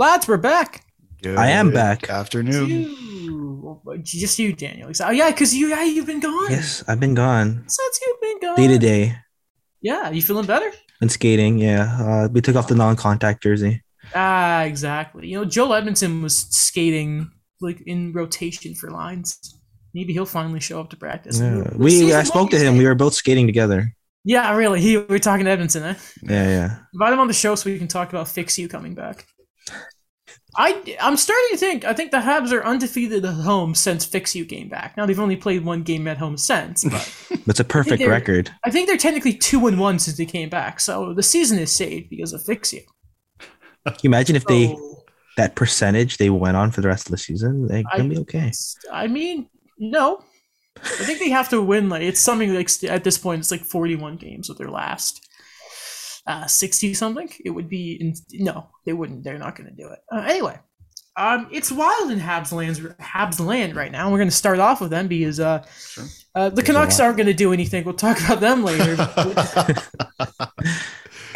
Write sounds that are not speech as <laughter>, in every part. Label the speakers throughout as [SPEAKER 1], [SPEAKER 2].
[SPEAKER 1] Lads, we're back.
[SPEAKER 2] Good
[SPEAKER 3] I am back.
[SPEAKER 2] Afternoon.
[SPEAKER 1] You, just you, Daniel. Oh yeah, because you, yeah, you've been gone.
[SPEAKER 3] Yes, I've been gone
[SPEAKER 1] since you've been gone.
[SPEAKER 3] day to day.
[SPEAKER 1] Yeah, you feeling better?
[SPEAKER 3] And skating, yeah. Uh, we took off the non-contact jersey.
[SPEAKER 1] Ah, exactly. You know, Joel Edmundson was skating like in rotation for lines. Maybe he'll finally show up to practice.
[SPEAKER 3] Yeah. We I spoke to him. We were both skating together.
[SPEAKER 1] Yeah, really. He, we are talking to Edmundson, eh?
[SPEAKER 3] Yeah, yeah.
[SPEAKER 1] Invite him on the show so we can talk about Fix You coming back. I I'm starting to think I think the Habs are undefeated at home since Fix You came back. Now they've only played one game at home since, but <laughs>
[SPEAKER 3] it's a perfect
[SPEAKER 1] I
[SPEAKER 3] record.
[SPEAKER 1] I think they're technically two and one since they came back. So the season is saved because of Fix You.
[SPEAKER 3] Can <laughs> you imagine if they that percentage they went on for the rest of the season? They can be okay.
[SPEAKER 1] I mean, no. I think they have to win like it's something like at this point it's like 41 games with their last uh, 60 something. It would be in, no, they wouldn't. They're not going to do it. Uh, anyway, um, it's wild in Habs land, Habs land right now. We're going to start off with them because uh, sure. uh, the Canucks aren't going to do anything. We'll talk about them later.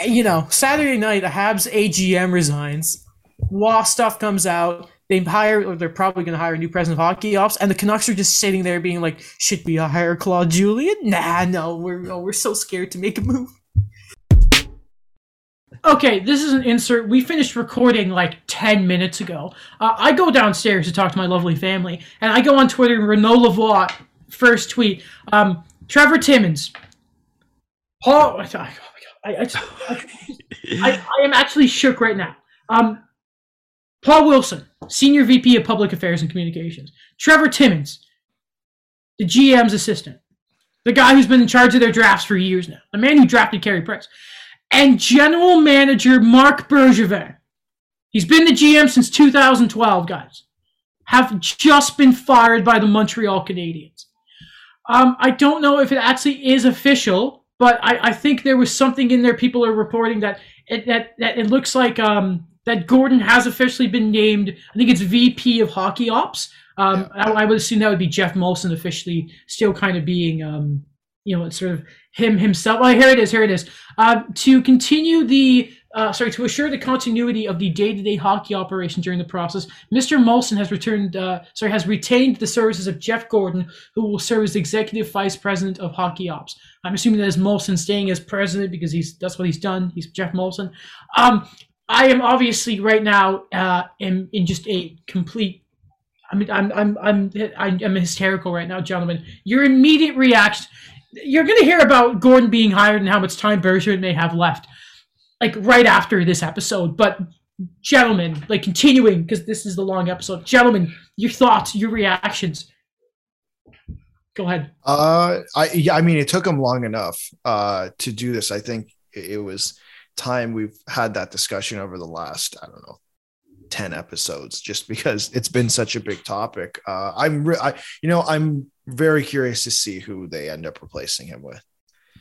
[SPEAKER 1] <laughs> you know, Saturday night, the Habs AGM resigns. Law stuff comes out. They hire, or they're probably going to hire a new president of hockey ops, and the Canucks are just sitting there being like, "Should we hire Claude Julien? Nah, no, we're no, we're so scared to make a move." Okay, this is an insert. We finished recording like 10 minutes ago. Uh, I go downstairs to talk to my lovely family, and I go on Twitter and Lavoie, first tweet. Um, Trevor Timmins. Paul. Oh, my God. I, I, I, I, I am actually shook right now. Um, Paul Wilson, Senior VP of Public Affairs and Communications. Trevor Timmins, the GM's assistant. The guy who's been in charge of their drafts for years now. The man who drafted Carey Price and general manager Marc Bergevin. He's been the GM since 2012, guys. Have just been fired by the Montreal Canadiens. Um, I don't know if it actually is official, but I, I, think there was something in there. People are reporting that it, that, that it looks like um, that Gorton has officially been named. I think it's VP of Hockey Ops. Um, yeah. I, I, would assume that would be Geoff Molson officially still kind of being, um, you know, it's sort of him himself. Oh, here it is. Here it is. Uh, to continue the uh, sorry, to assure the continuity of the day-to-day hockey operation during the process, Mr. Molson has returned, uh, sorry, has retained the services of Jeff Gorton, who will serve as executive vice president of hockey ops. I'm assuming that is Molson staying as president because he's that's what he's done. He's Geoff Molson. Um, I am obviously right now uh, in in just a complete. I mean, I'm I'm I'm I'm hysterical right now, gentlemen. Your immediate reaction you're going to hear about Gorton being hired and how much time Bergeron may have left, like right after this episode. But gentlemen, like continuing because this is the long episode. Gentlemen, your thoughts, your reactions. Go ahead.
[SPEAKER 2] Uh, I yeah, I mean, it took him long enough uh to do this. I think it was time we've had that discussion over the last I don't know 10 episodes just because it's been such a big topic. Uh, I'm, re- I, you know, I'm very curious to see who they end up replacing him with.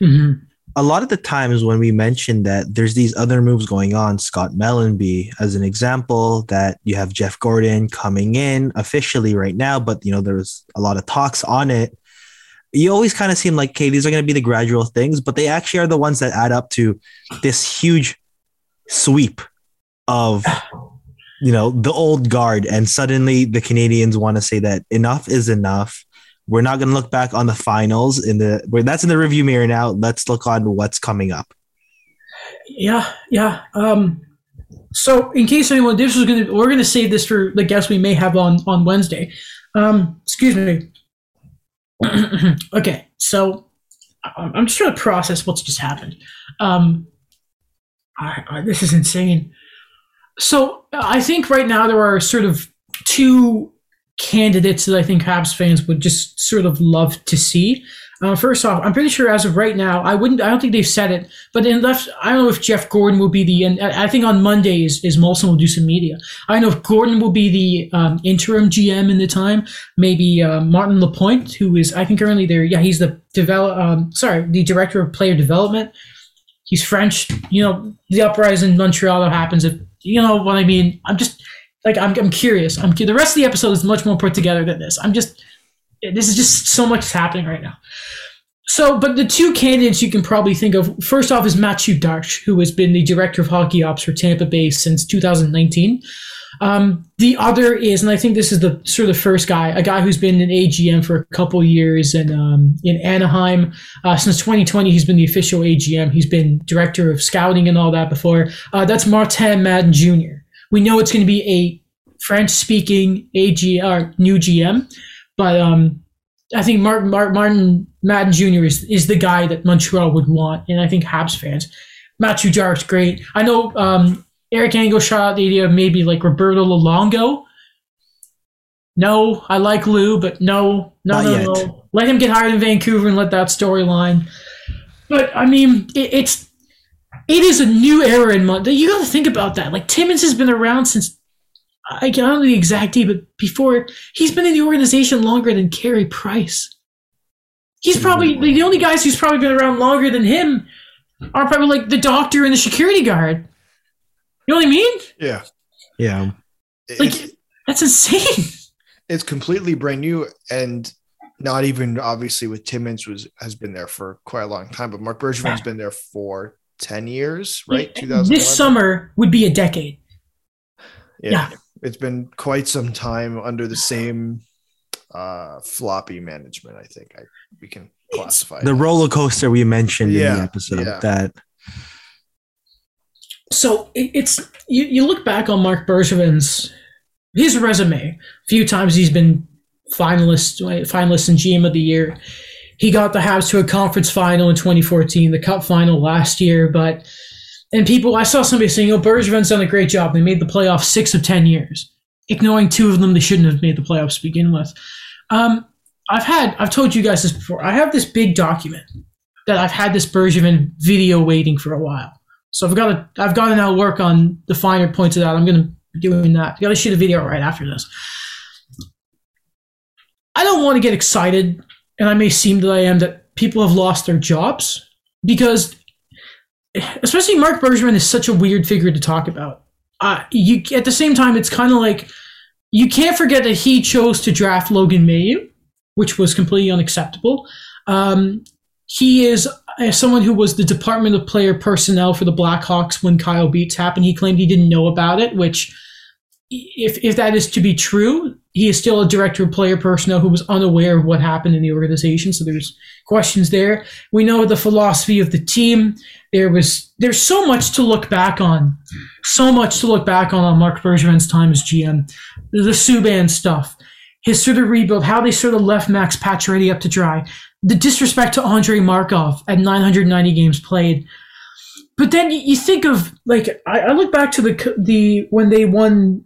[SPEAKER 3] Mm-hmm. A lot of the times when we mention that there's these other moves going on, Scott Mellanby as an example, that you have Jeff Gorton coming in officially right now, but you know there's a lot of talks on it. You always kind of seem like, okay, these are going to be the gradual things, but they actually are the ones that add up to this huge sweep of you know the old guard and suddenly the Canadiens want to say that enough is enough we're not going to look back on the finals in the that's in the review mirror now. Let's look on what's coming up.
[SPEAKER 1] Yeah yeah um so in case anyone this was gonna we're gonna save this for the guests we may have on on wednesday. Um excuse me. <clears throat> Okay so i'm just trying to process what's just happened. Um I, I, this is insane. So I think right now there are sort of two candidates that I think Habs fans would just sort of love to see. Uh, first off, I'm pretty sure as of right now, I wouldn't. I don't think they've said it, but in left, I don't know if Jeff Gorton will be the. And I think on Monday is, is Molson will do some media. I know if Gorton will be the um, interim GM in the time. Maybe uh, Martin Lapointe, who is I think currently there. Yeah, he's the develop. Um, sorry, the director of player development. He's French. You know, the uprising in Montreal that happens if you know what I mean? I'm just like I'm, I'm curious. I'm the rest of the episode is much more put together than this. I'm just this is just so much is happening right now. So, but the two candidates you can probably think of first off is Mathieu Darche, who has been the director of hockey ops for Tampa Bay since 2019. Um, the other is, and I think this is the sort of the first guy, a guy who's been an AGM for a couple years and um, in Anaheim uh, since 2020. He's been the official AGM. He's been director of scouting and all that before. Uh, that's Martin Madden Jr. We know it's going to be a French-speaking AG or new GM, but um, I think Martin, Martin Madden Jr. is is the guy that Montreal would want, and I think Habs fans. Matthew Jarrett's great. I know um, Eric Angle shot out the idea of maybe like Roberto Luongo. No, I like Lou, but no, no, Not no, yet. no. Let him get hired in Vancouver and let that storyline. But I mean, it, it's it is a new era in Montreal. You got to think about that. Like Timmins has been around since I don't know the exact date, but before he's been in the organization longer than Carey Price. He's probably mm-hmm. the only guys who's probably been around longer than him are probably like the doctor and the security guard. You know what I mean?
[SPEAKER 2] Yeah.
[SPEAKER 3] Yeah.
[SPEAKER 1] Like it's, that's insane.
[SPEAKER 2] It's completely brand new and not even obviously with Timmins was has been there for quite a long time, but Marc Bergevin's yeah. been there for 10 years, right?
[SPEAKER 1] This summer would be a decade.
[SPEAKER 2] Yeah. yeah. It's been quite some time under the same uh floppy management, I think I we can classify
[SPEAKER 3] the roller coaster we mentioned yeah, in the episode yeah. that
[SPEAKER 1] so it's you, you look back on Marc Bergevin's his resume. A few times he's been finalist finalist in GM of the year. He got the Habs to a conference final in 2014, the Cup final last year, but and people I saw somebody saying, "Oh, Bergevin's done a great job. They made the playoffs six of ten years, ignoring two of them they shouldn't have made the playoffs to begin with." Um, I've had I've told you guys this before. I have this big document that I've had this Bergevin video waiting for a while. So I've got to I've got to now work on the finer points of that. I'm gonna be doing that. I gotta shoot a video right after this. I don't want to get excited, and I may seem that I am that people have lost their jobs because especially Marc Bergevin is such a weird figure to talk about. Uh, you at the same time, it's kind of like you can't forget that he chose to draft Logan Mailloux which was completely unacceptable. Um, he is uh, someone who was the Department of Player Personnel for the Blackhawks when Kyle Beach happened. He claimed he didn't know about it, which, if if that is to be true, he is still a director of player personnel who was unaware of what happened in the organization. So there's questions there. We know the philosophy of the team. There was there's so much to look back on, so much to look back on on Marc Bergevin's time as GM. The Subban stuff his sort of rebuild, how they sort of left Max Pacioretty up to dry, the disrespect to Andrei Markov at 990 games played. But then you think of like I, I look back to the the when they won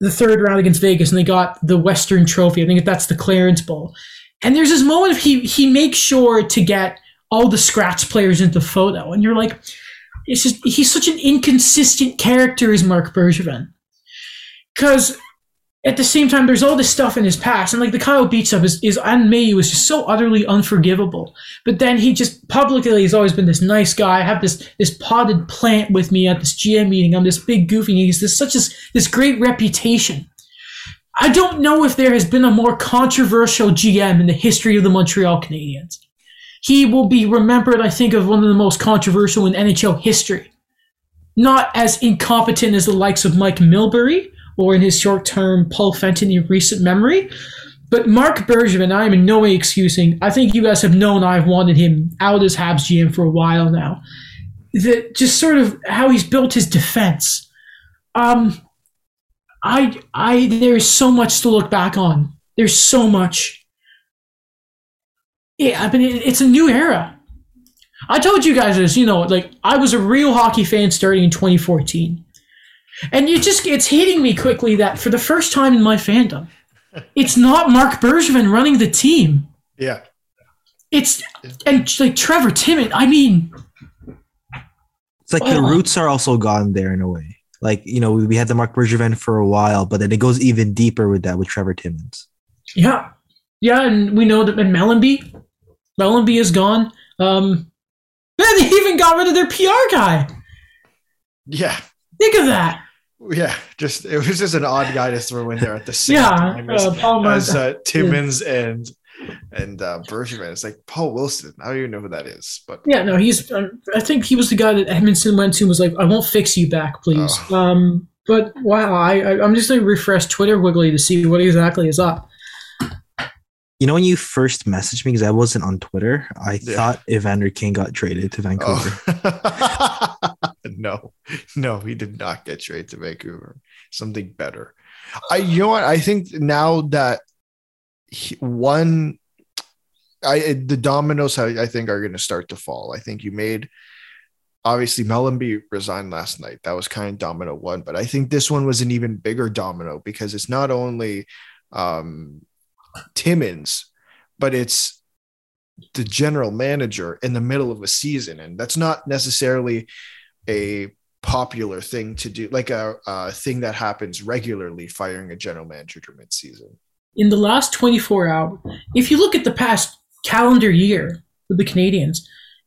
[SPEAKER 1] the third round against Vegas and they got the Western Trophy. I think that's the Clarence Bowl. And there's this moment of he he makes sure to get all the scratch players into photo, and you're like, it's just he's such an inconsistent character as Marc Bergevin. Because at the same time, there's all this stuff in his past, and like the Kyle beats up is, is and me was just so utterly unforgivable. But then he just publicly he's always been this nice guy. I have this this potted plant with me at this GM meeting. I'm this big goofy. He's this such this this great reputation. I don't know if there has been a more controversial GM in the history of the Montreal Canadiens. He will be remembered, I think, of one of the most controversial in NHL history. Not as incompetent as the likes of Mike Milbury, or in his short term Paul Fenton in recent memory. But Marc Bergevin, I am in no way excusing. I think you guys have known I've wanted him out as Habs GM for a while now. That just sort of how he's built his defense. Um, I, I, there's so much to look back on. There's so much. Yeah, I mean, it's a new era. I told you guys this, you know, like I was a real hockey fan starting in 2014. And you just it's hitting me quickly that for the first time in my fandom, it's not Marc Bergevin running the team.
[SPEAKER 2] Yeah.
[SPEAKER 1] It's and like Trevor Timmins. I mean,
[SPEAKER 3] it's like oh. the roots are also gone there in a way. Like you know, we, we had the Marc Bergevin for a while, but then it goes even deeper with that with Trevor Timmins.
[SPEAKER 1] Yeah, yeah, and we know that and Mellanby, Mellanby is gone. Um, man, <laughs> they even got rid of their PR guy.
[SPEAKER 2] Yeah,
[SPEAKER 1] think of that
[SPEAKER 2] yeah, just it was just an odd guy to throw in there at the same yeah, time as, uh, as uh, Timmins yeah. and and uh, Bergevin. It's like Paul Wilson. I don't even know who that is, but
[SPEAKER 1] yeah, no, he's. Um, I think he was the guy that Edmundson went to and was like, "I won't fix you back, please." Oh. Um, But wow, I, I I'm just gonna refresh Twitter wiggly to see what exactly is up.
[SPEAKER 3] You know, when you first messaged me, because I wasn't on Twitter, I
[SPEAKER 2] Yeah.
[SPEAKER 3] thought Evander Kane got traded to Vancouver.
[SPEAKER 2] Oh. <laughs> <laughs> no, no, he did not get traded to Vancouver. Something better. I, you know what? I think now that he, one, I the dominoes I, I think are going to start to fall. I think you made obviously Mellanby resigned last night. That was kind of domino one, but I think this one was an even bigger domino because it's not only um, Timmins, but it's the general manager in the middle of a season, and that's not necessarily a popular thing to do, like a, a thing that happens regularly. Firing a general manager during mid-season.
[SPEAKER 1] In the last 24 hours, if you look at the past calendar year with the Canadiens,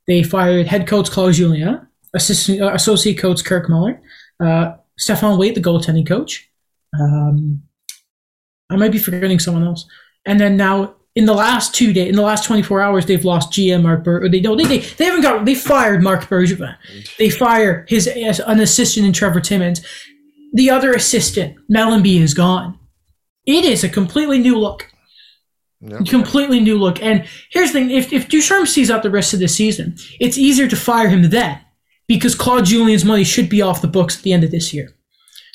[SPEAKER 1] they fired head coach Claude Julien, assistant uh, associate coach Kirk Muller, uh, Stéphane Waite, the goaltending coach. Um, I might be forgetting someone else. And then now in the last two days, in the last 24 hours, they've lost GM Mark Ber- They no, they, they they haven't got. They fired Marc Bergevin. They fire his an assistant in Trevor Timmins. The other assistant, Mellanby, is gone. It is a completely new look.
[SPEAKER 2] Yeah.
[SPEAKER 1] Completely new look. And here's the thing: if if Ducharme sees out the rest of the season, it's easier to fire him then because Claude Julien's money should be off the books at the end of this year.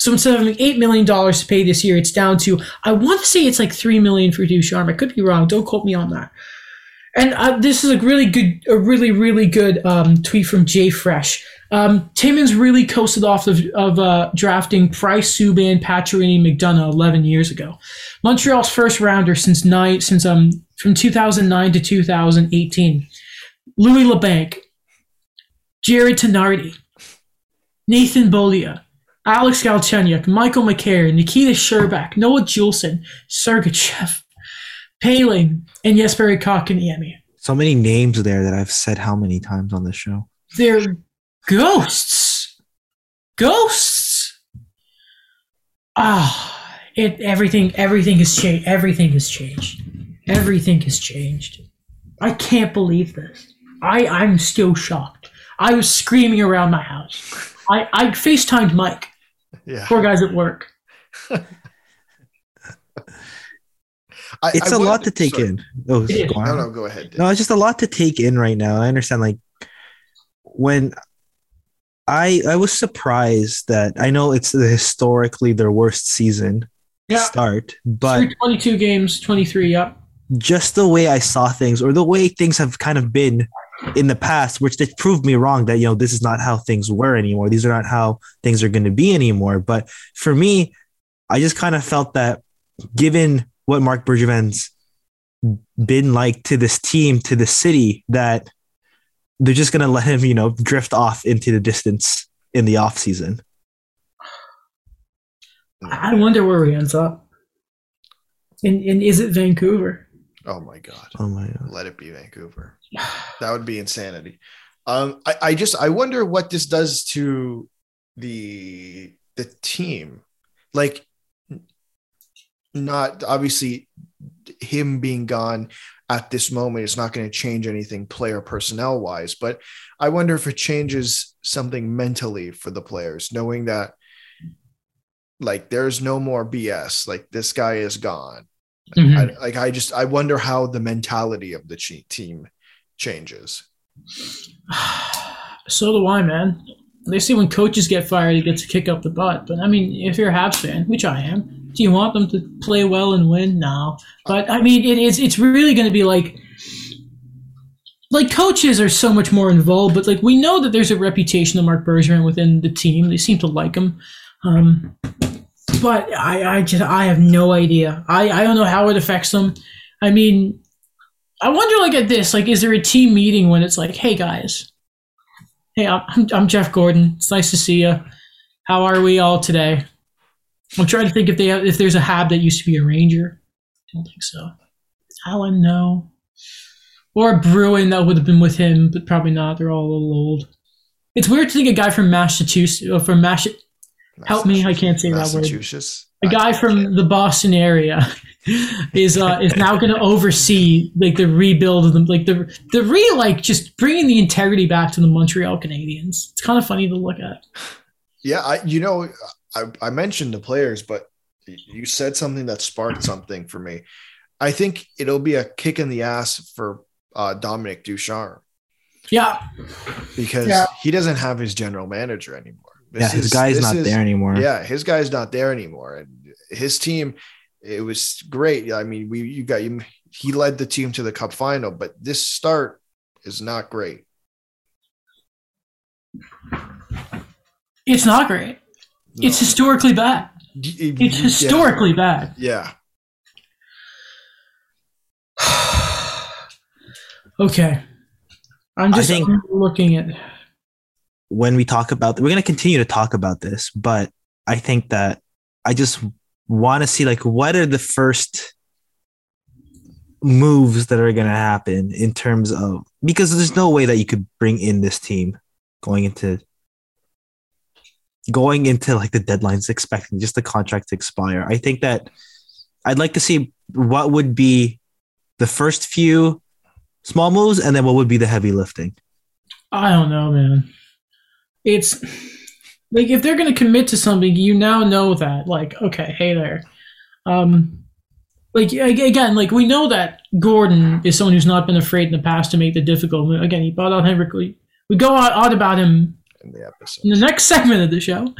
[SPEAKER 1] So instead of having eight million dollars to pay this year, it's down to I want to say it's like three million for Ducharme. I could be wrong. Don't quote me on that. And uh, this is a really good, a really really good um, tweet from Jay Fresh. Um, Timmins really coasted off of, of uh, drafting Price, Subban, Pacioretty, McDonagh 11 years ago. Montreal's first rounder since nine since um from 2009 to 2018. Louis Leblanc, Jarred Tinordi, Nathan Beaulieu, Alex Galchenyuk, Michael McCarron, Nikita Scherbak, Noah Juulsen, Sergachev, Poehling, and Jesper Kotkaniemi.
[SPEAKER 3] So many names there that I've said how many times on the show.
[SPEAKER 1] They're ghosts. Ghosts. Ah, it everything everything has changed. Everything has changed. Everything has changed. I can't believe this. I I'm still shocked. I was screaming around my house. I I FaceTimed Mike.
[SPEAKER 2] Yeah,
[SPEAKER 1] Poor guys at work.
[SPEAKER 2] I,
[SPEAKER 3] It's
[SPEAKER 2] a
[SPEAKER 3] a lot to take in. Oh, go.
[SPEAKER 2] No, no, go ahead.
[SPEAKER 3] No, it's just a lot to take in right now. I understand. Like when I I was surprised that I know it's the historically their worst season
[SPEAKER 1] Yeah.
[SPEAKER 3] start, but
[SPEAKER 1] Through 22 games, 23. Yep.
[SPEAKER 3] just the way I saw things or the way things have kind of been in the past, which they proved me wrong that you know this is not how things were anymore. These are not how things are going to be anymore. But for me, I just kind of felt that given what Marc Bergevin's been like to this team, to the city, that they're just going to let him, you know, drift off into the distance in the off season.
[SPEAKER 1] I wonder where he ends up. And, and is it Vancouver?
[SPEAKER 2] Oh my god.
[SPEAKER 3] Oh my god.
[SPEAKER 2] Let it be Vancouver. <sighs> That would be insanity. Um, I, I just I wonder what this does to the the team. Like, not obviously him being gone at this moment is not going to change anything player personnel wise, but I wonder if it changes something mentally for the players, knowing that like there's no more BS. Like this guy is gone.
[SPEAKER 1] Mhm.
[SPEAKER 2] I, like I just I wonder how the mentality of the team changes. <sighs>
[SPEAKER 1] so do I, man. They say when coaches get fired, you get to kick up the butt. But I mean, if you're a Habs fan, which I am, do you want them to play well and win? No. But I mean, it is. It's really going to be like, like coaches are so much more involved. But like we know that there's a reputation of Marc Bergevin within the team. They seem to like him. Um, but I, I just, I have no idea. I, I don't know how it affects them. I mean, I wonder, like, at this, like, is there a team meeting when it's like, hey, guys, hey, I'm, I'm Jeff Gorton. It's nice to see you. How are we all today? I'm trying to think if they have, if there's a Hab that used to be a Ranger. I don't think so. Alan, no. Or Bruin that would have been with him, but probably not. They're all a little old. It's weird to think a guy from Massachusetts, or from Mass, Help me, I can't say that word. A guy from the Boston area <laughs> is uh, is now going to oversee like the rebuild of them, like the the re like just bringing the integrity back to the Montreal Canadiens. It's kind of funny to look at.
[SPEAKER 2] Yeah, I you know I, I mentioned the players, but you said something that sparked something for me. I think it'll be a kick in the ass for uh, Dominique Ducharme.
[SPEAKER 1] Yeah.
[SPEAKER 2] Because
[SPEAKER 1] yeah.
[SPEAKER 2] he doesn't have his general manager anymore.
[SPEAKER 3] This yeah, his is, guy's not is, there anymore.
[SPEAKER 2] Yeah, his guy's not there anymore. And his team, it was great. I mean, we you got you he led the team to the cup final, but this start is not great.
[SPEAKER 1] It's not great. No. It's historically bad. It's historically yeah. bad.
[SPEAKER 2] Yeah. <sighs>
[SPEAKER 1] okay. I'm just think looking at
[SPEAKER 3] when we talk about we're going to continue to talk about this, but I think that I just want to see like what are the first moves that are going to happen in terms of because there's no way that you could bring in this team going into going into like the deadlines expecting just the contract to expire. I think that I'd like to see what would be the first few small moves and then what would be the heavy lifting.
[SPEAKER 1] I don't know, man. It's like if they're going to commit to something, you now know that like okay, hey there. Um like again, like we know that Gorton is someone who's not been afraid in the past to make the difficult move. Again, he bought out Henrik. We, we go out about him
[SPEAKER 2] in the episode.
[SPEAKER 1] In the next <laughs> segment of the show,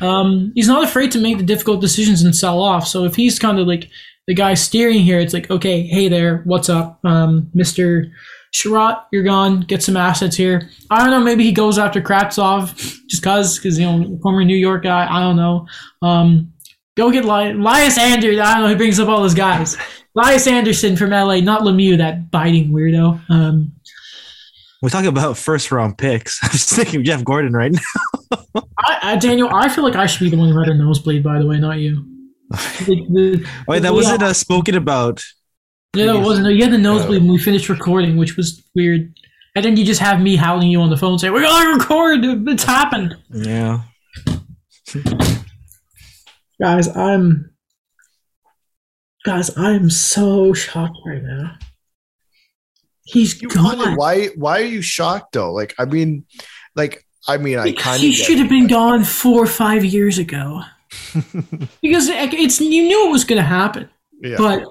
[SPEAKER 1] um, he's not afraid to make the difficult decisions and sell off. So if he's kind of like the guy steering here, it's like, okay, hey there, what's up, um, Mister Chiarot? You're gone. Get some assets here. I don't know. Maybe he goes after Kravtsov just cause, because you know, former New York guy. I don't know. Um, go get Li- Lias Andersson. I don't know. He brings up all those guys. Lias Andersson from LA, not Lemieux, that biting weirdo. Um,
[SPEAKER 3] we're talking about first round picks. <laughs> I'm just thinking Jeff Gorton right now. <laughs>
[SPEAKER 1] I, I, Daniel, I feel like I should be the one who had a nosebleed. By the way, not you. <laughs>
[SPEAKER 3] the, the, Wait, that wasn't uh, spoken about.
[SPEAKER 1] Yeah, it wasn't. You had the nosebleed when we finished recording, which was weird. And then you just have me howling you on the phone, saying, "We gotta record. It's happened."
[SPEAKER 3] Yeah. <laughs>
[SPEAKER 1] guys, I'm. Guys, I am so shocked right now. He's you gone.
[SPEAKER 2] Why? Why are you shocked though? Like, I mean, like, I mean, I kind of.
[SPEAKER 1] He should have been gone four or five years ago. <laughs> because it's you knew it was going to happen, yeah. but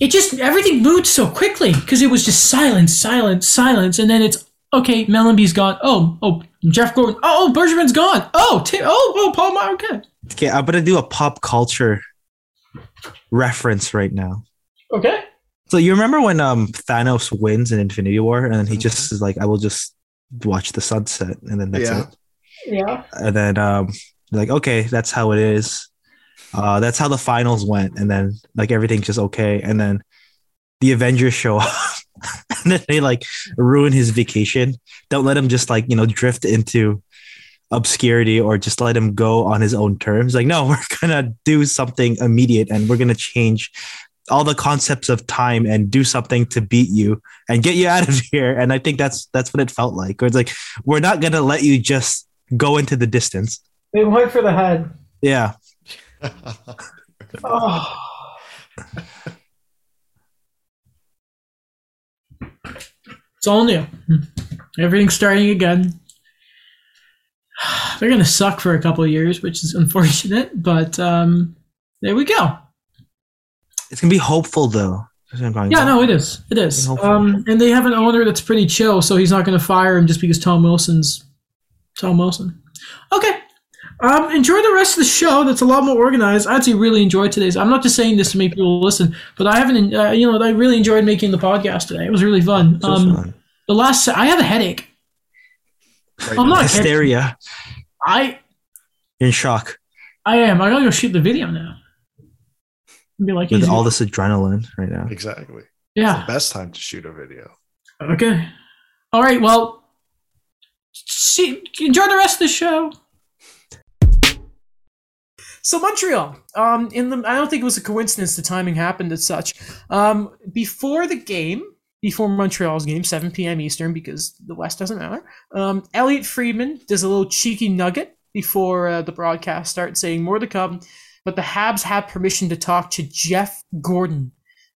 [SPEAKER 1] it just everything moved so quickly because it was just silence, silence, silence, and then it's okay. Mellanby's gone. Oh, oh, Jeff Gorton. Oh, Bergevin's gone. Oh, Tim, oh, oh, Paul Meyer. Okay.
[SPEAKER 3] Okay, I'm gonna do a pop culture reference right now.
[SPEAKER 1] Okay.
[SPEAKER 3] So you remember when um Thanos wins in Infinity War and then he just mm-hmm. is like, I will just watch the sunset and then that's
[SPEAKER 1] yeah.
[SPEAKER 3] it.
[SPEAKER 1] Yeah.
[SPEAKER 3] And then um like, okay, that's how it is. Uh that's how the finals went, and then like everything's just okay. And then the Avengers show <laughs> up and then they like ruin his vacation. Don't let him just like, you know, drift into obscurity or just let him go on his own terms. Like, no, <laughs> we're gonna do something immediate and we're gonna change all the concepts of time and do something to beat you and get you out of <laughs> here. And I think that's that's what it felt like. Or it's like we're not gonna let you just go into the distance.
[SPEAKER 1] They went for the head.
[SPEAKER 3] Yeah.
[SPEAKER 1] Oh. It's all new. Everything's starting again. <sighs> They're gonna suck for a couple years, which is <laughs> unfortunate, but um, there we go.
[SPEAKER 3] It's gonna be hopeful though.
[SPEAKER 1] Yeah, no, it is. It is. Um, and they have an owner that's pretty chill, so he's not going to fire him just because Tom Wilson's Tom Wilson. Okay. Um, enjoy the rest of the show. That's a lot more organized. I actually really enjoyed today's. I'm not just saying this to make people listen, but I haven't. Uh, you know, I really enjoyed making the podcast today. It was really fun. So um, fun. The last, I have a headache.
[SPEAKER 3] Right. I'm not hysteria.
[SPEAKER 1] I
[SPEAKER 3] in shock.
[SPEAKER 1] I am. I gotta go shoot the video now
[SPEAKER 3] be like with all this adrenaline right now.
[SPEAKER 2] Exactly.
[SPEAKER 1] Yeah.
[SPEAKER 2] It's the best time to shoot a video.
[SPEAKER 1] Okay. All right. Well, see, enjoy the rest of the show. So Montreal, um, in the I don't think it was a coincidence the timing happened as such. Um, before the game, before Montreal's game, 7 p.m. Eastern, because the West doesn't matter. Um, Elliotte Friedman does a little cheeky nugget before uh, the broadcast starts, saying more to come but the Habs have permission to talk to Jeff Gorton.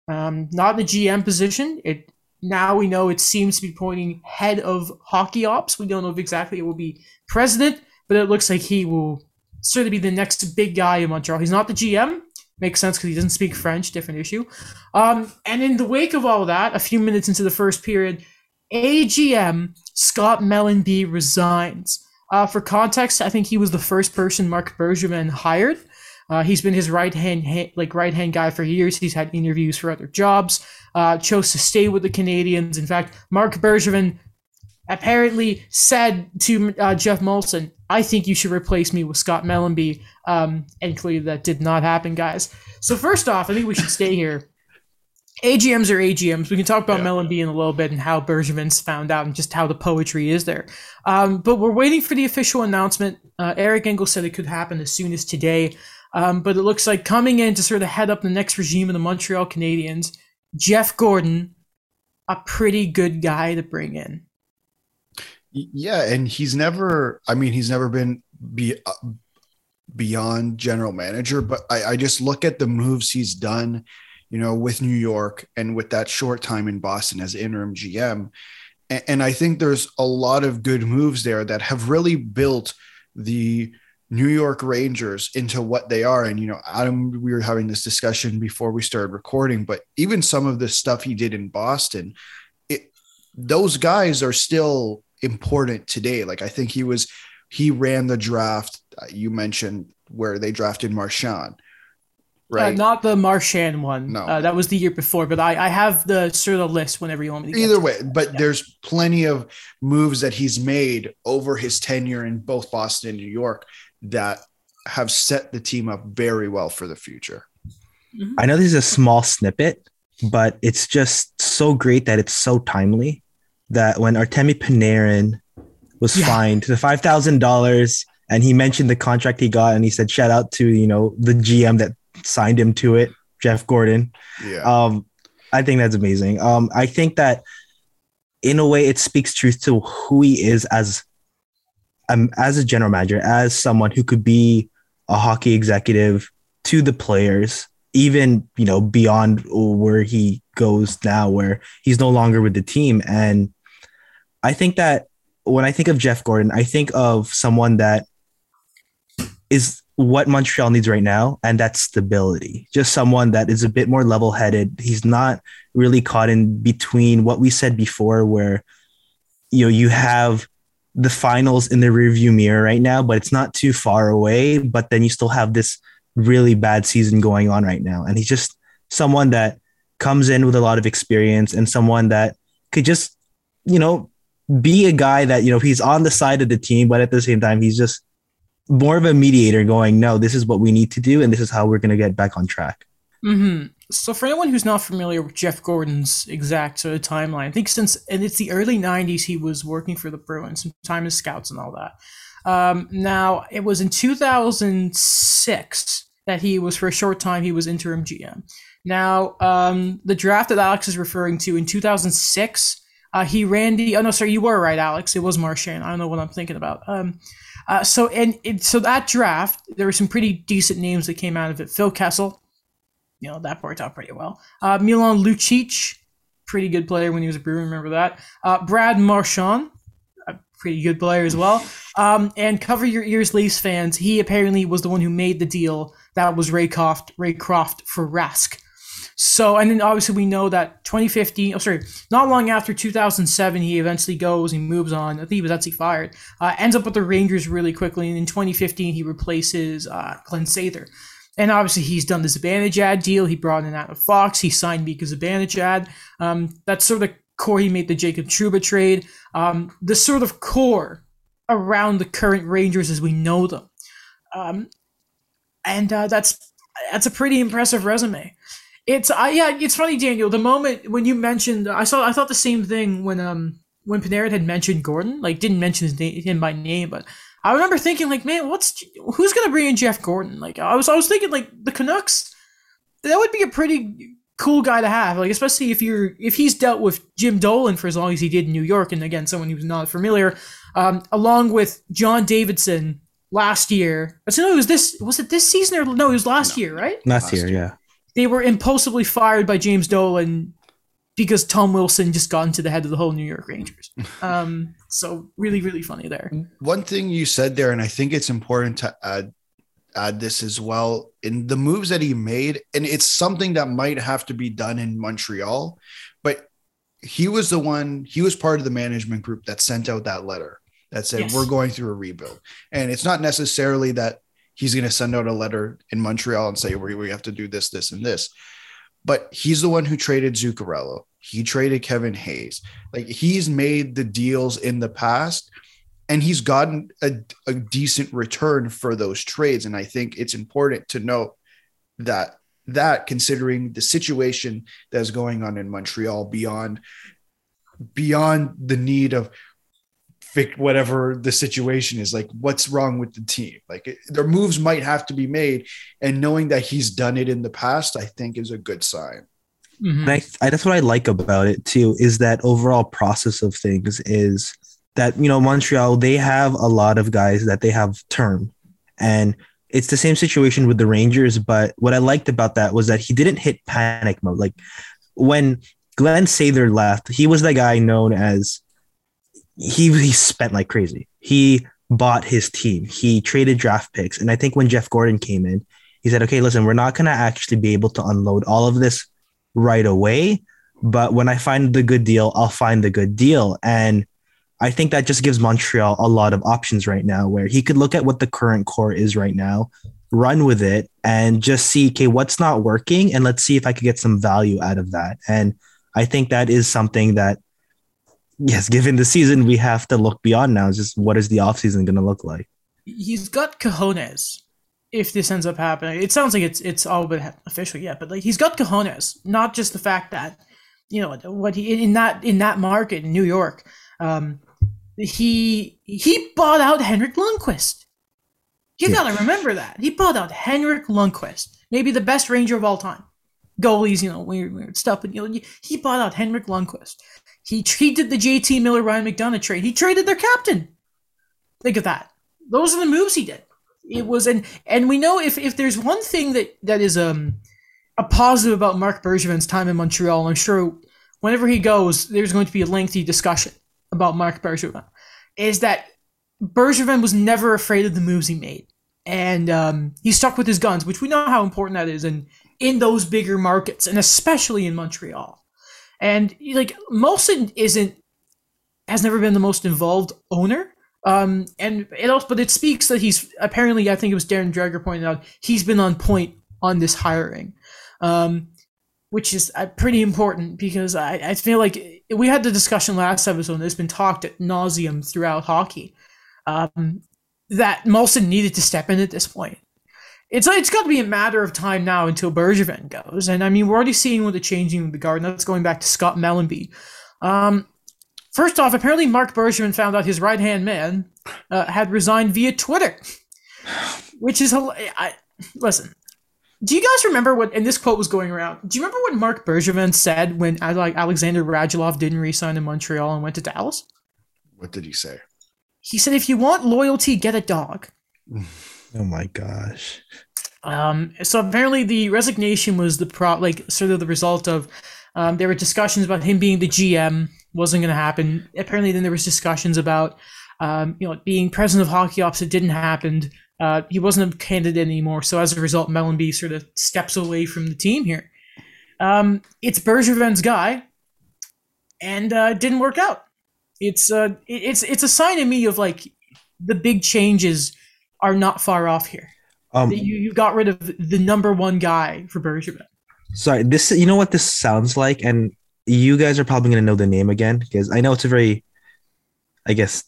[SPEAKER 1] Um, not in the GM position. It now we know it seems to be pointing head of hockey ops. We don't know if exactly it will be president, but it looks like he will of be the next big guy in Montreal. He's not the GM. Makes sense because he doesn't speak French. Different issue. Um, and in the wake of all that, a few minutes into the first period, AGM Scott Mellanby resigns. Uh, for context, I think he was the first person Marc Bergevin hired. Uh, he's been his right hand, ha- like right hand guy for years. He's had interviews for other jobs. Uh, chose to stay with the Canadiens. In fact, Marc Bergevin apparently said to uh, Geoff Molson, "I think you should replace me with Scott Mellanby." Um, and clearly, that did not happen, guys. So first off, I think we should stay here. AGMs are AGMs. We can talk about yeah. Mellanby in a little bit and how Bergevin's found out and just how the poetry is there. Um, but we're waiting for the official announcement. Uh, Eric Engel said it could happen as soon as today. Um, but it looks like coming in to sort of head up the next regime of the Montreal Canadiens, Jeff Gorton, a pretty good guy to bring in.
[SPEAKER 2] Yeah, and he's never. I mean, he's never been be, uh, beyond general manager. But I, I just look at the moves he's done, you know, with New York and with that short time in Boston as interim GM. And, and I think there's a lot of good moves there that have really built the New York Rangers into what they are. And, you know, Adam, we were having this discussion before we started recording, but even some of the stuff he did in Boston, it, those guys are still important today. Like, I think he was, he ran the draft. Uh, you mentioned where they drafted Marchand.
[SPEAKER 1] Right. Uh, not the Marchand one. No, uh, that was the year before. But I, I have the sort of list whenever you want me
[SPEAKER 2] to. Either way, but yeah. there's plenty of moves that he's made over his tenure in both Boston and New York that have set the team up very well for the future.
[SPEAKER 3] Mm-hmm. I know this is a small snippet, but it's just so great that it's so timely that when Artemi Panarin was yeah. fined the five thousand dollars and he mentioned the contract he got and he said shout out to you know the GM that signed him to it, Jeff Gorton." Yeah. Um, I think that's amazing. Um, I think that in a way it speaks truth to who he is as um, as a general manager, as someone who could be a hockey executive to the players, even you know beyond where he goes now, where he's no longer with the team. And I think that when I think of Jeff Gorton, I think of someone that is what Montreal needs right now, and that's stability. Just someone that is a bit more level headed. He's not really caught in between what we said before, where you know you have the finals in the rearview mirror right now, but it's not too far away. But then you still have this really bad season going on right now. And he's just someone that comes in with a lot of experience and someone that could just, you know, be a guy that, you know, he's on the side of the team, but at the same time, he's just more of a mediator going, no, this is what we need to do. And this is how we're going to get back on track.
[SPEAKER 1] Mm-hmm. So for anyone who's not familiar with Jeff Gorton's exact sort of timeline, I think since and it's the early '90s, he was working for the Bruins, some time as scouts and all that. Um, now it was in 2006 that he was for a short time he was interim GM. Now um, the draft that Alex is referring to in 2006, uh, he ran the. Oh no, sorry, you were right, Alex. It was Marchand. I don't know what I'm thinking about. Um, uh, so and it, so that draft, there were some pretty decent names that came out of it. Phil Kessel, you know that worked out pretty well. Uh, Milan Lucic, pretty good player when he was a Brewer. Remember that. Uh, Brad Marchand, a pretty good player as well. Um, and cover your ears, Leafs fans. He apparently was the one who made the deal that was Raycroft, Ray Croft for Rask. So, and then obviously we know that 2015, oh, sorry, not long after 2007, he eventually goes, he moves on. I think he was actually fired. Uh, ends up with the Rangers really quickly. And in 2015, he replaces uh, Glenn Sather. And obviously, he's done the Zibanejad deal. He brought in Adam Fox. He signed Mika Zibanejad. Um, that's sort of the core. He made the Jacob Trouba trade. Um, the sort of core around the current Rangers as we know them. Um, and uh, that's that's a pretty impressive resume. It's uh, yeah, it's funny, Daniel. The moment when you mentioned, I saw, I thought the same thing when um when Panarin had mentioned Gorton, like didn't mention his name, him by name, but I remember thinking like, man, what's who's gonna bring in Jeff Gorton? Like I was I was thinking like the Canucks, that would be a pretty cool guy to have. Like especially if you're if he's dealt with Jim Dolan for as long as he did in New York, and again someone who's not familiar, um, along with John Davidson last year. So no, it was this was it this season or no? It was last no. year, right?
[SPEAKER 3] Last, last year, year, yeah.
[SPEAKER 1] They were impulsively fired by James Dolan because Tom Wilson just got into the head of the whole New York Rangers. <laughs> Um, so really, really funny there.
[SPEAKER 2] One thing you said there, and I think it's important to add add this as well in the moves that he made, and it's something that might have to be done in Montreal, but he was the one, he was part of the management group that sent out that letter that said,
[SPEAKER 1] Yes.
[SPEAKER 2] We're going through a rebuild. And it's not necessarily that he's going to send out a letter in Montreal and say, we, we have to do this, this, and this. But he's the one who traded Zuccarello. He traded Kevin Hayes. Like he's made the deals in the past and he's gotten a, a decent return for those trades. And I think it's important to note that that considering the situation that's going on in Montreal beyond beyond the need of fix whatever the situation is like what's wrong with the team like it, their moves might have to be made and knowing that he's done it in the past i think is a good sign
[SPEAKER 1] Mhm.
[SPEAKER 3] And I, I that's what I like about it too is that overall process of things is that you know Montreal they have a lot of guys that they have term, and it's the same situation with the Rangers. But what I liked about that was that he didn't hit panic mode. Like when Glenn Sather left, he was the guy known as he he spent like crazy. He bought his team. He traded draft picks, and I think when Jeff Gorton came in, he said, "Okay, listen, we're not going to actually be able to unload all of this right away, but when I find the good deal, I'll find the good deal." And I think that just gives Montreal a lot of options right now, where he could look at what the current core is right now, run with it, and just see, okay, what's not working, and let's see if I could get some value out of that. And I think that is something that yes, given the season, we have to look beyond now. It's just what is the offseason going to look like?
[SPEAKER 1] he's got cojones if this ends up happening. It sounds like it's it's all but official yet, but like he's got cojones, not just the fact that you know what he in that in that market in New York, um, he he bought out Henrik Lundqvist. You
[SPEAKER 3] Yeah.
[SPEAKER 1] gotta remember that he bought out Henrik Lundqvist, maybe the best Ranger of all time. Goalies, you know, weird, weird stuff, but you know, he bought out Henrik Lundqvist. He he did the JT Miller Ryan McDonagh trade. He traded their captain. Think of that. Those are the moves he did. It was and and we know if if there's one thing that that is um a positive about Marc Bergevin's time in Montreal, I'm sure whenever he goes, there's going to be a lengthy discussion about Marc Bergevin. Is that Bergevin was never afraid of the moves he made, and um, he stuck with his guns, which we know how important that is, in in those bigger markets, and especially in Montreal. And like Molson isn't has never been the most involved owner. Um, and it also, but it speaks that he's apparently, I think it was Darren Dreger pointed out, he's been on point on this hiring, um, which is uh, pretty important because I, I feel like we had the discussion last episode, it's been talked at nauseum throughout hockey, um, that Molson needed to step in at this point. It's it's got to be a matter of time now until Bergevin goes, and I mean we're already seeing with the changing of the guard. That's going back to Scott Mellanby. Um, First off, apparently Marc Bergevin found out his right hand man uh, had resigned via Twitter, which is I listen. Do you guys remember what? And this quote was going around. Do you remember what Marc Bergevin said when like Alexander Radulov didn't resign in Montreal and went to Dallas?
[SPEAKER 2] what did he say
[SPEAKER 1] He said, "If you want loyalty, get a dog." <laughs>
[SPEAKER 3] Oh my gosh.
[SPEAKER 1] Um, so apparently the resignation was the pro like sort of the result of um, there were discussions about him being the GM wasn't going to happen. Apparently then there was discussions about um, you know being president of hockey ops. It didn't happen. Uh, he wasn't a candidate anymore. So as a result, Mellanby sort of steps away from the team here. Um, it's Bergevin's guy, and uh, didn't work out. It's uh, it's it's a sign to me of like the big changes are not far off here
[SPEAKER 3] Um,
[SPEAKER 1] you, you got rid of the number one guy for Bergevin.
[SPEAKER 3] sorry, this you know what this sounds like, and you guys are probably gonna know the name again because I know it's a very, I guess,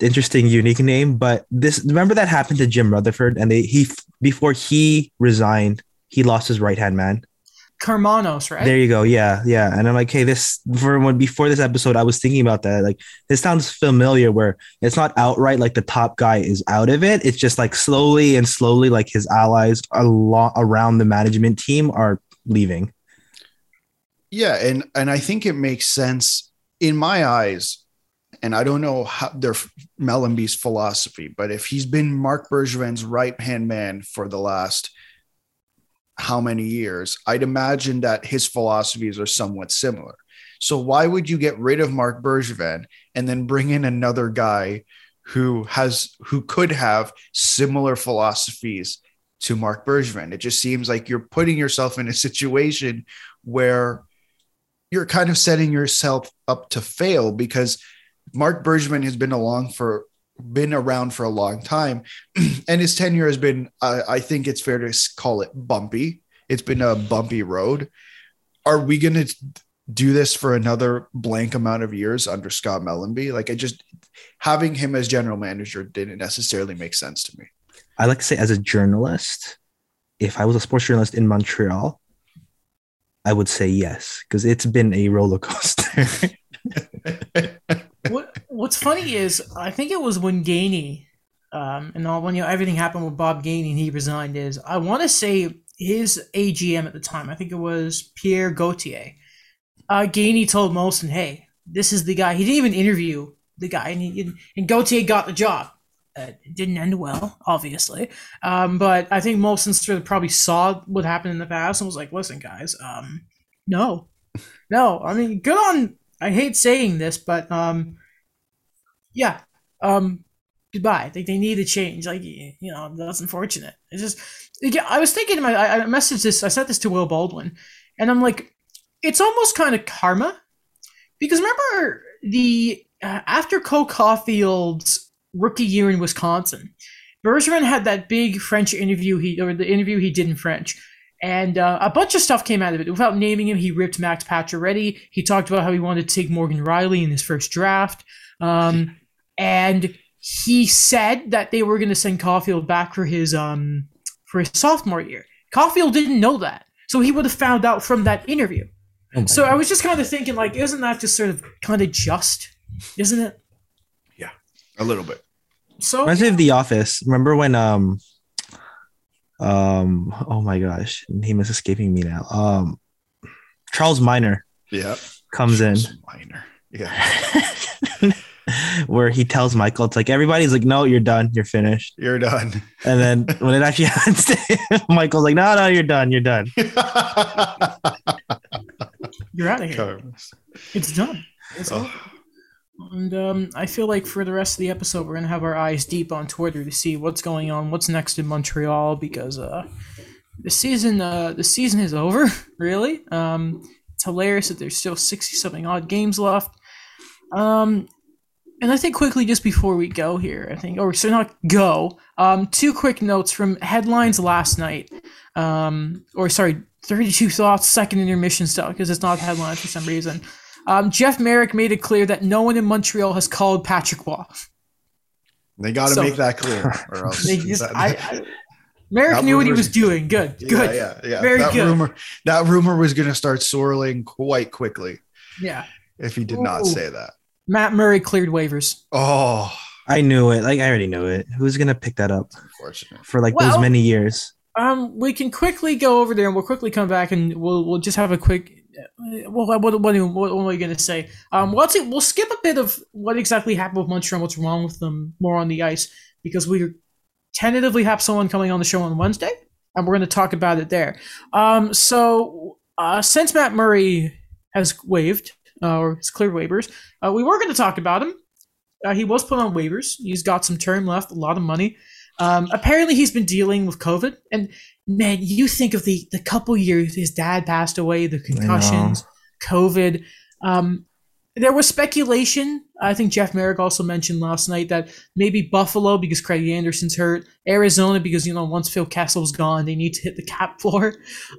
[SPEAKER 3] interesting, unique name. But this remember that happened to Jim Rutherford, and they he before he resigned, he lost his right hand man.
[SPEAKER 1] Karmanos, right?
[SPEAKER 3] There you go. Yeah, yeah. And I'm like, hey, this for when before this episode, I was thinking about that. Like, this sounds familiar. Where it's not outright like the top guy is out of it. It's just like slowly and slowly, like his allies a lot around the management team are leaving.
[SPEAKER 2] Yeah, and and I think it makes sense in my eyes. And I don't know how their Mellanby's philosophy, but if he's been Marc Bergevin's right hand man for the last how many years, I'd imagine that his philosophies are somewhat similar. So why would you get rid of Marc Bergevin and then bring in another guy who has who could have similar philosophies to Marc Bergevin. It just seems like you're putting yourself in a situation where you're kind of setting yourself up to fail because Marc Bergevin has been along for been around for a long time <clears throat> and his tenure has been uh, I think it's fair to call it bumpy. It's been a bumpy road. Are we going to do this for another blank amount of years under Scott Mellanby? Like I just having him as general manager didn't necessarily make sense to me.
[SPEAKER 3] I like to say, as a journalist, if I was a sports journalist in Montreal, I would say yes because it's been a roller coaster. <laughs> <laughs>
[SPEAKER 1] what What's funny is I think it was when Gainey, um, and all when you know everything happened with Bob Gainey and he resigned. Is I want to say his AGM at the time. I think it was Pierre Gauthier. Uh, Gainey told Molson, "Hey, this is the guy." He didn't even interview the guy, and, he, and Gauthier got the job. Uh, it didn't end well, obviously. Um, but I think Molson sort of probably saw what happened in the past and was like, "Listen, guys, um, no, no. I mean, good on. I hate saying this, but um, yeah, um, goodbye. Like they need a change. Like you know, that's unfortunate. It's just. Yeah, I was thinking. My, I messaged this. I sent this to Will Baldwin, and I'm like, it's almost kind of karma, because remember the uh, after Cole Caufield's rookie year in Wisconsin, Bergevin had that big French interview he or the interview he did in French. And uh, a bunch of stuff came out of it. Without naming him, he ripped Max Pacioretty. He talked about how he wanted to take Morgan Rielly in his first draft. Um, and he said that they were going to send Caufield back for his um, for his sophomore year. Caufield didn't know that, so he would have found out from that interview. Oh so God. I was just kind of thinking, like, isn't that just sort of kind of just, isn't it?
[SPEAKER 2] Yeah, a little bit.
[SPEAKER 3] So reminds me of The Office. Remember when um um oh my gosh, name is escaping me now. Um Charles Miner.
[SPEAKER 2] Yeah.
[SPEAKER 3] Comes
[SPEAKER 2] Charles
[SPEAKER 3] in.
[SPEAKER 2] Miner. Yeah. <laughs>
[SPEAKER 3] where he tells Michael, it's like everybody's like, no, you're done, you're finished,
[SPEAKER 2] you're done.
[SPEAKER 3] And then when it actually <laughs> happens Michael's like, no, no, you're done, you're done. <laughs>
[SPEAKER 1] you're out of here. It's done. It's oh. And um, I feel like for the rest of the episode, we're gonna have our eyes deep on Twitter to see what's going on, what's next in Montreal, because uh, the season uh, the season is over. <laughs> Really, um, it's hilarious that there's still sixty something odd games left. Um, and I think quickly, just before we go here, I think, or so not go, um, two quick notes from headlines last night. Um, or sorry, 32 thoughts, second intermission stuff, because it's not headlines for some reason. Um, Jeff Marek made it clear that no one in Montreal has called Patrick Roy.
[SPEAKER 2] They got to so, make that clear, or <laughs> else.
[SPEAKER 1] Just, I, I, Marek knew what he was doing. Good, good,
[SPEAKER 2] yeah, yeah, yeah.
[SPEAKER 1] very
[SPEAKER 2] that
[SPEAKER 1] good.
[SPEAKER 2] Rumor, that rumor was going to start swirling quite quickly.
[SPEAKER 1] Yeah,
[SPEAKER 2] if he did Ooh. not say that.
[SPEAKER 1] Matt Murray cleared waivers.
[SPEAKER 2] Oh,
[SPEAKER 3] I knew it. Like I already knew it. Who's gonna pick that up?
[SPEAKER 2] Unfortunate.
[SPEAKER 3] For like well, those many years.
[SPEAKER 1] Um, we can quickly go over there and we'll quickly come back and we'll we'll just have a quick. Well, what, what, what, what am I going to say? Um, what's it? We'll skip a bit of what exactly happened with Montreal, what's wrong with them, more on the ice, because we tentatively have someone coming on the show on Wednesday, and we're going to talk about it there. Um, so uh, since Matt Murray has waived uh, or has cleared waivers, uh, we were going to talk about him. Uh, he was put on waivers. He's got some term left, a lot of money. Um, apparently, he's been dealing with COVID, and man, you think of the the couple years his dad passed away, the concussions, COVID. Um, there was speculation. I think Jeff Marek also mentioned last night that maybe Buffalo because Craig Anderson's hurt, Arizona because you know once Phil Kessel's gone, they need to hit the cap <laughs> floor.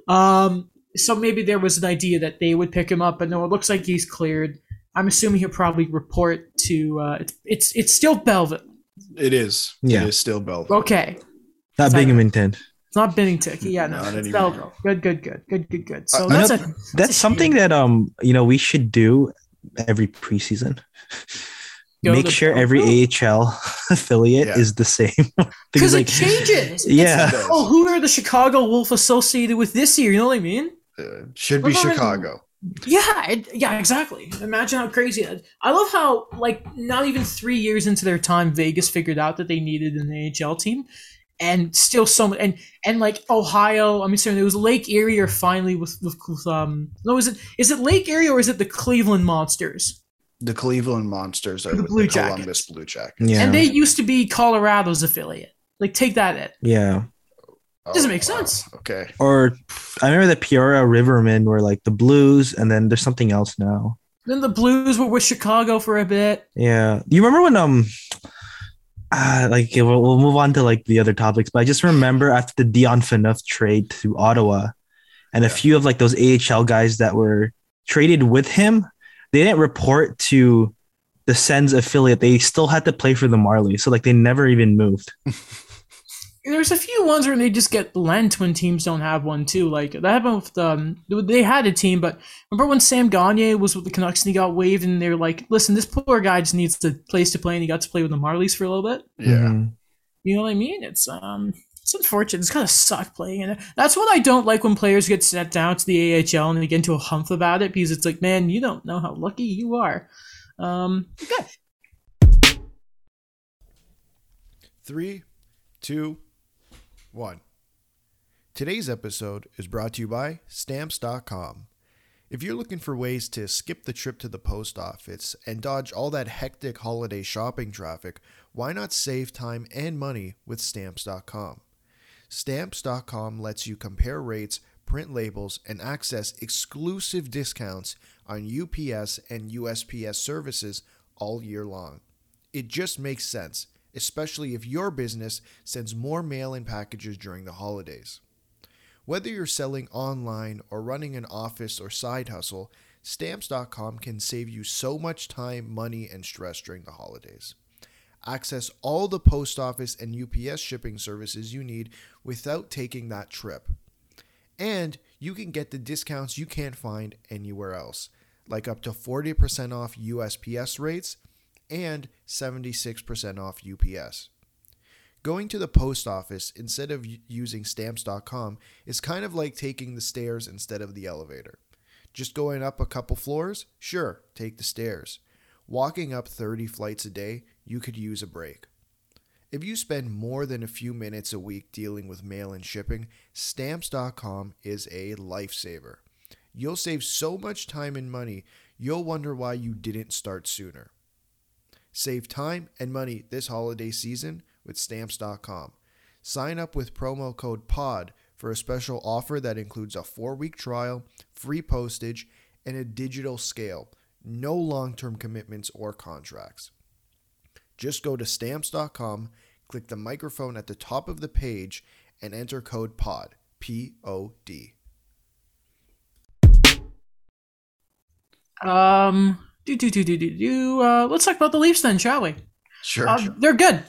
[SPEAKER 1] Um, so maybe there was an idea that they would pick him up, but no, it looks like he's cleared. I'm assuming he'll probably report to. Uh, it's it's it's still Belleville.
[SPEAKER 2] It is. Yeah. It is still Belleville.
[SPEAKER 1] Okay.
[SPEAKER 3] Not Binghamton.
[SPEAKER 1] It's not Bennington. Yeah, no. Not it's Belleville. Good, good, good, good, good, good. So uh, that's a, that's,
[SPEAKER 3] that's something that um you know we should do every preseason. Go Make sure every AHL <laughs> affiliate yeah. is the same. <laughs>
[SPEAKER 1] because like, it changes.
[SPEAKER 3] Yeah.
[SPEAKER 1] oh, who are the Chicago Wolf associated with this year? You know what I mean?
[SPEAKER 2] Uh, should be Chicago.
[SPEAKER 1] Yeah, it, yeah, exactly. Imagine how crazy. I love how like not even three years into their time, Vegas figured out that they needed an AHL team, and still so much, and and like Ohio. I mean, sorry, it was Lake Erie or finally with, with, with um. No, is it is it Lake Erie or is it the Cleveland Monsters?
[SPEAKER 2] The Cleveland Monsters are the Blue the Columbus Blue Jackets.
[SPEAKER 1] Yeah, and they used to be Colorado's affiliate. Like, take that in.
[SPEAKER 3] Yeah.
[SPEAKER 1] Doesn't
[SPEAKER 4] Oh,
[SPEAKER 1] make
[SPEAKER 4] wow.
[SPEAKER 1] sense.
[SPEAKER 4] Okay.
[SPEAKER 3] Or I remember the Peoria Rivermen were like the Blues, and then there's something else now.
[SPEAKER 1] Then the Blues were with Chicago for a bit.
[SPEAKER 3] Yeah, you remember when um, uh, like okay, we'll, we'll move on to like the other topics, but I just remember after the Dion Phaneuf trade to Ottawa, and a few of like those AHL guys that were traded with him, they didn't report to the Sens affiliate. They still had to play for the Marlies, so like they never even moved. <laughs>
[SPEAKER 1] There's a few ones where they just get lent when teams don't have one too. Like that happened with um, they had a team, but remember when Sam Gagner was with the Canucks and he got waived, and they're like, "Listen, this poor guy just needs a place to play," and he got to play with the Marlies for a little bit.
[SPEAKER 4] Yeah.
[SPEAKER 3] Mhm.
[SPEAKER 1] You know what I mean? It's um, it's unfortunate. It's kind of suck playing in it. That's what I don't like when players get sent down to the AHL and they get into a humph about it because it's like, man, you don't know how lucky you are. Um, okay.
[SPEAKER 4] Three, two, one. Today's episode is brought to you by Stamps.com. If you're looking for ways to skip the trip to the post office and dodge all that hectic holiday shopping traffic, why not save time and money with Stamps.com? Stamps.com lets you compare rates, print labels, and access exclusive discounts on UPS and USPS services all year long. It just makes sense, especially if your business sends more mail in packages during the holidays. Whether you're selling online or running an office or side hustle, stamps.com can save you so much time, money, and stress during the holidays. Access all the post office and UPS shipping services you need without taking that trip. And you can get the discounts you can't find anywhere else, like up to 40% off USPS rates and 76% off UPS. Going to the post office instead of using stamps.com is kind of like taking the stairs instead of the elevator. Just going up a couple floors? Sure, take the stairs. Walking up 30 flights a day, you could use a break. If you spend more than a few minutes a week dealing with mail and shipping, stamps.com is a lifesaver. You'll save so much time and money, you'll wonder why you didn't start sooner. Save time and money this holiday season with stamps.com. Sign up with promo code POD for a special offer that includes a four week trial, free postage, and a digital scale. No long term commitments or contracts. Just go to stamps.com, click the microphone at the top of the page, and enter code POD. P O D.
[SPEAKER 1] Um, do do do do do do. Uh, let's talk about the Leafs then, shall we?
[SPEAKER 4] Sure.
[SPEAKER 1] Uh, they're good.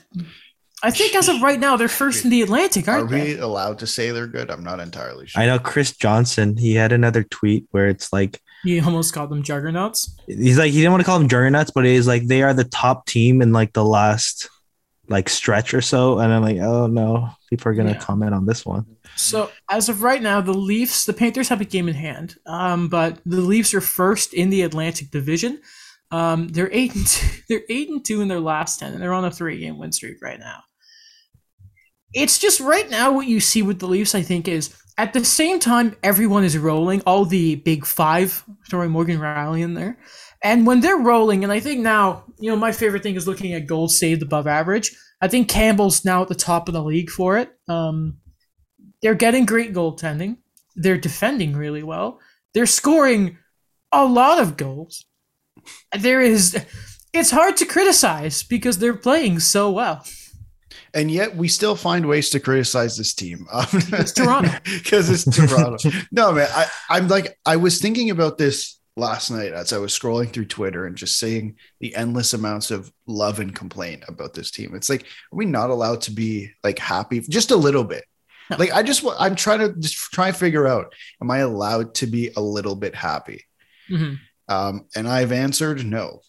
[SPEAKER 1] I think as of right now, they're first in the Atlantic,
[SPEAKER 4] Are
[SPEAKER 1] aren't they?
[SPEAKER 4] we allowed to say they're good? I'm not entirely sure.
[SPEAKER 3] I know Chris Johnston. He had another tweet where it's like
[SPEAKER 1] he almost called them juggernauts.
[SPEAKER 3] he's like he didn't want to call them juggernauts, but it is like they are the top team in like the last like stretch or so. And I'm like, oh no, people are gonna
[SPEAKER 1] Yeah.
[SPEAKER 3] comment on this one.
[SPEAKER 1] So as of right now, the Leafs, the Panthers have a game in hand, um, but the Leafs are first in the Atlantic Division. Um, they're eight and two, <laughs> they're eight and two in their last ten, and they're on a three-game win streak right now. It's just right now what you see with the Leafs. I think is at the same time everyone is rolling. All the big five, throwing Morgan Rielly in there, and when they're rolling, and I think now you know my favorite thing is looking at goals saved above average. I think Campbell's now at the top of the league for it. Um, they're getting great goaltending. They're defending really well. They're scoring a lot of goals. There is it's hard to criticize because they're playing so well.
[SPEAKER 4] and yet we still find ways to criticize this team. <laughs>
[SPEAKER 1] It's Toronto. <laughs>
[SPEAKER 4] because it's Toronto. no, man, I, I'm like I was thinking about this last night as I was scrolling through Twitter and just seeing the endless amounts of love and complaint about this team. It's like, are we not allowed to be like happy just a little bit?
[SPEAKER 1] No. <laughs>
[SPEAKER 4] Like I just I'm trying to just try and figure out, am I allowed to be a little bit happy?
[SPEAKER 1] Mhm.
[SPEAKER 4] Um, and I've answered no,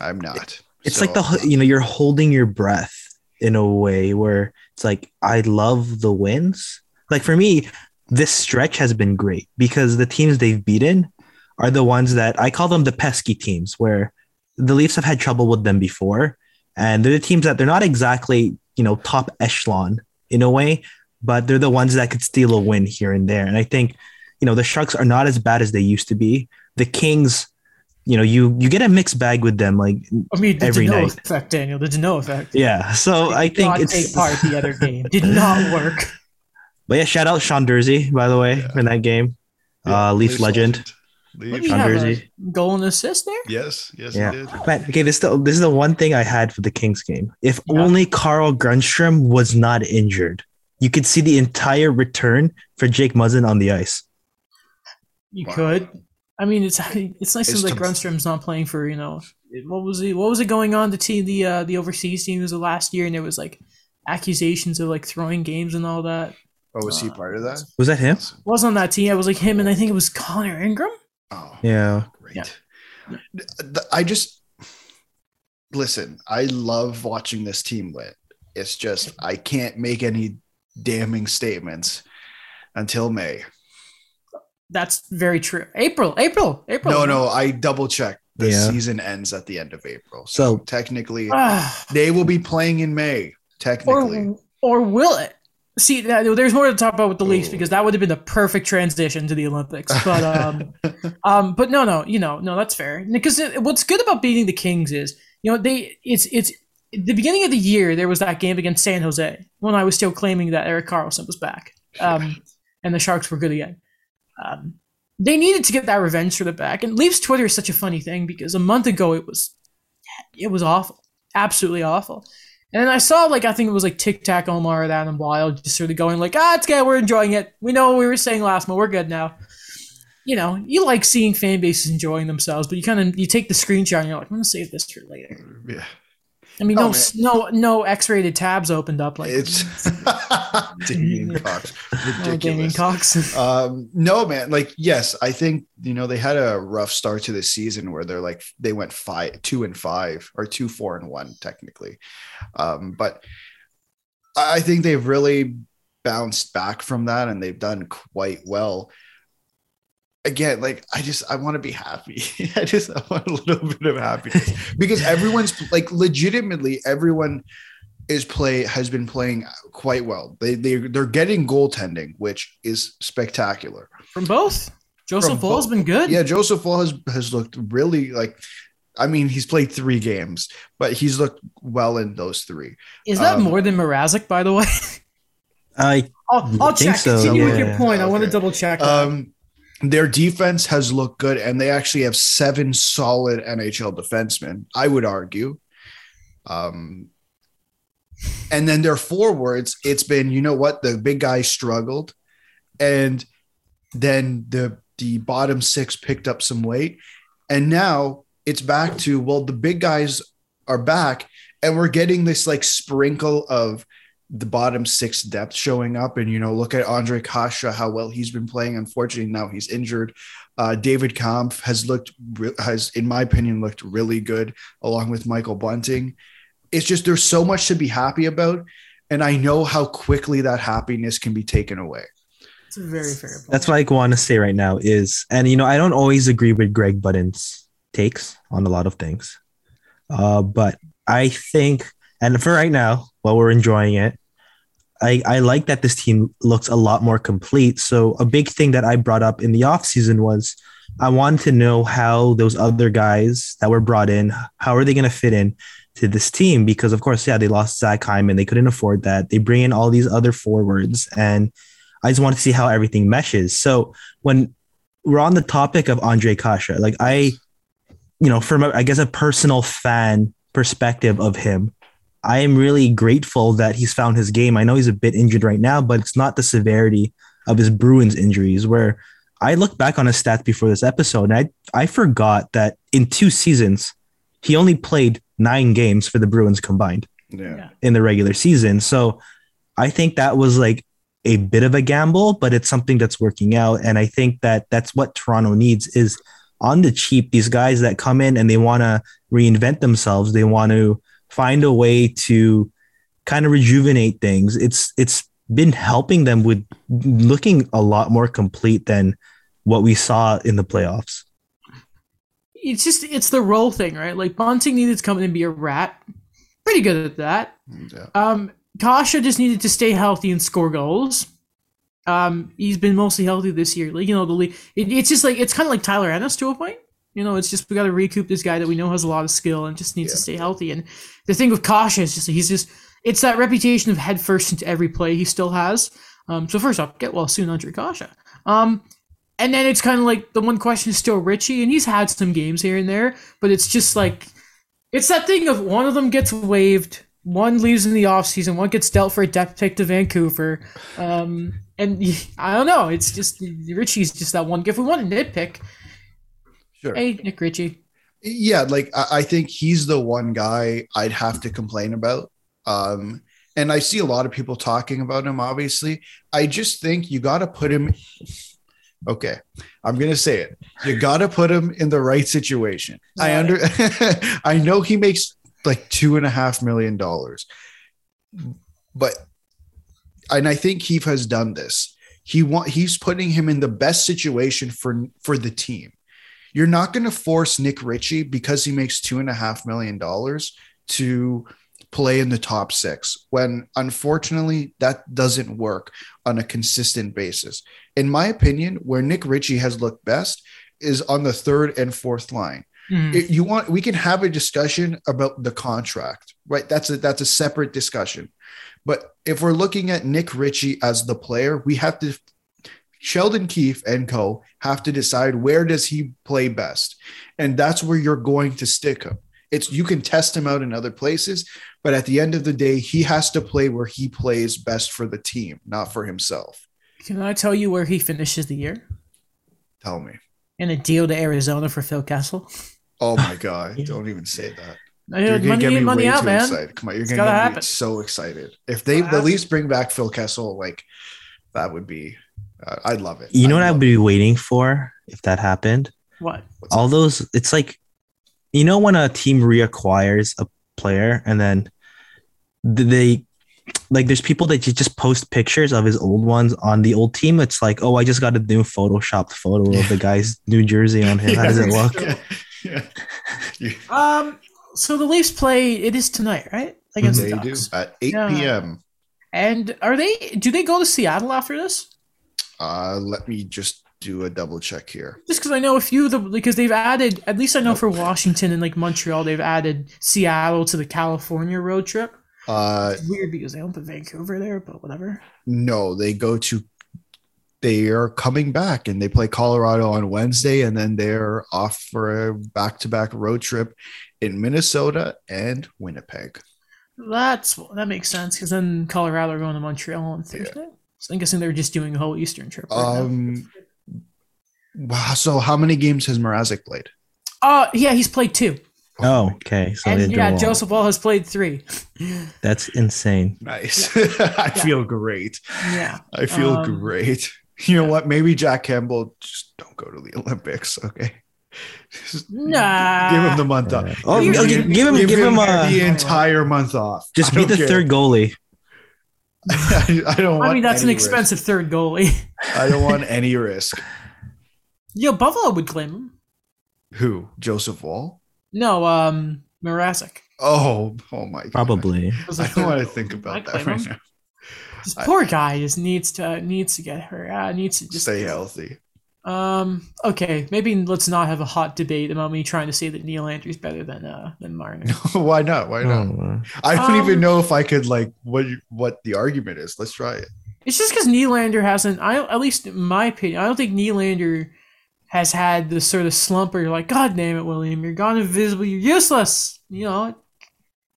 [SPEAKER 4] I'm not.
[SPEAKER 3] It's
[SPEAKER 4] So,
[SPEAKER 3] like the you know you're holding your breath in a way where it's like I love the wins. Like for me, this stretch has been great because the teams they've beaten are the ones that I call them the pesky teams, where the Leafs have had trouble with them before, and they're the teams that they're not exactly you know top echelon in a way, but they're the ones that could steal a win here and there. And I think you know the Sharks are not as bad as they used to be. The Kings. You know, you you get a mixed bag with them. Like
[SPEAKER 1] I mean, the
[SPEAKER 3] Every
[SPEAKER 1] Dano
[SPEAKER 3] night.
[SPEAKER 1] effect, Daniel. The Dano effect.
[SPEAKER 3] Yeah, so I
[SPEAKER 1] Did
[SPEAKER 3] think
[SPEAKER 1] not
[SPEAKER 3] it's
[SPEAKER 1] take part the other game. Did not <laughs> work.
[SPEAKER 3] But yeah, shout out Sean Durzi, by the way,
[SPEAKER 2] Yeah.
[SPEAKER 3] in that game.
[SPEAKER 2] Yeah,
[SPEAKER 3] uh, Leafs legend.
[SPEAKER 1] Maybe
[SPEAKER 2] Leafs.
[SPEAKER 1] you
[SPEAKER 3] Sean
[SPEAKER 1] have a goal and assist there.
[SPEAKER 2] Yes, yes,
[SPEAKER 3] Yeah.
[SPEAKER 2] he did.
[SPEAKER 3] Man, okay, this is, the, this is the one thing I had for the Kings game. If
[SPEAKER 1] Yeah.
[SPEAKER 3] only Carl Grundstrom was not injured, you could see the entire return for Jake Muzzin on the ice.
[SPEAKER 1] You
[SPEAKER 2] Wow.
[SPEAKER 1] could. I mean, it's <laughs> it's nice
[SPEAKER 2] It's
[SPEAKER 1] that
[SPEAKER 2] to-
[SPEAKER 1] Grundstrom's not playing for you know what was he what was it going on the team the uh, the overseas team was the last year and there was like accusations of like throwing games and all that.
[SPEAKER 2] Oh, was he
[SPEAKER 1] Uh,
[SPEAKER 2] part of that?
[SPEAKER 3] Was that him?
[SPEAKER 1] was on that team. I was like him and I think it was Connor Ingram.
[SPEAKER 2] Oh,
[SPEAKER 3] Yeah.
[SPEAKER 2] great.
[SPEAKER 1] Yeah.
[SPEAKER 2] I just listen. I love watching this team win. It's just I can't make any damning statements until May.
[SPEAKER 1] That's very true. April, April, April.
[SPEAKER 2] No, no, I double checked. The
[SPEAKER 3] Yeah.
[SPEAKER 2] season ends at the end of April, so,
[SPEAKER 3] So-
[SPEAKER 2] technically
[SPEAKER 1] Ah,
[SPEAKER 2] they will be playing in May. Technically,
[SPEAKER 1] or or will it? See, there's more to talk about with the Leafs because that would have been the perfect transition to the Olympics. But um, <laughs> um, but no, no, you know, no, that's fair. Because what's good about beating the Kings is, you know, they it's it's the beginning of the year there was that game against San Jose when I was still claiming that Erik Karlsson was back, um, and the Sharks were good again. Um, they needed to get that revenge for the back. And Leafs Twitter is such a funny thing because a month ago it was it was awful, absolutely awful. And I saw like I think it was like Tic Tac Omar and Adam Wild just sort of going like, ah, it's good, we're enjoying it. We know what we were saying last month, we're good now. You know, you like seeing fan bases enjoying themselves, but you kind of you take the screenshot and you're like, I'm gonna save this for later.
[SPEAKER 2] yeah,
[SPEAKER 1] I mean,
[SPEAKER 2] Oh,
[SPEAKER 1] no,
[SPEAKER 2] man.
[SPEAKER 1] no, no X-rated tabs opened up like
[SPEAKER 2] it's <laughs> Damien Cox, <laughs>
[SPEAKER 1] no gaming
[SPEAKER 2] ridiculous. <laughs> Um, no, man. Like, yes, I think you know they had a rough start to the season where they're like they went five, two and five, or two, four and one technically. Um, but I I think they've really bounced back from that, and they've done quite well. Again, like I just I want to be happy. <laughs> I just I want a little bit of happiness because everyone's like legitimately everyone is play has been playing quite well. They they they're getting goaltending, which is spectacular.
[SPEAKER 1] From both. Joseph
[SPEAKER 2] From
[SPEAKER 1] Full has been good.
[SPEAKER 2] Yeah, Joseph Woll has has looked really like. I mean, he's played three games, but he's looked well in those three.
[SPEAKER 1] Is that
[SPEAKER 2] Um,
[SPEAKER 1] more than Mrazek, by the way?
[SPEAKER 3] I <laughs>
[SPEAKER 1] I'll, I'll
[SPEAKER 3] think
[SPEAKER 1] check.
[SPEAKER 3] so,
[SPEAKER 1] Continue with your point. I want to double check.
[SPEAKER 2] Um, their defense has looked good, and they actually have seven solid NHL defensemen. I would argue. Um, and then their forwards, it's been you know what the big guys struggled, and then the the bottom six picked up some weight, and now it's back to well the big guys are back, and we're getting this like sprinkle of the bottom six depth showing up. And, you know, look at Ondrej Kase, how well he's been playing. Unfortunately, now he's injured. Uh, David Kampf has looked, has, in my opinion, looked really good along with Michael Bunting. It's just there's so much to be happy about. And I know how quickly that happiness can be taken away.
[SPEAKER 1] It's a very fair point.
[SPEAKER 3] that's what I want to say right now is, and you know, I don't always agree with Craig Button's takes on a lot of things, uh, but I think, and for right now, while we're enjoying it, I, I like that this team looks a lot more complete. So a big thing that I brought up in the offseason was I wanted to know how those other guys that were brought in, how are they going to fit in to this team? Because of course, yeah, they lost Zach Hyman. They couldn't afford that. They bring in all these other forwards and I just want to see how everything meshes. So when we're on the topic of Ondrej Kase, like I, you know, from a, I guess a personal fan perspective of him, I am really grateful that he's found his game. I know he's a bit injured right now, but it's not the severity of his Bruins injuries. Where I look back on his stats before this episode, and I I forgot that in two seasons he only played nine games for the Bruins combined
[SPEAKER 2] Yeah.
[SPEAKER 1] Yeah.
[SPEAKER 3] in the regular season. So I think that was like a bit of a gamble, but it's something that's working out. And I think that that's what Toronto needs is on the cheap, these guys that come in and they want to reinvent themselves. They want to find a way to kind of rejuvenate things. It's, it's been helping them with looking a lot more complete than what we saw in the playoffs.
[SPEAKER 1] it's just it's the role thing, right? Like Bunting needed to come in and be a rat. Pretty good at that.
[SPEAKER 2] Yeah.
[SPEAKER 1] Um, Kase just needed to stay healthy and score goals. Um, he's been mostly healthy this year. Like you know, the league. It, it's just like it's kind of like Tyler Ennis to a point. You know, it's just we got to recoup this guy that we know has a lot of skill and just needs to stay healthy. And the thing with Kase is just he's just it's that reputation of head first into every play he still has. Um, so first off, get well soon, Ondrej Kase. Um, and then it's kind of like the one question is still Ritchie, and he's had some games here and there, but it's just like it's that thing of one of them gets waived, one leaves in the offseason, one gets dealt for a depth pick to Vancouver. Um, and <laughs> I don't know, it's just Ritchie's just that one. If we want to nitpick,
[SPEAKER 2] Sure.
[SPEAKER 1] hey Nick Ritchie,
[SPEAKER 2] Yeah, like I, I think he's the one guy I'd have to complain about. Um, and I see a lot of people talking about him, obviously. I just think you got to put him. Okay, I'm gonna say it. You got to put him in the right situation. I under. <laughs> I know he makes like two and a half million dollars, but and I think Keefe has done this. He want he's putting him in the best situation for for the team. You're not going to force Nick Ritchie because he makes two and a half million dollars to play in the top six when unfortunately that doesn't work on a consistent basis. In my opinion, where Nick Ritchie has looked best is on the third and fourth line.
[SPEAKER 1] Hmm.
[SPEAKER 2] If you want, we can have a discussion about the contract, right? That's a that's a separate discussion. But if we're looking at Nick Ritchie as the player, we have to Sheldon Keefe and co have to decide where does he play best. And that's where you're going to stick him. It's you can test him out in other places, but at the end of the day, he has to play where he plays best for the team, not for himself.
[SPEAKER 1] Can I tell you where he finishes the year?
[SPEAKER 2] Tell me.
[SPEAKER 1] In a deal to Arizona for Phil Kessel.
[SPEAKER 2] Oh my <laughs> god, don't even say that. You're gonna get me
[SPEAKER 1] money
[SPEAKER 2] way
[SPEAKER 1] out,
[SPEAKER 2] too
[SPEAKER 1] man.
[SPEAKER 2] excited. Come on, you're
[SPEAKER 1] It's
[SPEAKER 2] gonna me so excited. If they at least bring back Phil Kessel, like that would be, I'd love it.
[SPEAKER 3] You know
[SPEAKER 2] I'd
[SPEAKER 3] what I'd be waiting for if that happened?
[SPEAKER 1] What?
[SPEAKER 2] What's
[SPEAKER 3] All those, it's like, you know, when a team reacquires a player and then they, like, there's people that you just post pictures of his old ones on the old team. It's like, oh, I just got a new photoshopped photo of the <laughs> guy's New Jersey on him. How does it look? <laughs>
[SPEAKER 2] yeah. yeah. <laughs>
[SPEAKER 1] Um. So the Leafs play. It is tonight, right? Against
[SPEAKER 2] They
[SPEAKER 1] the
[SPEAKER 2] do
[SPEAKER 1] Ducks.
[SPEAKER 2] at 8
[SPEAKER 1] Yeah.
[SPEAKER 2] p.m.
[SPEAKER 1] And are they? Do they go to Seattle after this?
[SPEAKER 2] Uh, let me just do a double check here.
[SPEAKER 1] Just because I know a few of the because they've added. At least I know for Washington and like Montreal, they've added Seattle to the California road trip.
[SPEAKER 2] Uh,
[SPEAKER 1] It's weird because they don't put Vancouver there, but whatever.
[SPEAKER 2] no, they go to. They are coming back and they play Colorado on Wednesday, and then they're off for a back-to-back road trip in Minnesota and Winnipeg.
[SPEAKER 1] That's that makes sense because then Colorado are going to Montreal on Thursday. So I'm guessing they're just doing a whole Eastern trip. Right.
[SPEAKER 2] Um, wow. So, how many games has Mrazek played?
[SPEAKER 1] Uh yeah, he's played two,
[SPEAKER 3] Oh, okay. So they
[SPEAKER 1] and yeah,
[SPEAKER 3] all.
[SPEAKER 1] Joseph Woll has played three.
[SPEAKER 3] That's insane.
[SPEAKER 2] Nice. <laughs> I feel great.
[SPEAKER 1] Yeah,
[SPEAKER 2] I feel
[SPEAKER 1] Um,
[SPEAKER 2] great. You know what? Maybe Jack Campbell just don't go to the <laughs> Olympics. Okay. Just
[SPEAKER 1] Nah.
[SPEAKER 2] Give him the month off.
[SPEAKER 3] Oh,
[SPEAKER 1] You-
[SPEAKER 3] okay,
[SPEAKER 1] you-
[SPEAKER 3] give him, give him, uh,
[SPEAKER 2] the entire month off.
[SPEAKER 3] just be the
[SPEAKER 2] care.
[SPEAKER 3] third goalie.
[SPEAKER 2] I, <laughs> I don't want.
[SPEAKER 1] I mean that's an
[SPEAKER 2] any risk.
[SPEAKER 1] expensive third goalie.
[SPEAKER 2] I don't want <laughs> any risk.
[SPEAKER 1] Yo, Buffalo would claim him.
[SPEAKER 2] Who? Joseph Woll?
[SPEAKER 1] No, um, Mrazek.
[SPEAKER 2] Oh, oh my god.
[SPEAKER 3] Probably.
[SPEAKER 1] was a
[SPEAKER 2] I don't
[SPEAKER 1] third
[SPEAKER 2] want to
[SPEAKER 1] goalie.
[SPEAKER 2] think
[SPEAKER 1] I'd
[SPEAKER 2] about that right
[SPEAKER 1] him.
[SPEAKER 2] now.
[SPEAKER 1] This
[SPEAKER 2] I-
[SPEAKER 1] poor guy just needs to needs to get her. Uh, needs to just
[SPEAKER 2] Stay healthy.
[SPEAKER 1] Um. Okay. Maybe let's not have a hot debate about me trying to say that Nylander's better than uh than Marner. <laughs>
[SPEAKER 2] Why not? Why not?
[SPEAKER 3] Oh,
[SPEAKER 2] I don't
[SPEAKER 1] Um,
[SPEAKER 2] even know if I could like what what the argument is. Let's try it.
[SPEAKER 1] It's just because Nylander hasn't. I at least in my opinion, I don't think Nylander has had this sort of slump where you're like, God damn it, William, you're gone invisible, you're useless. You know,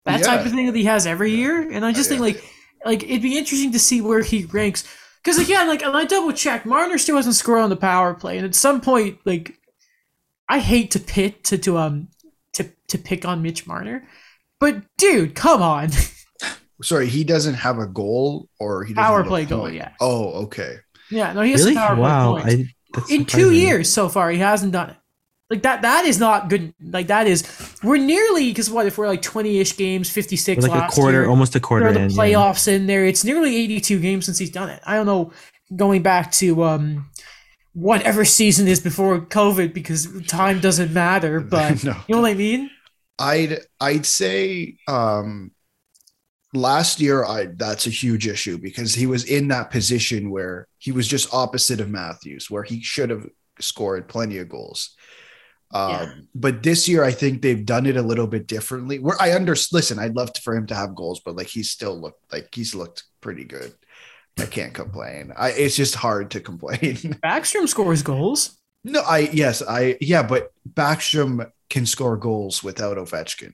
[SPEAKER 1] that type of thing that he has every year. And I just
[SPEAKER 2] Yeah.
[SPEAKER 1] think like, like it'd be interesting to see where he ranks. Because again, like, and I double checked, Marner still hasn't scored on the power play, and at some point, like, I hate to pit to to um to to pick on Mitch Marner, but dude, come on. <laughs>
[SPEAKER 2] Sorry, he doesn't have a goal or he doesn't
[SPEAKER 1] Power
[SPEAKER 2] have a
[SPEAKER 1] play goal,
[SPEAKER 2] point.
[SPEAKER 1] yeah.
[SPEAKER 2] Oh, okay.
[SPEAKER 1] yeah, no, he has
[SPEAKER 3] really?
[SPEAKER 1] some power play
[SPEAKER 3] Wow.
[SPEAKER 1] points.
[SPEAKER 3] I,
[SPEAKER 1] in two years so far he hasn't done it like that that is not good like that is we're nearly because what if we're like 20ish games 56
[SPEAKER 3] Like a quarter,
[SPEAKER 1] year,
[SPEAKER 3] almost a quarter
[SPEAKER 1] throw the
[SPEAKER 3] in. yeah.
[SPEAKER 1] playoffs in there it's nearly 82 games since he's done it i don't know going back to um whatever season is before covid because time doesn't matter <laughs> but
[SPEAKER 2] no.
[SPEAKER 1] you know what i mean
[SPEAKER 2] I'd I'd say um last year I that's a huge issue because he was in that position where he was just opposite of Matthews where he should have scored plenty of goals. Um,
[SPEAKER 1] Yeah.
[SPEAKER 2] but this year I think they've done it a little bit differently. Where I under listen, I'd love to, for him to have goals, but like he's still looked like he's looked pretty good. I can't complain. I it's just hard to complain. <laughs>
[SPEAKER 1] Backstrom scores goals.
[SPEAKER 2] no, I yes, I yeah, but Backstrom can score goals without Ovechkin.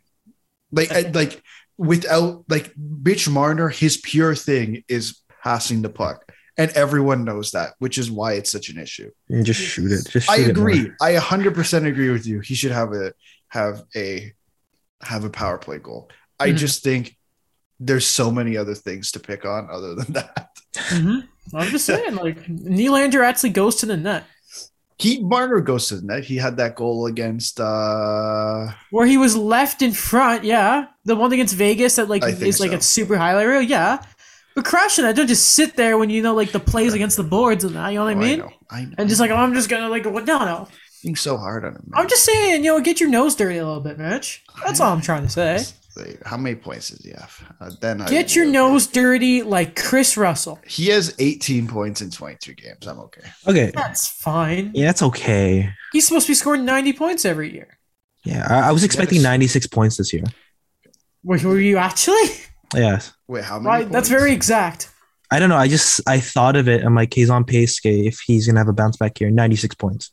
[SPEAKER 2] Like I- like without like Mitch Marner, his pure thing is passing the puck. And everyone knows that, which is why it's such an issue.
[SPEAKER 3] And just shoot it. Just
[SPEAKER 2] I
[SPEAKER 3] shoot it more.
[SPEAKER 2] agree. I 100% agree with you. He should have a have a have a power play goal. I
[SPEAKER 1] Mhm.
[SPEAKER 2] just think there's so many other things to pick on other than that.
[SPEAKER 1] hmm I'm just saying, like Nylander actually goes to the net,
[SPEAKER 2] He Marner goes to the net. He had that goal against uh
[SPEAKER 1] where he was left in front. Yeah, the one against Vegas that like
[SPEAKER 2] I think
[SPEAKER 1] is like
[SPEAKER 2] so.
[SPEAKER 1] a super highlight reel. Yeah, but crushing that. Don't just sit there when you know like the plays against the boards and that. You know what I
[SPEAKER 2] oh,
[SPEAKER 1] mean?
[SPEAKER 2] know. I know.
[SPEAKER 1] And just like, oh, I'm just gonna like, what? no, no.
[SPEAKER 2] being so hard on him. man.
[SPEAKER 1] I'm just saying, you know, get your nose dirty a little bit, Mitch. That's all I'm trying to say.
[SPEAKER 2] How many points does he have? Uh, then I
[SPEAKER 1] Get your nose dirty like Kris Russell.
[SPEAKER 2] He has 18 points in 22 games. I'm okay.
[SPEAKER 3] Okay.
[SPEAKER 1] That's fine.
[SPEAKER 3] Yeah, that's okay.
[SPEAKER 1] He's supposed to be scoring 90 points every year.
[SPEAKER 3] Yeah, I, I was expecting
[SPEAKER 2] Yes.
[SPEAKER 3] 96 points this year.
[SPEAKER 1] Were, were you actually?
[SPEAKER 3] Yes.
[SPEAKER 2] Wait, how many?
[SPEAKER 1] Right, that's very exact.
[SPEAKER 3] I don't know. I just I thought of it. I'm like, he's on pace. If he's gonna have a bounce back here, 96 points.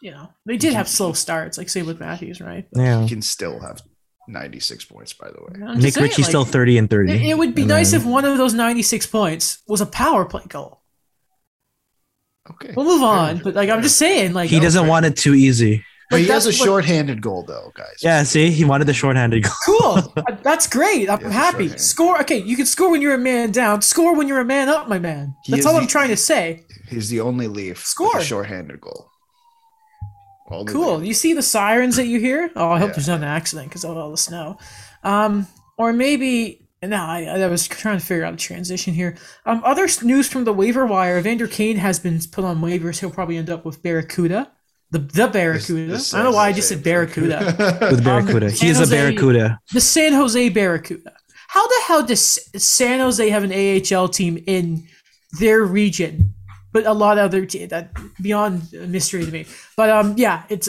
[SPEAKER 1] You know, they did have slow starts, like say with Matthews, right?
[SPEAKER 3] Yeah.
[SPEAKER 2] He can still have 96 points, by the way.
[SPEAKER 1] I'm
[SPEAKER 3] Nick
[SPEAKER 1] just saying,
[SPEAKER 3] Ritchie's
[SPEAKER 1] like,
[SPEAKER 3] still 30 and 30.
[SPEAKER 1] It, it would be
[SPEAKER 3] And
[SPEAKER 1] nice
[SPEAKER 3] then-
[SPEAKER 1] if one of those 96 points was a power play goal.
[SPEAKER 2] Okay.
[SPEAKER 1] We'll move on, but like I'm just saying, like
[SPEAKER 3] he doesn't
[SPEAKER 2] fair.
[SPEAKER 3] want it too easy.
[SPEAKER 2] But he has a
[SPEAKER 1] that's what-
[SPEAKER 2] short-handed goal, though, guys.
[SPEAKER 3] Yeah, see, he wanted the shorthanded goal.
[SPEAKER 1] Cool. <laughs> Uh, That's great. I'm
[SPEAKER 2] Yeah,
[SPEAKER 1] happy. Score. Okay, you can score when you're a man down. Score when you're a man up, my man.
[SPEAKER 2] He
[SPEAKER 1] That's all
[SPEAKER 2] the-
[SPEAKER 1] I'm trying to say.
[SPEAKER 2] He's the only Leaf
[SPEAKER 1] Score.
[SPEAKER 2] with a short-handed goal. Only
[SPEAKER 1] Cool.
[SPEAKER 2] Leaf.
[SPEAKER 1] You see the sirens that you hear? Oh, I hope
[SPEAKER 2] Yeah.
[SPEAKER 1] there's not an accident because of all the snow. Um, or maybe no. I, I was trying to figure out a transition here. Um, other news from the waiver wire: Evander Kane has been put on waivers. He'll probably end up with Barracuda. The the Barracuda.
[SPEAKER 2] This- this
[SPEAKER 1] I don't know why I just said Barracuda. <laughs>
[SPEAKER 3] with Barracuda.
[SPEAKER 1] San
[SPEAKER 3] he is a Barracuda.
[SPEAKER 1] the San Jose Barracuda. How the hell does San Jose have an AHL team in their region, but a lot of other te- that beyond a mystery to me. But um, yeah, it's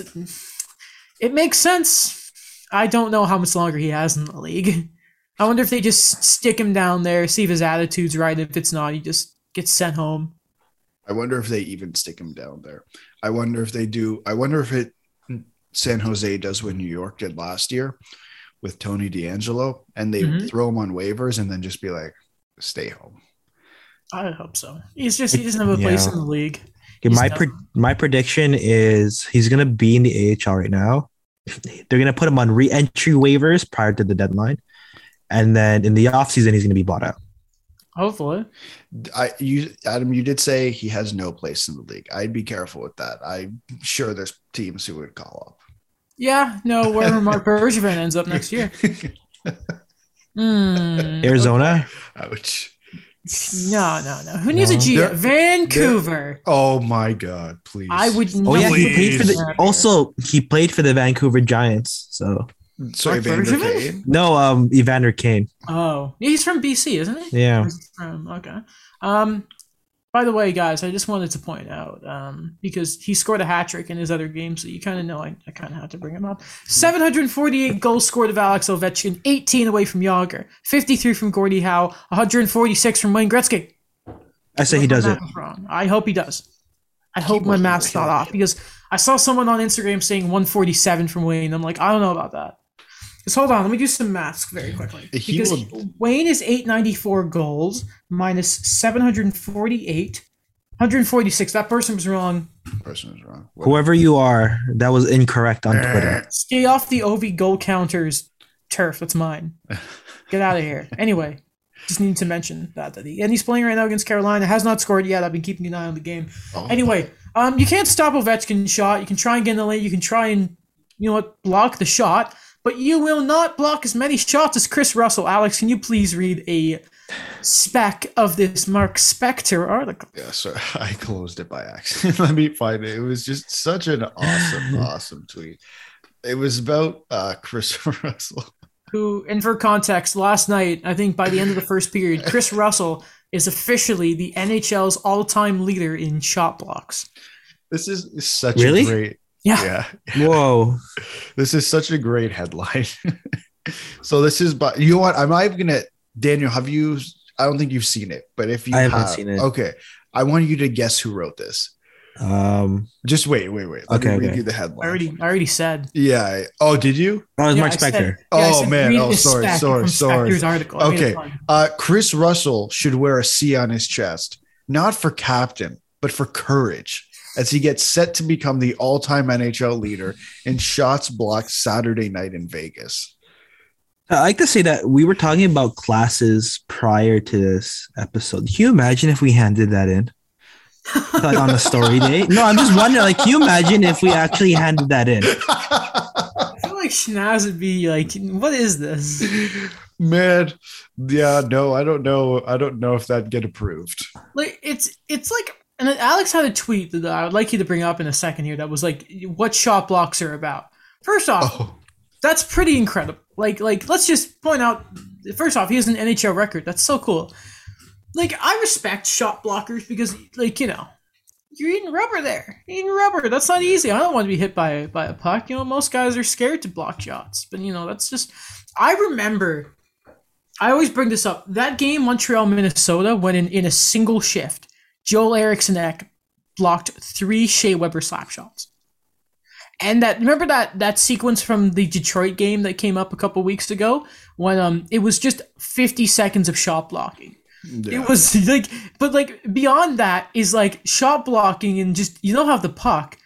[SPEAKER 1] it makes sense. I don't know how much longer he has in the league. I wonder if they just stick him down there, see if his attitude's right. If it's not, he just gets sent home.
[SPEAKER 2] I wonder if they even stick him down there. I wonder if they do. I wonder if it San Jose does what New York did last year with Tony DeAngelo, and they
[SPEAKER 1] Mhm.
[SPEAKER 2] throw him on waivers and then just be like, "Stay home."
[SPEAKER 1] I hope so. He's just he doesn't have a place in the league.
[SPEAKER 3] Okay, my pre- my prediction is he's gonna be in the AHL right now. They're gonna put him on re-entry waivers prior to the deadline, and then in the offseason he's gonna be bought out.
[SPEAKER 1] Hopefully.
[SPEAKER 2] I you Adam, you did say he has no place in the league. I'd be careful with that. I'm sure there's teams who would call up.
[SPEAKER 1] Yeah, no, wherever <laughs> Marc Bergevin ends up next year.
[SPEAKER 2] up.
[SPEAKER 1] Hmm.
[SPEAKER 3] Arizona,
[SPEAKER 2] Ouch.
[SPEAKER 1] No, no, no. Who needs a
[SPEAKER 3] No.
[SPEAKER 1] G?
[SPEAKER 2] There-
[SPEAKER 1] Vancouver.
[SPEAKER 2] Oh my god, please.
[SPEAKER 1] I would.
[SPEAKER 3] oh yeah, he played for the. Also, he played for the Vancouver Giants. So
[SPEAKER 2] Sorry,
[SPEAKER 1] Evander
[SPEAKER 2] Vander Kane.
[SPEAKER 3] no, um, Evander Kane.
[SPEAKER 1] Oh, yeah, he's from BC, isn't he?
[SPEAKER 3] Yeah,
[SPEAKER 1] Um, okay. Um, by the way, guys, I just wanted to point out um, because he scored a hat trick in his other game, so you kind of know I, I kind of had to bring him up. 748 goals scored of Alex Ovechkin, 18 away from Jagr, 53 from Gordie Howe, 146 from Wayne Gretzky.
[SPEAKER 3] I say he does it.
[SPEAKER 1] Wrong. I hope he does. I hope my math's not off because I saw someone on Instagram saying 147 from Wayne. I'm like, I don't know about that. Just hold on. Let me do some math very quickly.
[SPEAKER 2] He
[SPEAKER 1] Because
[SPEAKER 2] will-
[SPEAKER 1] Wayne is 894 goals minus 748, 146. That person was wrong.
[SPEAKER 2] Person is wrong.
[SPEAKER 3] Whoever you are, that was incorrect on Twitter.
[SPEAKER 1] Stay off the OV goal counters turf. That's mine. <laughs> Get out of here. Anyway, just need to mention that. that he, and he's playing right now against Carolina. Has not scored yet. I've been keeping an eye on the game.
[SPEAKER 2] Oh,
[SPEAKER 1] Anyway, um, you can't stop Ovechkin's shot. You can try and get in the lane. You can try and, you know what, block the shot. But you will not block as many shots as Kris Russell. Alex, can you please read a spec of this Mark Spector article?
[SPEAKER 2] Yeah, sorry, <laughs> I closed it by accident. <laughs> Let me find it. It was just such an awesome, <laughs> awesome tweet. It was about uh Kris Russell.
[SPEAKER 1] Who, and for context, last night, I think by the end of the first period, Kris Russell is officially the NHL's all-time leader in shot blocks.
[SPEAKER 2] This is such
[SPEAKER 3] Really?
[SPEAKER 2] a great
[SPEAKER 1] Yeah.
[SPEAKER 2] yeah.
[SPEAKER 3] Whoa. <laughs>
[SPEAKER 2] This is such a great headline. <laughs> so this is but you know what? I'm not even gonna Daniel, have you I don't think you've seen it, but if you
[SPEAKER 3] I haven't
[SPEAKER 2] have,
[SPEAKER 3] seen it.
[SPEAKER 2] okay, I want you to guess who wrote this.
[SPEAKER 3] Um,
[SPEAKER 2] Just wait, wait, wait. Let
[SPEAKER 3] Okay,
[SPEAKER 2] me read
[SPEAKER 3] okay.
[SPEAKER 2] you the
[SPEAKER 1] I
[SPEAKER 2] headline.
[SPEAKER 1] already, I already said.
[SPEAKER 2] yeah. Oh, did you?
[SPEAKER 3] oh, it's
[SPEAKER 1] Yeah,
[SPEAKER 3] Mark
[SPEAKER 1] I said-
[SPEAKER 3] Spector.
[SPEAKER 1] yeah,
[SPEAKER 2] Oh, man. Oh,
[SPEAKER 1] the
[SPEAKER 2] sorry, sorry, sorry.
[SPEAKER 1] Spector's article. I made it
[SPEAKER 2] Okay. Uh, Kris Russell should wear a C on his chest, not for captain, but for courage, as he gets set to become the all-time NHL leader in shots blocked Saturday night in Vegas.
[SPEAKER 3] I like to say that we were talking about classes prior to this episode. Can you imagine if we handed that in? like on a story <laughs> day? No, I'm just wondering, like, can you imagine if we actually handed that in?
[SPEAKER 1] I feel like Schnaz would be like, "What is this?"
[SPEAKER 2] Man, yeah, no, I don't know. I don't know if that'd get approved.
[SPEAKER 1] Like it's it's like and then Alex had a tweet that I would like you to bring up in a second here that was like what shot blocks are about. First off,
[SPEAKER 2] Oh,
[SPEAKER 1] that's pretty incredible. Like like let's just point out first off, he has an NHL record. That's so cool. Like I respect shot blockers because like, you know, you're eating rubber there. You're eating rubber. That's not easy. I don't want to be hit by by a puck. You know, most guys are scared to block shots. But you know, that's just I remember I always bring this up. That game Montreal Minnesota went in, in a single shift, Joel Eriksson Ek blocked three Shea Weber slap shots. And that remember that that sequence from the Detroit game that came up a couple weeks ago when um it was just 50 seconds of shot blocking.
[SPEAKER 2] yeah.
[SPEAKER 1] It was <laughs> like but like beyond that is like shot blocking and just you don't have the puck.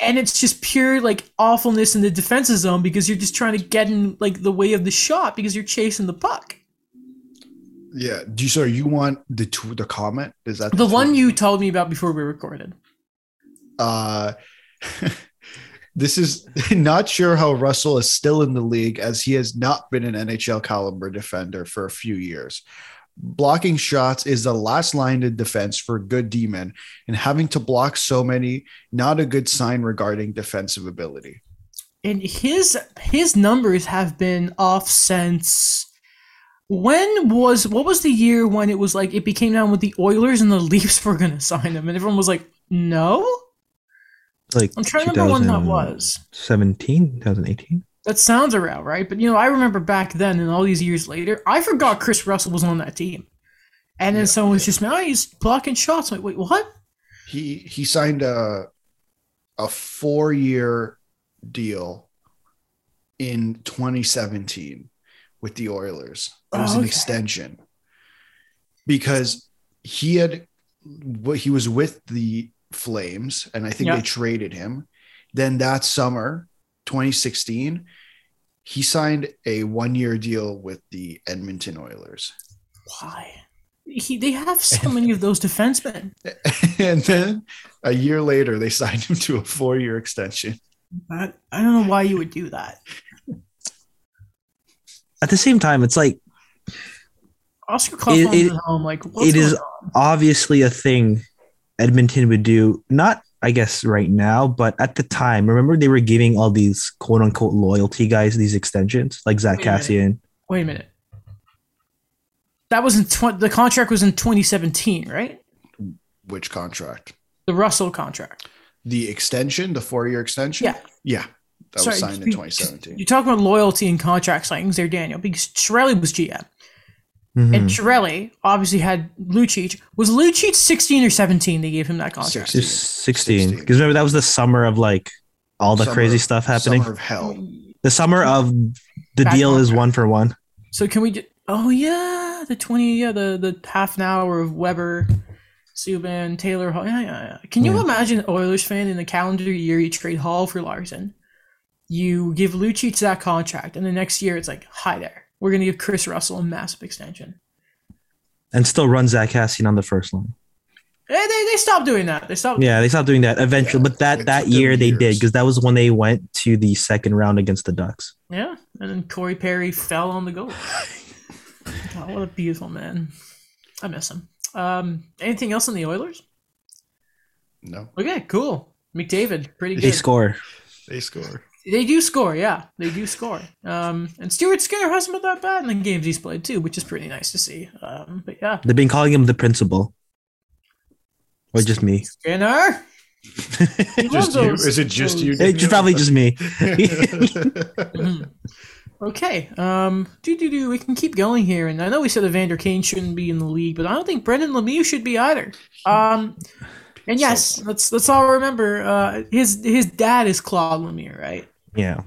[SPEAKER 1] And it's just pure like awfulness in the defensive zone because you're just trying to get in like the way of the shot because you're chasing the puck.
[SPEAKER 2] Yeah. Do you sorry? You want the tw- the comment? Is that
[SPEAKER 1] The one you told me about before we recorded.
[SPEAKER 2] Uh, <laughs> this is <laughs> not sure how Russell is still in the league as he has not been an NHL caliber defender for a few years. Blocking shots is the last line of defense for good D men, and having to block so many, not a good sign regarding defensive ability.
[SPEAKER 1] and his his numbers have been off since when was what was the year when it was like it became down with the Oilers and the Leafs were gonna <laughs> sign him? And everyone was like no?
[SPEAKER 3] Like,
[SPEAKER 1] I'm trying to remember when that was.
[SPEAKER 3] 17, 2018.
[SPEAKER 1] that sounds around right? But you know I remember back then and all these years later I forgot Kris Russell was on that team. And then
[SPEAKER 2] Yeah,
[SPEAKER 1] someone was just man he's blocking shots. I'm like wait what?
[SPEAKER 2] He he signed a a four year deal in 2017 with the Oilers. It oh, was
[SPEAKER 1] Oh,
[SPEAKER 2] an extension because he had what he was with the Flames, and I think
[SPEAKER 1] Yeah.
[SPEAKER 2] they traded him. Then that summer, 2016, he signed a one year deal with the Edmonton Oilers.
[SPEAKER 1] why he, they have so many of those defensemen <laughs>
[SPEAKER 2] and then a year later, they signed him to a four year extension.
[SPEAKER 1] I, I don't know why you would do that
[SPEAKER 3] At the same time, it's like
[SPEAKER 1] Oscar Klefbom
[SPEAKER 3] It-
[SPEAKER 1] is at home. Like, what's
[SPEAKER 3] it is
[SPEAKER 1] going on?
[SPEAKER 3] obviously a thing Edmonton would do, not I guess right now, but at the time, remember they were giving all these quote unquote loyalty guys these extensions, like Zach
[SPEAKER 1] Wait a.
[SPEAKER 3] Cassian.
[SPEAKER 1] Wait a minute. That was in tw- the contract was in 2017, right?
[SPEAKER 2] Which contract?
[SPEAKER 1] The Russell contract.
[SPEAKER 2] The extension, the four year extension?
[SPEAKER 1] Yeah.
[SPEAKER 2] Yeah. That
[SPEAKER 1] Sorry,
[SPEAKER 2] was signed in 2017.
[SPEAKER 1] You talk about loyalty and contract signings there, Daniel, because Chiarelli was GM.
[SPEAKER 3] Mhm.
[SPEAKER 1] And Chiarelli obviously had Lucic. Was Lucic 16 or 17 they gave him that contract?
[SPEAKER 3] 16.
[SPEAKER 2] 16.
[SPEAKER 3] Because remember, that was the summer of like all the
[SPEAKER 2] Summer-
[SPEAKER 3] crazy stuff happening.
[SPEAKER 2] Summer of hell.
[SPEAKER 3] the summer of the
[SPEAKER 1] Bad
[SPEAKER 3] deal is one for one.
[SPEAKER 1] So can we just, oh yeah, the 20, yeah, the, the half an hour of Weber, Subban, Taylor Hall. Yeah, yeah, yeah. Can you
[SPEAKER 3] Yeah.
[SPEAKER 1] imagine an Oilers fan in the calendar year you trade Hall for Larsson? You give Lucic that contract, and the next year it's like, hi there. We're going to give Kris Russell a massive extension.
[SPEAKER 3] And still run Zack Kassian on the first line.
[SPEAKER 1] Eh, They, they stopped doing that. They stopped.
[SPEAKER 3] Yeah, they stopped doing that eventually,
[SPEAKER 2] Yeah,
[SPEAKER 3] but that that
[SPEAKER 2] took them
[SPEAKER 3] year they did because that was when they went to the second round against the Ducks.
[SPEAKER 1] Yeah, and then Corey Perry fell on the goal. God, <laughs> what a beautiful man. I miss him. Um, anything else on the Oilers?
[SPEAKER 2] No,
[SPEAKER 1] Okay, cool. McDavid, pretty good.
[SPEAKER 3] They score.
[SPEAKER 2] they score.
[SPEAKER 1] They do score, yeah. They do score. Um, and Stuart Skinner hasn't been that bad in the games he's played too, which is pretty nice to see. Um, but yeah,
[SPEAKER 3] They've been calling him the principal. Or just me.
[SPEAKER 1] Skinner. <laughs>
[SPEAKER 2] Just you?
[SPEAKER 1] those-
[SPEAKER 2] Is it just
[SPEAKER 1] those-
[SPEAKER 2] you?
[SPEAKER 3] It's just probably just me. <laughs> <laughs>
[SPEAKER 1] Okay. Um. Do do do. We can keep going here, and I know we said Evander Kane shouldn't be in the league, but I don't think Brendan Lemieux should be either. Um. And yes, let's let's all remember. Uh, his his dad is Claude Lemieux, right?
[SPEAKER 3] Yeah,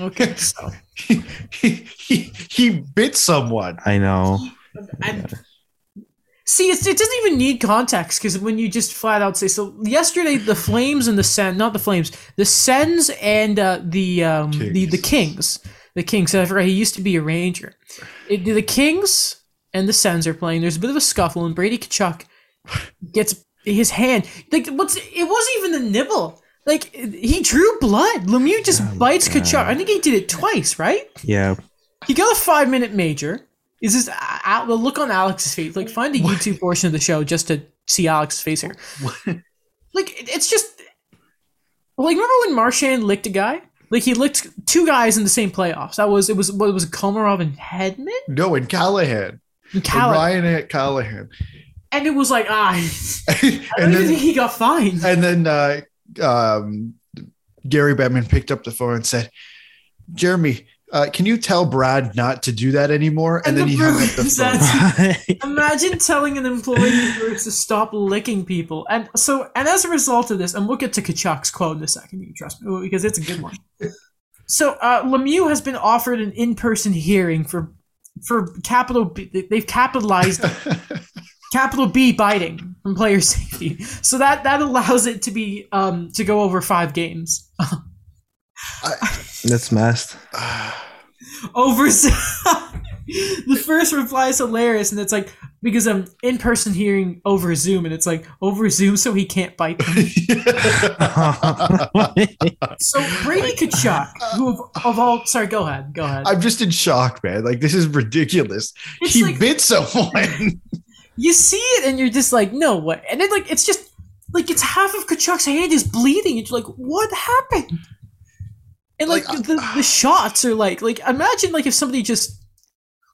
[SPEAKER 1] Okay. <laughs> So.
[SPEAKER 2] he, he, he bit someone.
[SPEAKER 3] I know.
[SPEAKER 1] And see, it's, it doesn't even need context because when you just flat out say so. Yesterday, the Flames and the Sen, not the Flames, the Sens and uh, the um, the the Kings, the Kings. I forgot he used to be a Ranger. It, the Kings and the Sens are playing. There's a bit of a scuffle, and Brady Tkachuk gets his hand. Like what's it wasn't even a nibble. Like he drew blood. Lemieux just
[SPEAKER 3] Oh,
[SPEAKER 1] bites
[SPEAKER 3] God.
[SPEAKER 1] Tkachuk. I think he did it twice, right?
[SPEAKER 3] Yeah,
[SPEAKER 1] He got a five minute major. Is this uh, the look on Alex's face? Like, find the
[SPEAKER 2] What?
[SPEAKER 1] YouTube portion of the show just to see Alex's face here. Like, it's just like remember when Marchand licked a guy? Like he licked two guys in the same playoffs. That was it was what was it, Komarov and Hedman
[SPEAKER 2] No, and Callahan.
[SPEAKER 1] and
[SPEAKER 2] In
[SPEAKER 1] Callum,
[SPEAKER 2] Ryan at Callahan.
[SPEAKER 1] And it was like ah, <laughs> I don't
[SPEAKER 2] and
[SPEAKER 1] even think
[SPEAKER 2] then,
[SPEAKER 1] he got fined.
[SPEAKER 2] and then uh, um, Gary Bettman picked up the phone and said, Jeremy, uh, can you tell Brad not to do that anymore? And,
[SPEAKER 1] And
[SPEAKER 2] then
[SPEAKER 1] the
[SPEAKER 2] he hung up the <laughs> phone. <laughs>
[SPEAKER 1] Imagine telling an employee to stop licking people. And so, and as a result of this, and we'll get to Tkachuk's quote in a second, you trust me, because it's a good one. So, uh, Lemieux has been offered an in-person hearing for for capital. B, they've capitalized capital B biting from player <laughs> safety. So that that allows it to be um to go over five games. <laughs>
[SPEAKER 3] that's messed. <sighs>
[SPEAKER 1] over <laughs> the first reply is hilarious and it's like because i'm in person hearing over zoom and it's like over zoom so he can't bite them so brady Tkachuk, who of, of all sorry go ahead go ahead
[SPEAKER 2] I'm just in shock, man. Like this is ridiculous.
[SPEAKER 1] It's
[SPEAKER 2] he
[SPEAKER 1] like-
[SPEAKER 2] bit someone.
[SPEAKER 1] You see it and you're just like no what and then like it's just like it's half of Tkachuk's hand is bleeding. It's like what happened? And like,
[SPEAKER 2] Like,
[SPEAKER 1] the, the ah. shots are like like imagine like if somebody just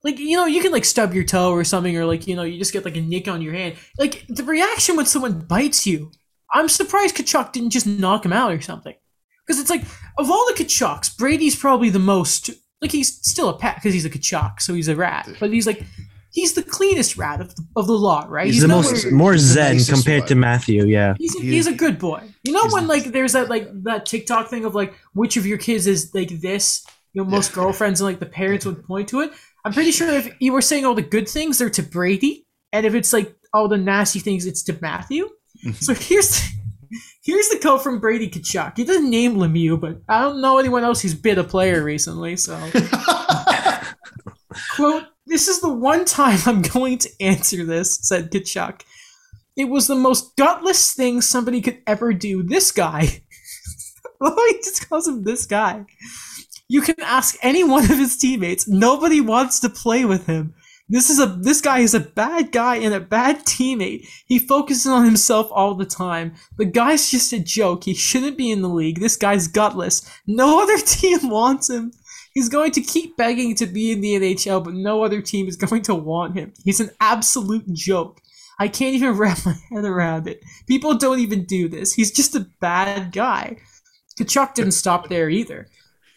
[SPEAKER 1] like you know you can like stub your toe or something or like you know you just get like a nick on your hand. Like the reaction when someone bites you i'm surprised Tkachuk didn't just knock him out or something. Because it's like of all the Tkachuks brady's probably the most like he's still a pet because he's a Tkachuk so he's a rat. But he's like he's the cleanest rat of the, of the lot right
[SPEAKER 3] He's, the
[SPEAKER 1] nowhere-
[SPEAKER 3] most more zen
[SPEAKER 2] nicest
[SPEAKER 3] compared to. Matthew. Yeah,
[SPEAKER 1] He's a,
[SPEAKER 2] He
[SPEAKER 1] he's a good boy. You know
[SPEAKER 2] he's
[SPEAKER 1] when like there's that like that TikTok thing of like which of your kids is like this? You know, most
[SPEAKER 2] Yeah.
[SPEAKER 1] girlfriends and like the parents would point to it. I'm pretty sure if you were saying all the good things, they're to Brady, and if it's like all the nasty things, it's to Matthew. Mm-hmm. so here's <laughs> here's the quote from Brady Tkachuk. He doesn't name Lemieux, but I don't know anyone else who's bit a player recently. So <laughs> quote this is the one time i'm going to answer this said Tkachuk. It was the most gutless thing somebody could ever do. This guy. <laughs> He just calls him this guy? You can ask any one of his teammates. Nobody wants to play with him. This is a this guy is a bad guy and a bad teammate. He focuses on himself all the time. The guy's just a joke. He shouldn't be in the league. This guy's gutless. No other <laughs> team wants him He's going to keep begging to be in the NHL, but no other team is <laughs> going to want him. He's an absolute joke. I can't even <laughs> wrap my head around it. People don't even do this. He's just a bad guy. Tkachuk didn't stop there either.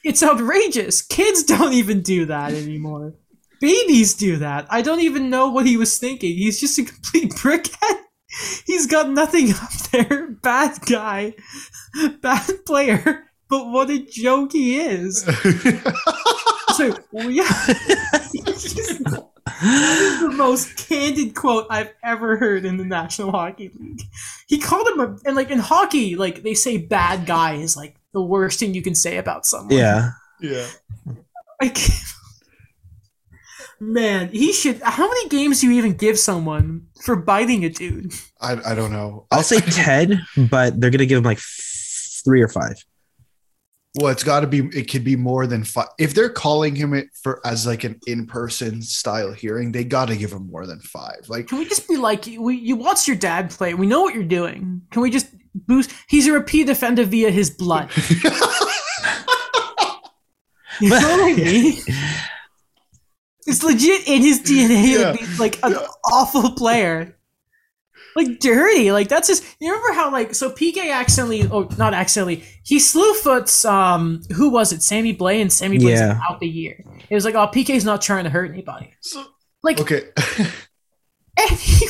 [SPEAKER 1] It's outrageous. Kids don't even do that anymore. Babies do that. I don't even know what he was thinking. He's just a complete <laughs> brickhead. He's got nothing up there. Bad guy. Bad player. But what a joke he is. <laughs> So well, yeah, It's just- that is the most candid quote I've ever heard in the National Hockey League. He called him a and like in hockey, like they say bad guy is like the worst thing you can say about someone.
[SPEAKER 3] yeah.
[SPEAKER 2] yeah.
[SPEAKER 1] Like man, he should. How many games do you even give someone for biting a dude?
[SPEAKER 2] I, I don't know.
[SPEAKER 3] I'll say <laughs> ten, but they're gonna give him like three or five.
[SPEAKER 2] Well, it's got to be. It could be more than five. If they're calling him it for as like an in-person style hearing, they got to give him more than five. Like,
[SPEAKER 1] Can we just be like, we, you watch your dad play. We know what you're doing. Can we just boost? He's a repeat offender via his blood. <laughs> You know what I <laughs> mean? It's legit in his DNA
[SPEAKER 2] Yeah.
[SPEAKER 1] like an
[SPEAKER 2] Yeah.
[SPEAKER 1] awful player. Like dirty. Like that's just. You remember how like so PK accidentally, oh not accidentally, he slew foots. Um, who was it? Sammy Blais and Sammy Blais's
[SPEAKER 3] Yeah.
[SPEAKER 1] out the year. It was like, oh, PK's not trying to hurt anybody.
[SPEAKER 2] So,
[SPEAKER 1] Like,
[SPEAKER 2] okay. <laughs>
[SPEAKER 1] and you,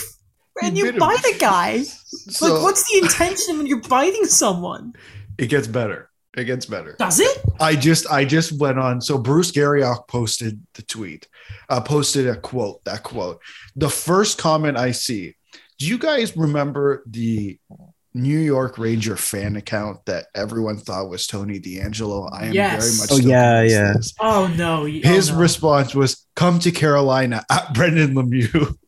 [SPEAKER 1] and
[SPEAKER 2] He
[SPEAKER 1] you
[SPEAKER 2] bit him.
[SPEAKER 1] bite a guy. <laughs>
[SPEAKER 2] so
[SPEAKER 1] like, what's the intention when you're biting someone?
[SPEAKER 2] it gets better. It gets better.
[SPEAKER 1] Does it?
[SPEAKER 2] I just I just went on. So Bruce Garrioch posted the tweet, uh, posted a quote. That quote. The first comment I see. Do you guys remember the New York Ranger fan account that everyone thought was Tony DeAngelo? I am
[SPEAKER 1] Yes.
[SPEAKER 2] very much.
[SPEAKER 3] Oh, yeah,
[SPEAKER 2] convinced
[SPEAKER 3] yeah.
[SPEAKER 2] it is.
[SPEAKER 1] Oh no! y- oh,
[SPEAKER 2] His
[SPEAKER 1] no.
[SPEAKER 2] response was, "Come to Carolina at Brendan Lemieux." <laughs>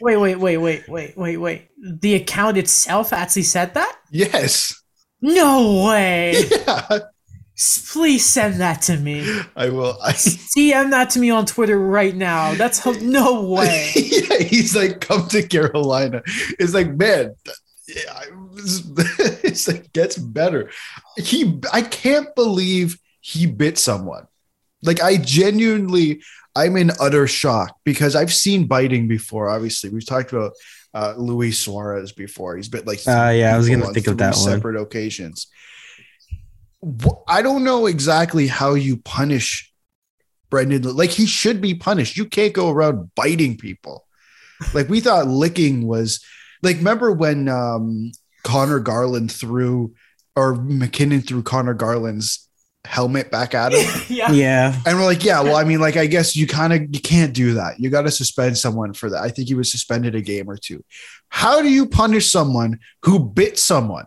[SPEAKER 1] Wait, wait, wait, wait, wait, wait, wait. The account itself actually said that?
[SPEAKER 2] yes.
[SPEAKER 1] No way! <laughs>
[SPEAKER 2] Yeah.
[SPEAKER 1] S- Please send that to me.
[SPEAKER 2] I will. I,
[SPEAKER 1] DM that to me on Twitter right now. That's ho- no way. <laughs>
[SPEAKER 2] yeah, he's like, come to Carolina. It's like, man, yeah, <laughs> I- it's like gets better. He, I can't believe he bit someone. Like, I genuinely, I'm in utter shock because I've seen biting before. Obviously, we've talked about uh, Luis Suarez before. He's bit like,
[SPEAKER 3] Uh, yeah, I was gonna think of
[SPEAKER 2] three
[SPEAKER 3] that one.
[SPEAKER 2] separate occasions. Wh- I don't know exactly how you punish Brendan. Like he should be punished. You can't go around biting people. Like we thought licking was like. Remember when um, Conor Garland threw or MacKinnon threw Conor Garland's helmet back at him, <laughs>
[SPEAKER 1] yeah.
[SPEAKER 3] Yeah.
[SPEAKER 2] and we're like, yeah, well, I mean, like I guess you kind of you can't do that. You got to suspend someone for that. I think he was suspended a game or two. How do you punish someone who bit someone?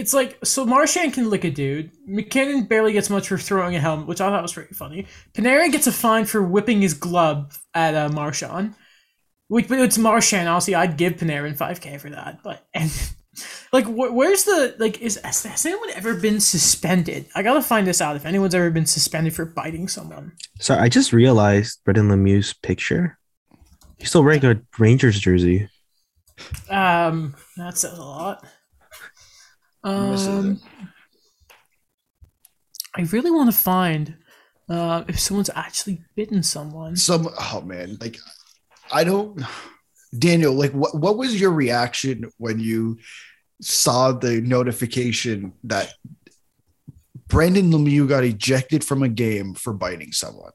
[SPEAKER 1] It's like so Marchand can lick a dude. MacKinnon barely gets much for throwing a helmet, which I thought was pretty funny. Panarin gets a fine for whipping his glove at uh, Marchand. Which, but it's Marchand. Honestly, I'd give Panarin five k for that. But and <laughs> like, wh- where's the like? Is has, has anyone ever been suspended? I gotta find this out. If anyone's ever been suspended for biting someone.
[SPEAKER 3] So I just realized Brendan Lemieux's picture. He's still wearing a Rangers jersey.
[SPEAKER 1] Um, that says a lot.
[SPEAKER 2] Misses
[SPEAKER 1] Um, I really want to find uh, if someone's actually bitten someone.
[SPEAKER 2] Some oh man, like I don't Daniel, like what what was your reaction when you saw the notification that Brendan Lemieux got ejected from a game for biting someone?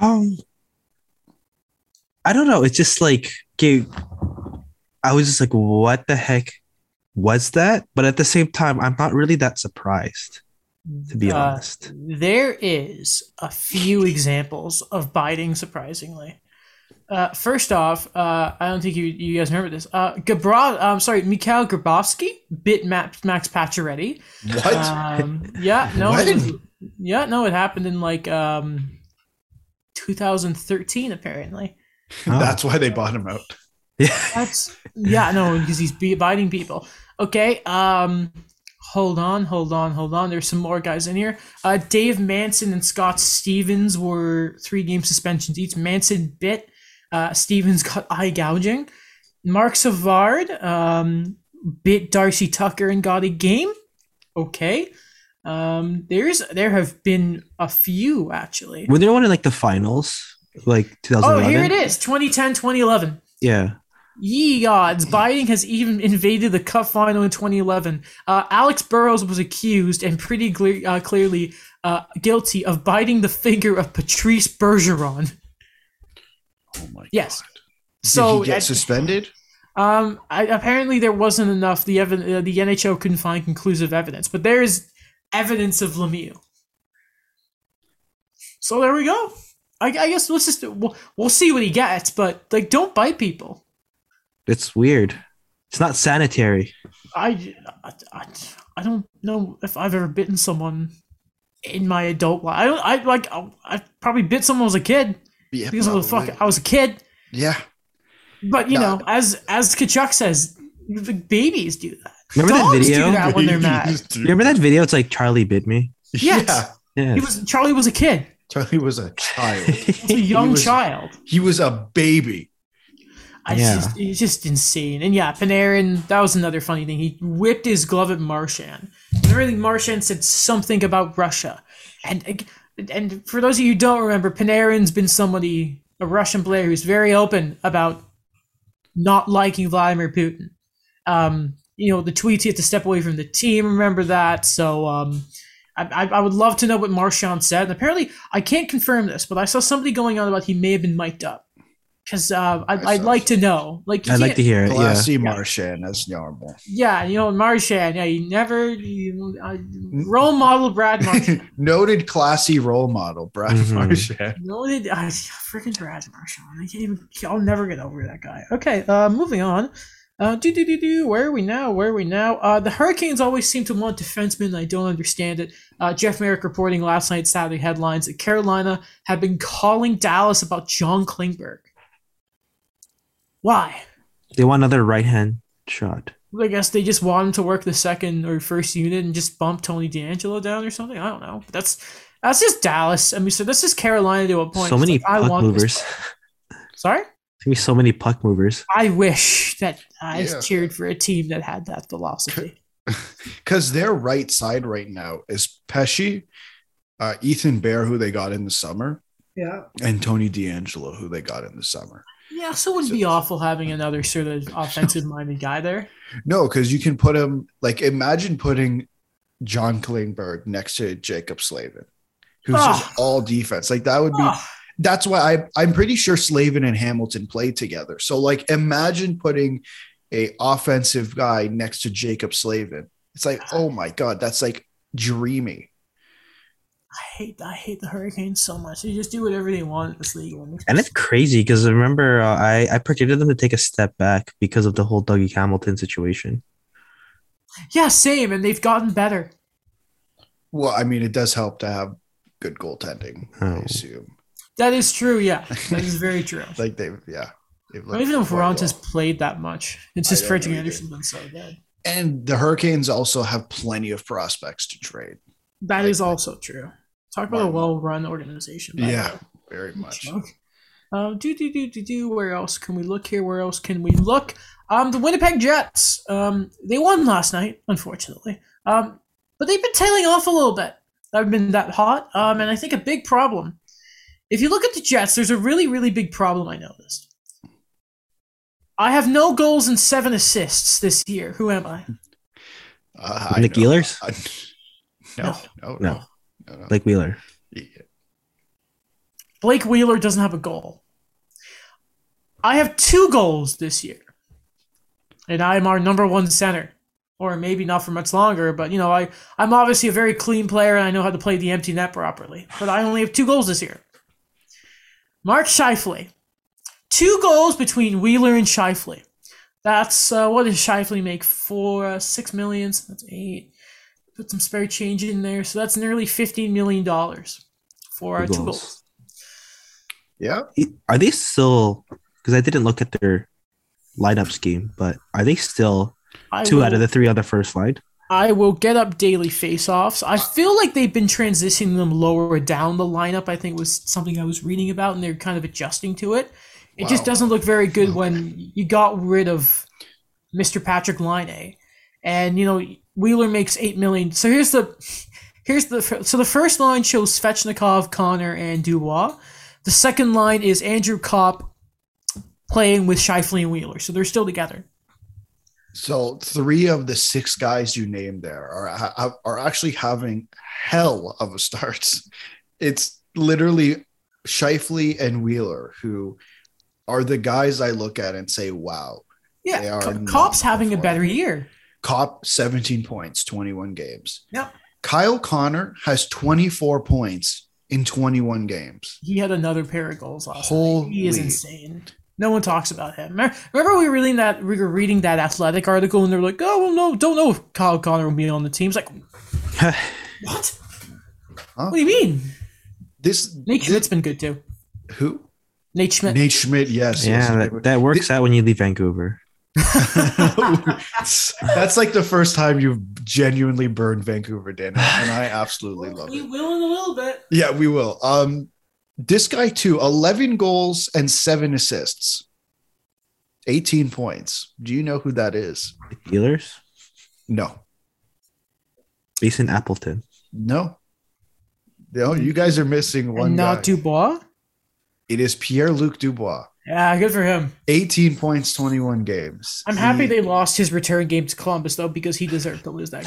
[SPEAKER 3] Um, I don't know. It's just like, okay, I was just like, what the heck was that? But at the same time, I'm not really that surprised, to be
[SPEAKER 1] Uh,
[SPEAKER 3] honest.
[SPEAKER 1] There is a few examples of biting, surprisingly. Uh, first off, uh, I don't think you, you guys remember this. Uh, Gabra, I'm sorry, Mikhail Grabovski bit Max, Max Pacioretty.
[SPEAKER 2] What?
[SPEAKER 1] Um, yeah, <laughs> no, it was, yeah, no, it happened in like um, 2013 apparently.
[SPEAKER 2] That's why they bought him out.
[SPEAKER 3] yeah.
[SPEAKER 1] That's yeah, no, because he's biting people. Okay, um, hold on, hold on, hold on. There's some more guys in here. Uh, Dave Manson and Scott Stevens were three game suspensions each. Manson bit. Uh, Stevens <laughs> got eye gouging. Marc Savard um, bit Darcy Tucker and got a game. Okay. Um, there's there have been a few actually.
[SPEAKER 3] Were there one in like the finals, like 2011?
[SPEAKER 1] Oh, here it is 2010 2011.
[SPEAKER 3] Yeah.
[SPEAKER 1] Ye odds, biting has even invaded the Cup final in 2011. Uh, Alex Burrows was accused and pretty gle- uh, clearly uh, guilty of biting the finger of Patrice Bergeron.
[SPEAKER 2] Oh my
[SPEAKER 1] Yes.
[SPEAKER 2] god.
[SPEAKER 1] So
[SPEAKER 2] Did he get
[SPEAKER 1] at-
[SPEAKER 2] suspended?
[SPEAKER 1] Um, I, apparently there wasn't enough. The ev- uh, the NHL couldn't find conclusive evidence, but there is evidence of Lemieux. So there we go. I, I guess let's just we'll, we'll see what he gets, but like, don't bite people.
[SPEAKER 3] It's weird. It's not sanitary.
[SPEAKER 1] I, I, I, I don't know if I've ever bitten someone in my adult life. I don't. I like. I, I probably bit someone as a kid
[SPEAKER 2] Yeah,
[SPEAKER 1] because of the fuck. I was a kid,
[SPEAKER 2] Yeah.
[SPEAKER 1] but you
[SPEAKER 2] No.
[SPEAKER 1] know, as as Tkachuk says, the babies do that.
[SPEAKER 3] Remember that
[SPEAKER 1] Dogs
[SPEAKER 3] video?
[SPEAKER 1] do that when they're mad.
[SPEAKER 3] Remember that video? It's like Charlie bit me.
[SPEAKER 1] Yes.
[SPEAKER 2] Yeah.
[SPEAKER 3] Yeah.
[SPEAKER 1] He was Charlie was a kid,
[SPEAKER 2] Charlie was a child.
[SPEAKER 1] he was a young
[SPEAKER 2] was-
[SPEAKER 1] child.
[SPEAKER 2] he was a baby.
[SPEAKER 1] I
[SPEAKER 3] Yeah.
[SPEAKER 1] just, it's just insane. And yeah, Panarin, that was another funny thing. He whipped his glove at Marchand. And really, Marchand said something about Russia. And and for those of you who don't remember, Panarin's been somebody a Russian player who's very open about not liking Vladimir Putin. Um, you know, the tweets he had to step away from the team. Remember that? So um, I, I, I would love to know what Marchand said. And apparently, I can't confirm this, but I saw somebody going on about he may have been mic'd up. Because uh, I'd,
[SPEAKER 2] I
[SPEAKER 1] I'd like to know. Like,
[SPEAKER 3] I'd like to hear it. Yeah.
[SPEAKER 2] Classy Martian as normal.
[SPEAKER 1] Yeah, you know, Marchand. Yeah, you never you, uh, role model Brad <laughs> Marchand.
[SPEAKER 2] Noted classy role model, Brad
[SPEAKER 3] Mhm.
[SPEAKER 2] Marchand.
[SPEAKER 1] Noted, uh, freaking Brad Marchand. I can't even. I'll never get over that guy. Okay, uh, moving on. Uh, do do do do. Where are we now? Where are we now? Uh, the Hurricanes always seem to want defensemen. I don't understand it. Uh, Jeff Marek reporting last night's Saturday headlines that Carolina had been calling Dallas about John Klingberg. Why?
[SPEAKER 3] They want another right hand shot.
[SPEAKER 1] I guess they just want him to work the second or first unit and just bump Tony DeAngelo down or something. I don't know. That's that's just Dallas. I mean, so this is Carolina to a point.
[SPEAKER 3] So
[SPEAKER 1] It's
[SPEAKER 3] many
[SPEAKER 1] like, I
[SPEAKER 3] puck
[SPEAKER 1] want this-
[SPEAKER 3] movers. <laughs>
[SPEAKER 1] Sorry.
[SPEAKER 3] There's gonna so many puck movers.
[SPEAKER 1] I wish that I
[SPEAKER 2] Yeah.
[SPEAKER 1] cheered for a team that had that philosophy. <laughs>
[SPEAKER 2] Because their right side right now is Pesce, uh, Ethan Bear, who they got in the summer,
[SPEAKER 1] Yeah.
[SPEAKER 2] and Tony DeAngelo, who they got in the summer.
[SPEAKER 1] Yeah, so it wouldn't be awful having another sort of offensive minded guy there.
[SPEAKER 2] No, because you can put him like imagine putting John Klingberg next to Jaccob Slavin, who's just
[SPEAKER 1] Ah.
[SPEAKER 2] all defense. Like that would be
[SPEAKER 1] Oh,
[SPEAKER 2] that's why I I'm pretty sure Slavin and Hamilton played together. So like imagine putting a offensive guy next to Jaccob Slavin. It's like, oh my god, that's like dreamy.
[SPEAKER 1] I hate I hate the Hurricanes so much. They just do whatever they want in this league.
[SPEAKER 3] And it's crazy because remember, uh, I, I predicted them to take a step back because of the whole Dougie Hamilton situation.
[SPEAKER 1] yeah, same, and they've gotten better.
[SPEAKER 2] Well, I mean, it does help to have good goaltending, I
[SPEAKER 3] Oh.
[SPEAKER 2] assume.
[SPEAKER 1] That is true. Yeah, that is very <laughs> true.
[SPEAKER 2] Like they've yeah. They've
[SPEAKER 1] I don't even know if
[SPEAKER 2] quite
[SPEAKER 1] Ron has
[SPEAKER 2] well.
[SPEAKER 1] played that much. It's just
[SPEAKER 2] don't
[SPEAKER 1] Frederik
[SPEAKER 2] know either.
[SPEAKER 1] Andersen's been so good.
[SPEAKER 2] And the Hurricanes also have plenty of prospects to trade.
[SPEAKER 1] That
[SPEAKER 2] Like-
[SPEAKER 1] is also true. Talk about a well-run organization.
[SPEAKER 2] Yeah,
[SPEAKER 1] way.
[SPEAKER 2] very much.
[SPEAKER 1] Um, do do do do do. Where else can we look here? Where else can we look? Um, the Winnipeg Jets. Um, they won last night, unfortunately. Um, but they've been tailing off a little bit. They've been that hot. Um, and I think a big problem. If you look at the Jets, there's a really really big problem I noticed. I have no goals and seven assists this year. Who am I?
[SPEAKER 2] Uh,
[SPEAKER 3] Nick
[SPEAKER 2] know.
[SPEAKER 3] Ehlers?
[SPEAKER 2] I- <laughs> no, no, no,
[SPEAKER 3] No.
[SPEAKER 2] no, no.
[SPEAKER 3] Like Wheeler.
[SPEAKER 2] Yeah.
[SPEAKER 1] Blake Wheeler doesn't have a goal. I have two goals this year. And I am our number one center. Or maybe not for much longer, but you know, I, I'm obviously a very clean player and I know how to play the empty net properly. But I only have two goals this year. Mark Scheifele. Two goals between Wheeler and Scheifele. That's uh, what does Scheifele make? For uh, six millions. That's eight. Put some spare change in there. So that's nearly fifteen million dollars for our
[SPEAKER 3] Two
[SPEAKER 1] two
[SPEAKER 3] goals.
[SPEAKER 1] goals.
[SPEAKER 2] Yeah.
[SPEAKER 3] Are they still? Because I didn't look at their lineup scheme, but are they still
[SPEAKER 1] I
[SPEAKER 3] two
[SPEAKER 1] will,
[SPEAKER 3] out of the three on the first line?
[SPEAKER 1] I will get up daily face-offs. I feel like they've been transitioning them lower down the lineup. I think was something I was reading about, and they're kind of adjusting to it. It just doesn't look very good when you got rid of Mr. Patrik Laine, and you know Wheeler makes eight million. So here's the here's the so the first line shows Svechnikov, Connor, and Dubois. The second line is Andrew Copp playing with Scheifele and Wheeler, so they're still together.
[SPEAKER 2] So three of the six guys you named there are are actually having hell of a start. It's literally Scheifele and Wheeler who are the guys I look at and say, "Wow." They
[SPEAKER 1] Yeah,
[SPEAKER 2] are
[SPEAKER 1] Co- having a better year.
[SPEAKER 2] Copp 17 points, 21 games.
[SPEAKER 1] Yep.
[SPEAKER 2] Kyle Connor has 24 points in 21 games.
[SPEAKER 1] He had another pair of goals last night. He is insane. No one talks about him. Remember remember we were reading that we were reading that athletic article and they're like, oh well no, don't know if Kyle Connor will be on the team. It's like <sighs> what?
[SPEAKER 2] Huh?
[SPEAKER 1] What do you mean?
[SPEAKER 2] This
[SPEAKER 1] Nate Schmidt's been good too.
[SPEAKER 2] who?
[SPEAKER 1] Nate Schmidt.
[SPEAKER 2] Nate Schmidt, yes.
[SPEAKER 3] yeah,
[SPEAKER 2] yes.
[SPEAKER 3] that, that works out when you leave Vancouver. <laughs>
[SPEAKER 2] That's like the first time you've genuinely burned Vancouver, Daniel, and I absolutely love
[SPEAKER 1] we
[SPEAKER 2] it.
[SPEAKER 1] We will in a little bit.
[SPEAKER 2] Yeah, we will. Um, this guy too, 11 goals and seven assists, 18 points. Do you know who that is?
[SPEAKER 3] Steelers,
[SPEAKER 2] No,
[SPEAKER 3] Mason Appleton.
[SPEAKER 2] no, no. You guys are missing one
[SPEAKER 1] and not
[SPEAKER 2] guy.
[SPEAKER 1] Dubois.
[SPEAKER 2] It is Pierre Luc Dubois.
[SPEAKER 1] Yeah, good for him.
[SPEAKER 2] 18 points, 21 games.
[SPEAKER 1] I'm happy
[SPEAKER 2] He-
[SPEAKER 1] they lost his return game to Columbus though, because he deserved to lose that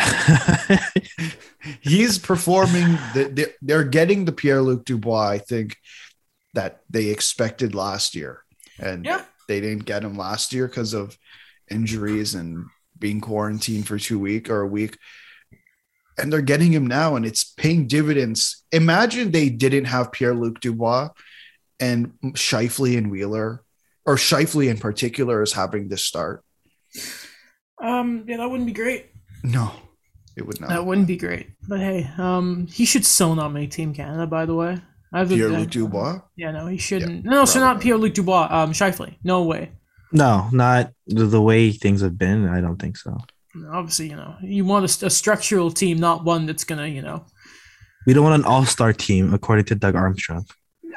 [SPEAKER 1] game. <laughs>
[SPEAKER 2] he's performing. The, the- they're getting the Pierre Luc Dubois, I think, that they expected last year. And
[SPEAKER 1] Yeah.
[SPEAKER 2] they didn't get him last year because of injuries and being quarantined for two week or a week. And they're getting him now, and it's paying dividends. Imagine they didn't have Pierre Luc Dubois and Scheifele and Wheeler, or Scheifele in particular, is having this start.
[SPEAKER 1] Um, yeah, that wouldn't be great.
[SPEAKER 2] No, it would not.
[SPEAKER 1] That wouldn't be great. But hey, um, he should still not make Team Canada. By the way, I think
[SPEAKER 2] Pierre
[SPEAKER 1] that-
[SPEAKER 2] Luc Dubois.
[SPEAKER 1] Yeah, no, he shouldn't. no, so not. Pierre Luc Dubois. Um, Scheifele. No way.
[SPEAKER 3] no, not the, the way things have been. I don't think so.
[SPEAKER 1] Obviously, you know, you want a, a structural team, not one that's gonna, you know.
[SPEAKER 3] We don't want an all-star team, according to Doug Armstrong.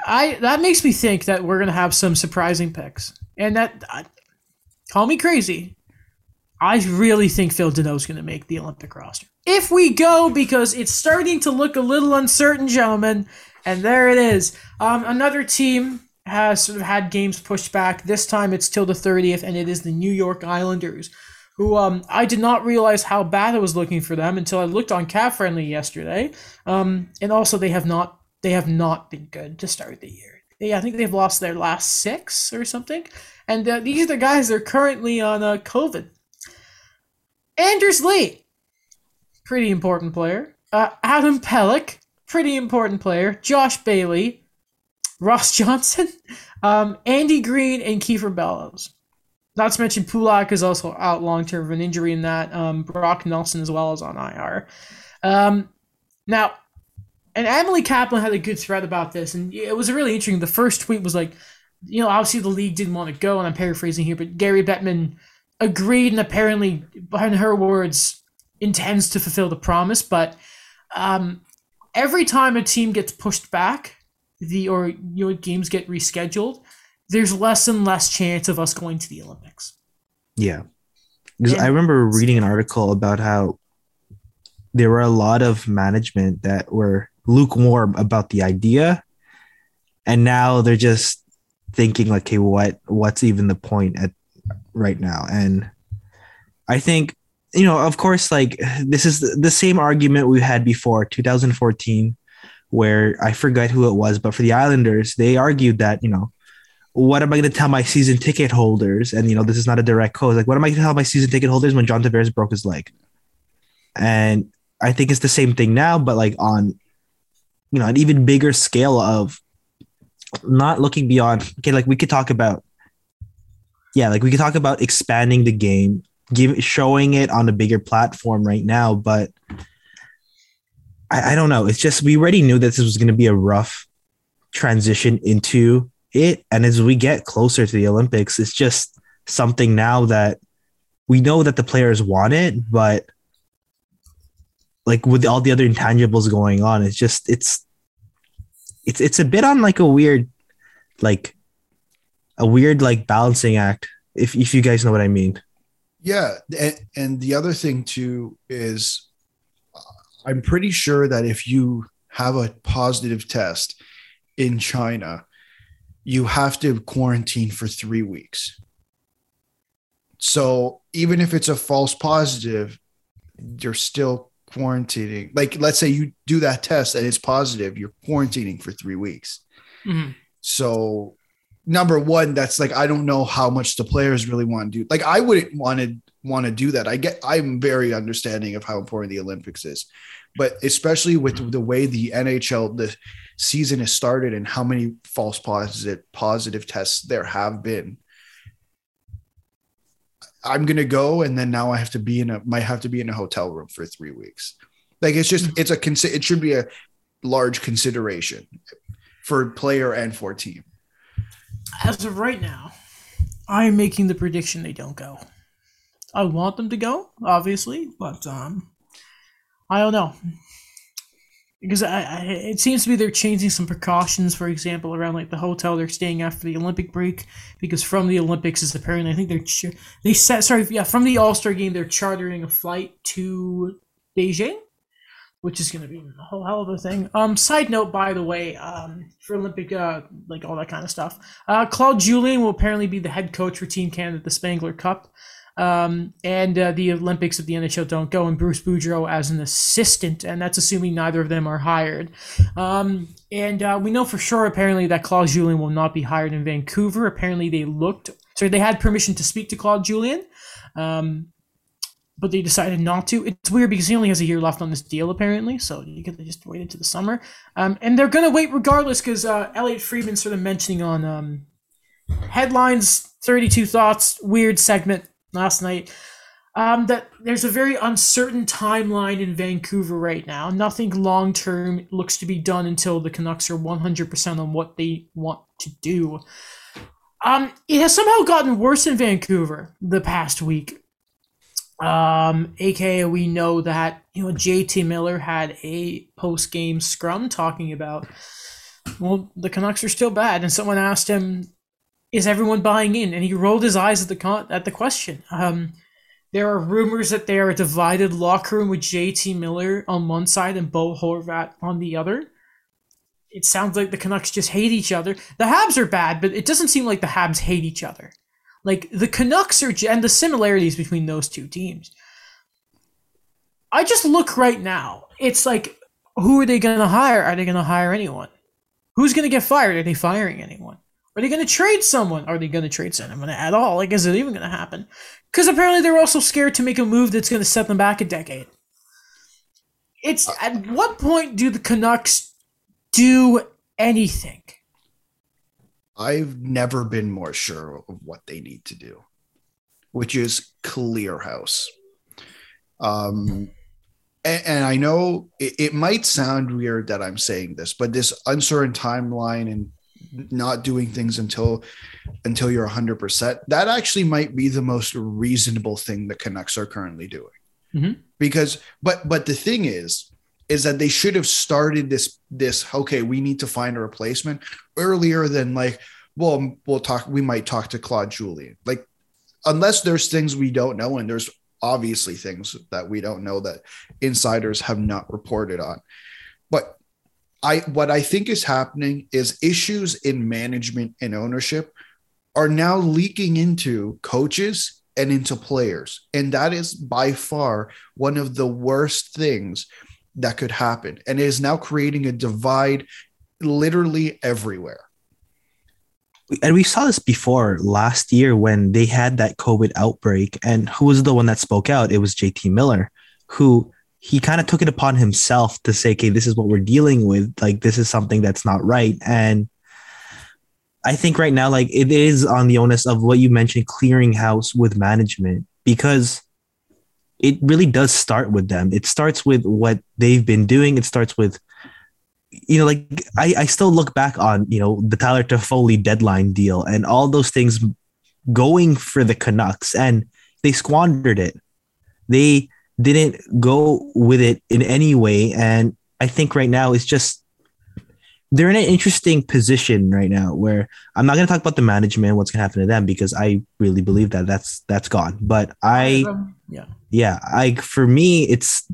[SPEAKER 1] I that makes me think that we're gonna have some surprising picks, and that I call me crazy. I really think Phil Danault's gonna make the Olympic roster. If we go, because it's starting to look a little uncertain, gentlemen, and there it is. Um, another team has sort of had games pushed back. This time it's till the 30th, and it is the New York Islanders, who um, I did not realize how bad it was looking for them until I looked on CapFriendly yesterday. Um, and also they have not they have not been good to start the year. I think they've lost their last six or something, and uh, these are the guys that are currently on uh, COVID. Anders Lee, pretty important player. Uh, Adam Pelech, pretty important player. Josh Bailey, Ross <laughs> Johnston, um, Andy Greene, and Kiefer Bellows. Not to mention Pulock is also out long term of an injury in that. Um, Brock Nelson as well as on IR. Um, now, and Emily Kaplan had a good thread about this, and it was really interesting. The first tweet was like, you know, obviously the league didn't want to go, and I'm paraphrasing here, but Gary Bettman agreed and apparently, behind her words, intends to fulfill the promise. But um, every time a team gets pushed back, the or you know games get rescheduled, there's less and less chance of us going to the Olympics.
[SPEAKER 3] Yeah. Because. I remember reading an article about how there were a lot of management that were lukewarm about the idea. And now they're just thinking like, hey, what what's even the point at right now? And I think, you know, of course, like this is the, same argument we had before 2014, where I forget who it was, but for the Islanders, they argued that, you know, what am I going to tell my season ticket holders? And you know, this is not a direct quote. Like, what am I going to tell my season ticket holders when John Tavares broke his leg? And I think it's the same thing now, but like on, you know, an even bigger scale of not looking beyond. Okay, like we could talk about, yeah, like we could talk about expanding the game, give showing it on a bigger platform right now, but. I, I don't know. It's just we already knew that this was going to be a rough transition into it. And as we get closer to the Olympics, it's just something now that we know that the players want it, but like with all the other intangibles going on, it's just it's it's it's a bit on like a weird like a weird like balancing act, if if you guys know what I mean.
[SPEAKER 2] Yeah, and, and the other thing too is, uh, I'm pretty sure that if you have a positive test in China, you have to quarantine for three weeks. So even if it's a false positive, you're still quarantining. Like, let's say you do that test and it's positive, you're quarantining for three weeks.
[SPEAKER 1] Mhm.
[SPEAKER 2] So number one, that's like I don't know how much the players really want to do. Like I wouldn't want to want to do that. I get I'm very understanding of how important the Olympics is. But especially with the way the NHL the season has started and how many false positive positive tests there have been. I'm gonna go and then now I have to be in a might have to be in a hotel room for three weeks. Like it's just it's a it should be a large consideration for player and for team.
[SPEAKER 1] As of right now, I'm making the prediction they don't go. I want them to go, obviously, but um, I don't know because I, I it seems to be they're changing some precautions. For example, around like the hotel they're staying after the Olympic break, because from the Olympics is apparently I think they're ch- they set sorry yeah from the All Star game they're chartering a flight to Beijing. which is going to be a whole hell of a thing. Um, side note, by the way, um, for Olympic, uh, like all that kind of stuff, uh, Claude Julien will apparently be the head coach for Team Canada the Spengler Cup. Um, and uh, the Olympics of the NHL don't go, and Bruce Boudreau as an assistant, and that's assuming neither of them are hired. Um, and uh, we know for sure, apparently, that Claude Julien will not be hired in Vancouver. Apparently, they looked, so they had permission to speak to Claude Julien, um, but they decided not to. It's weird because he only has a year left on this deal, apparently, so you could just wait into the summer. Um, and they're gonna wait regardless because uh, Elliotte Friedman of mentioning on um, headlines, thirty-two thoughts, weird segment last night um, that there's a very uncertain timeline in Vancouver right now. Nothing long term looks to be done until the Canucks are 100% on what they want to do. Um, it has somehow gotten worse in Vancouver the past week. Um, aka we know that you know JT Miller had a post game scrum talking about well the Canucks are still bad, and someone asked him is everyone buying in? And he rolled his eyes at the con- at the question. Um, there are rumors that they are a divided locker room with JT Miller on one side and Bo Horvat on the other. It sounds like the Canucks just hate each other. The Habs are bad, but it doesn't seem like the Habs hate each other. Like the Canucks are, and the similarities between those two teams. I just look right now. It's like, who are they going to hire? Are they going to hire anyone? Who's going to get fired? Are they firing anyone? Are they going to trade someone? Are they going to trade someone at all? Like, is it even going to happen? Because apparently they're also scared to make a move that's going to set them back a decade. It's at what point do the Canucks do anything?
[SPEAKER 2] I've never been more sure of what they need to do, which is clear house. Um, and, and I know it, it might sound weird that I'm saying this, but this uncertain timeline and not doing things until until you're 100% that actually might be the most reasonable thing the canucks are currently doing
[SPEAKER 1] Mhm.
[SPEAKER 2] because but but the thing is is that they should have started this this okay we need to find a replacement earlier than like well we'll talk we might talk to claude julien like unless there's things we don't know and there's obviously things that we don't know that insiders have not reported on I what I think is happening is issues in management and ownership are now leaking into coaches and into players. And that is by far one of the worst things that could happen. And it is now creating a divide literally everywhere.
[SPEAKER 3] and we saw this before last year when they had that COVID outbreak. And who was the one that spoke out? It was JT Miller, who he kind of took it upon himself to say, okay, this is what we're dealing with. Like, this is something that's not right. And I think right now, like, it is on the onus of what you mentioned, clearing house with management, because it really does start with them. It starts with what they've been doing. It starts with you know, like I, I still look back on, you know, the Tyler Toffoli deadline deal and all those things going for the Canucks and they squandered it. They didn't go with it in any way. And I think right now it's just they're in an interesting position right now where I'm not going to talk about the management, what's going to happen to them, because I really believe that that's that's gone. But I,
[SPEAKER 1] yeah.
[SPEAKER 3] yeah, I for me, it's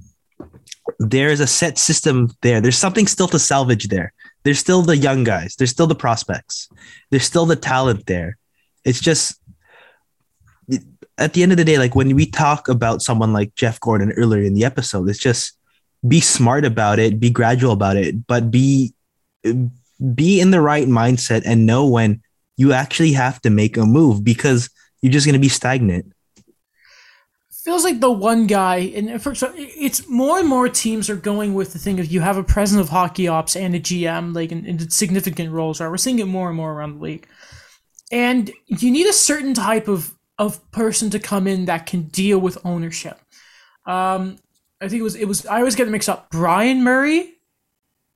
[SPEAKER 3] there's a set system there. There's something still to salvage there. There's still the young guys. There's still the prospects. There's still the talent there. It's just at the end of the day, like when we talk about someone like Jeff Gorton earlier in the episode, it's just be smart about it, be gradual about it, but be be in the right mindset and know when you actually have to make a move because you're just going to be stagnant.
[SPEAKER 1] feels like the one guy, and for, so it's more and more teams are going with the thing of you have a president of hockey ops and a GM, like in, in significant roles. Right, we're seeing it more and more around the league, and you need a certain type of of person to come in that can deal with ownership. Um, I think it was it was I always get mixed up. Brian Murray,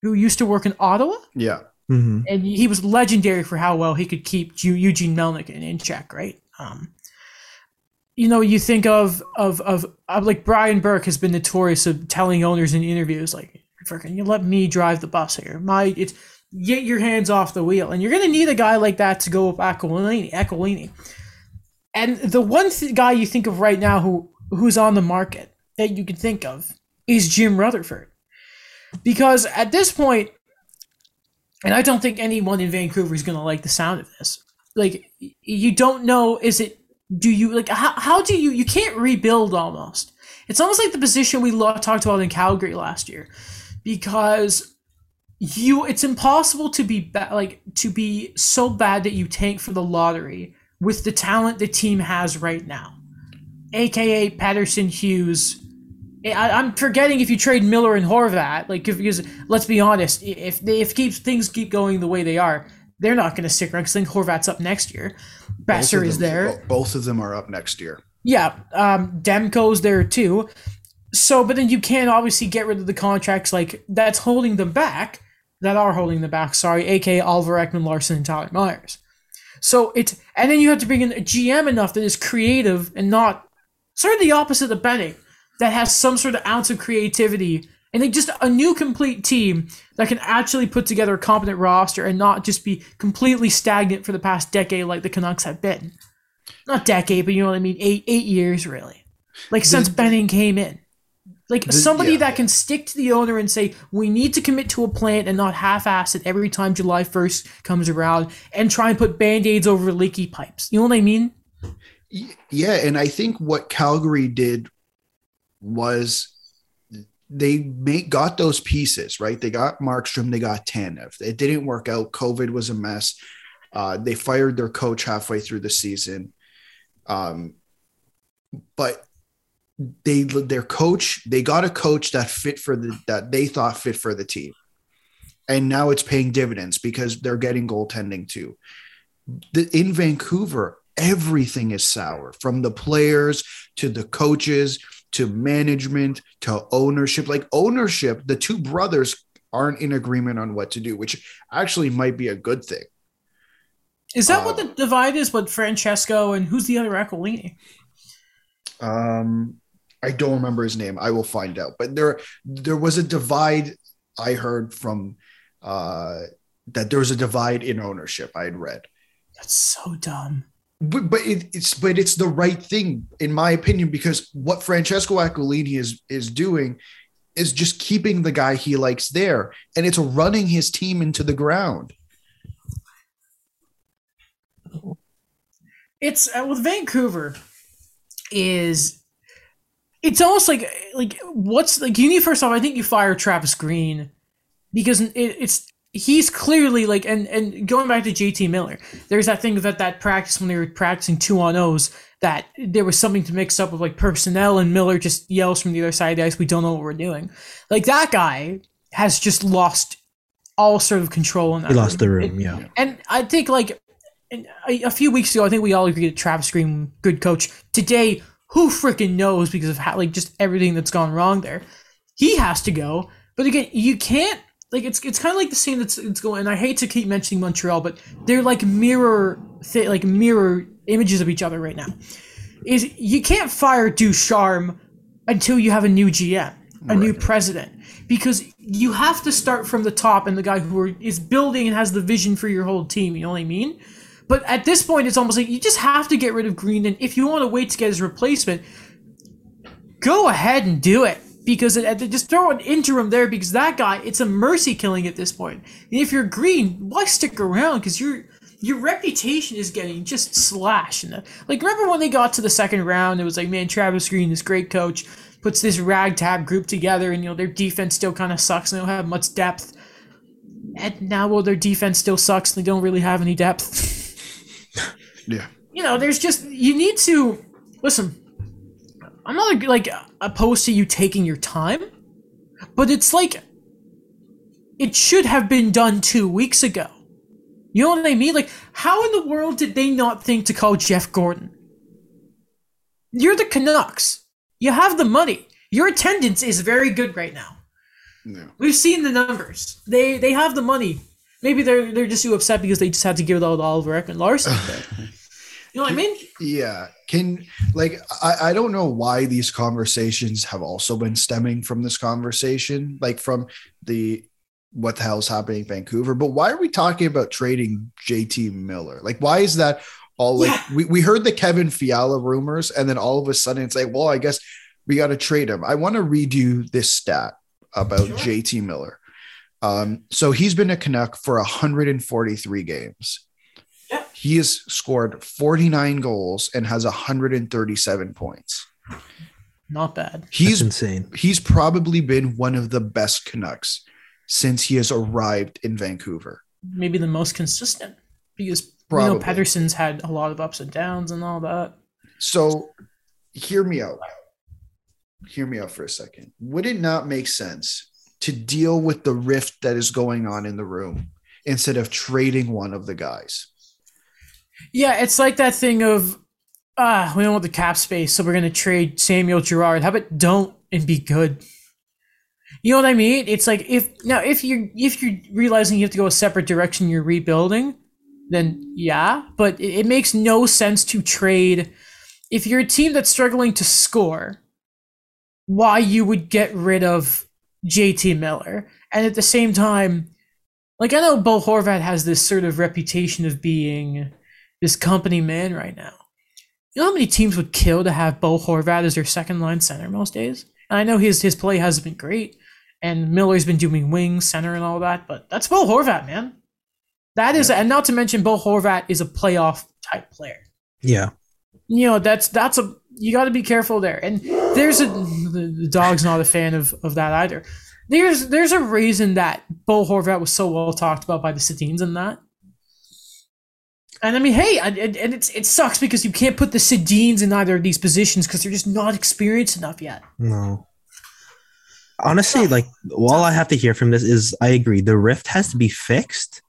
[SPEAKER 1] who used to work in Ottawa,
[SPEAKER 2] Yeah.
[SPEAKER 3] Mhm.
[SPEAKER 1] and he was legendary for how well he could keep Eugene Melnyk in, in check, right? Um, you know, you think of, of of of like Brian Burke has been notorious of telling owners in interviews like, "Freaking, you let me drive the bus here. My it's get your hands off the wheel." And you're gonna need a guy like that to go with Aquilini. Aquilini. And the one th- guy you think of right now who who's on the market that you can think of is Jim Rutherford. because at this point, and I don't think anyone in Vancouver is going to like the sound of this. Like, you don't know, is it, do you, like, how, how do you, you can't rebuild almost. It's almost like the position we lo- talked about in Calgary last year because you, it's impossible to be, ba- like, to be so bad that you tank for the lottery with the talent the team has right now. AKA Pettersson Hughes, I, I'm forgetting if you trade Miller and Horvat, like if, because let's be honest, if they if keep things keep going the way they are, they're not going to stick around. Because I think Horvat's up next year. Boeser is there.
[SPEAKER 2] Both of them are up next year.
[SPEAKER 1] Yeah, um, Demko's there too. So, but then you can't obviously get rid of the contracts like that's holding them back. That are holding them back. Sorry, aka Oliver Ekman Larsson and Tyler Myers. So it's and then you have to bring in a GM enough that is creative and not sort of the opposite of Benning that has some sort of ounce of creativity and like just a new complete team that can actually put together a competent roster and not just be completely stagnant for the past decade like the Canucks have been. Not decade, but you know what I mean. Eight eight years really, like since Benning came in. Like
[SPEAKER 2] The-
[SPEAKER 1] somebody
[SPEAKER 2] yeah.
[SPEAKER 1] that can stick to the owner and say, we need to commit to a plan and not half ass it every time July 1st comes around and try and put band aids over leaky pipes. You know what I mean?
[SPEAKER 2] Yeah, and I think what Calgary did was they make got those pieces right. They got Markstrom, they got Tanev. It didn't work out. COVID was a mess. Uh, they fired their coach halfway through the season, um, but they their coach they got a coach that fit for the that they thought fit for the team, and now it's paying dividends because they're getting goaltending too the, in Vancouver, everything is sour from the players to the coaches to management to ownership. Like ownership, the two brothers aren't in agreement on what to do, which actually might be a good thing.
[SPEAKER 1] Is that
[SPEAKER 2] Uh,
[SPEAKER 1] what the divide is? But Francesco and who's the other Aquilini?
[SPEAKER 2] Um, I don't remember his name. I will find out. But there, there was a divide. I heard from uh, that there was a divide in ownership. I had read.
[SPEAKER 1] That's so dumb.
[SPEAKER 2] but but it, it's but it's the right thing in my opinion because what Francesco Aquilini is is doing is just keeping the guy he likes there and it's running his team into the ground.
[SPEAKER 1] It's uh, with Vancouver is it's almost like like what's like you need first off I think you fire Travis Green because it, it's he's clearly like and and going back to JT Miller there's that thing that that practice when they were practicing two on O's that there was something to mix up with like personnel and Miller just yells from the other side of the ice we don't know what we're doing like that guy has just lost all sort of control in that
[SPEAKER 3] He lost the
[SPEAKER 1] room.
[SPEAKER 3] room. Yeah.
[SPEAKER 1] And I think like a, a few weeks ago, I think we all agreed that Travis Green, good coach. Today, who freaking knows because of how like just everything that's gone wrong there. He has to go. But again, you can't like it's it's kind of like the same that's it's going. And I hate to keep mentioning Montreal, but they're like mirror th- like mirror images of each other right now. Is you can't fire Ducharme until you have a new GM, a new president, because you have to start from the top and the guy who are, is building and has the vision for your whole team. You know what I mean? But at this point, it's almost like you just have to get rid of Green, and if you want to wait to get his replacement, go ahead and do it because it, just throw an interim there because that guy, it's a mercy killing at this point. And if you're Green, why stick around? Because your your reputation is getting just slashed. And uh, like, remember when they got to the second round? It was like, man, Travis Green, this great coach, puts this ragtag group together, and you know their defense still kind of sucks. And they don't have much depth. And now, well, their defense still sucks. And they don't really have any depth. <laughs>
[SPEAKER 2] Yeah.
[SPEAKER 1] you know, there's just you need to listen. I'm not like opposed to you taking your time, but it's like it should have been done two weeks ago. You know what I mean? Like, how in the world did they not think to call Jeff Gorton? You're the Canucks. You have the money. Your attendance is very good right now.
[SPEAKER 2] Yeah.
[SPEAKER 1] We've seen the numbers. They they have the money. Maybe they're they're just too upset because they just had to give it all to Oliver Ekman Larsson. <laughs> you know what I mean?
[SPEAKER 2] Yeah. Can like I, I don't know why these conversations have also been stemming from this conversation, like from the what the hell's happening in Vancouver, but why are we talking about trading JT Miller? Like, why is that all like
[SPEAKER 1] Yeah.
[SPEAKER 2] we, we heard the Kevin Fiala rumors, and then all of a sudden it's like, well, I guess we got to trade him. I want to read you this stat. about
[SPEAKER 1] Sure.
[SPEAKER 2] JT Miller. Um, so he's been a Canuck for 143 games.
[SPEAKER 1] Yeah.
[SPEAKER 2] He has scored 49 goals and has 137 points.
[SPEAKER 1] Not bad.
[SPEAKER 3] That's
[SPEAKER 2] He's
[SPEAKER 3] insane.
[SPEAKER 2] he's probably been one of the best Canucks since he has arrived in Vancouver.
[SPEAKER 1] Maybe the most consistent because
[SPEAKER 2] Probably.
[SPEAKER 1] you know Pettersson's had a lot of ups and downs and all that.
[SPEAKER 2] So hear me out. Hear me out for a second. Would it not make sense to deal with the rift that is going on in the room instead of trading one of the guys?
[SPEAKER 1] Yeah, it's like that thing of ah, we don't want the cap space, so we're gonna trade Samuel Girard. How about don't and be good? You know what I mean? It's like if now if you if you're realizing you have to go a separate direction, you're rebuilding, then yeah. But it, it makes no sense to trade if you're a team that's struggling to score. Why you would get rid of JT Miller, and at the same time, like I know Bo Horvat has this sort of reputation of being this company man right now. You know how many teams would kill to have Bo Horvat as their second line center most days? And I know his his play hasn't been great, and Miller's been doing wing center and all that, but that's Bo Horvat, man. That is, and not to mention Bo Horvat is a playoff type player.
[SPEAKER 3] Yeah.
[SPEAKER 1] You know that's that's a you got to be careful there. And there's a the, the dog's not a fan of of that either. There's there's a reason that Bo Horvat was so well talked about by the Sedins and that. And I mean, hey, and, and and it's it sucks because you can't put the Sedins in either of these positions because they're just not experienced enough yet.
[SPEAKER 3] No. Honestly, like all I have to hear from this is I agree. The rift has to be fixed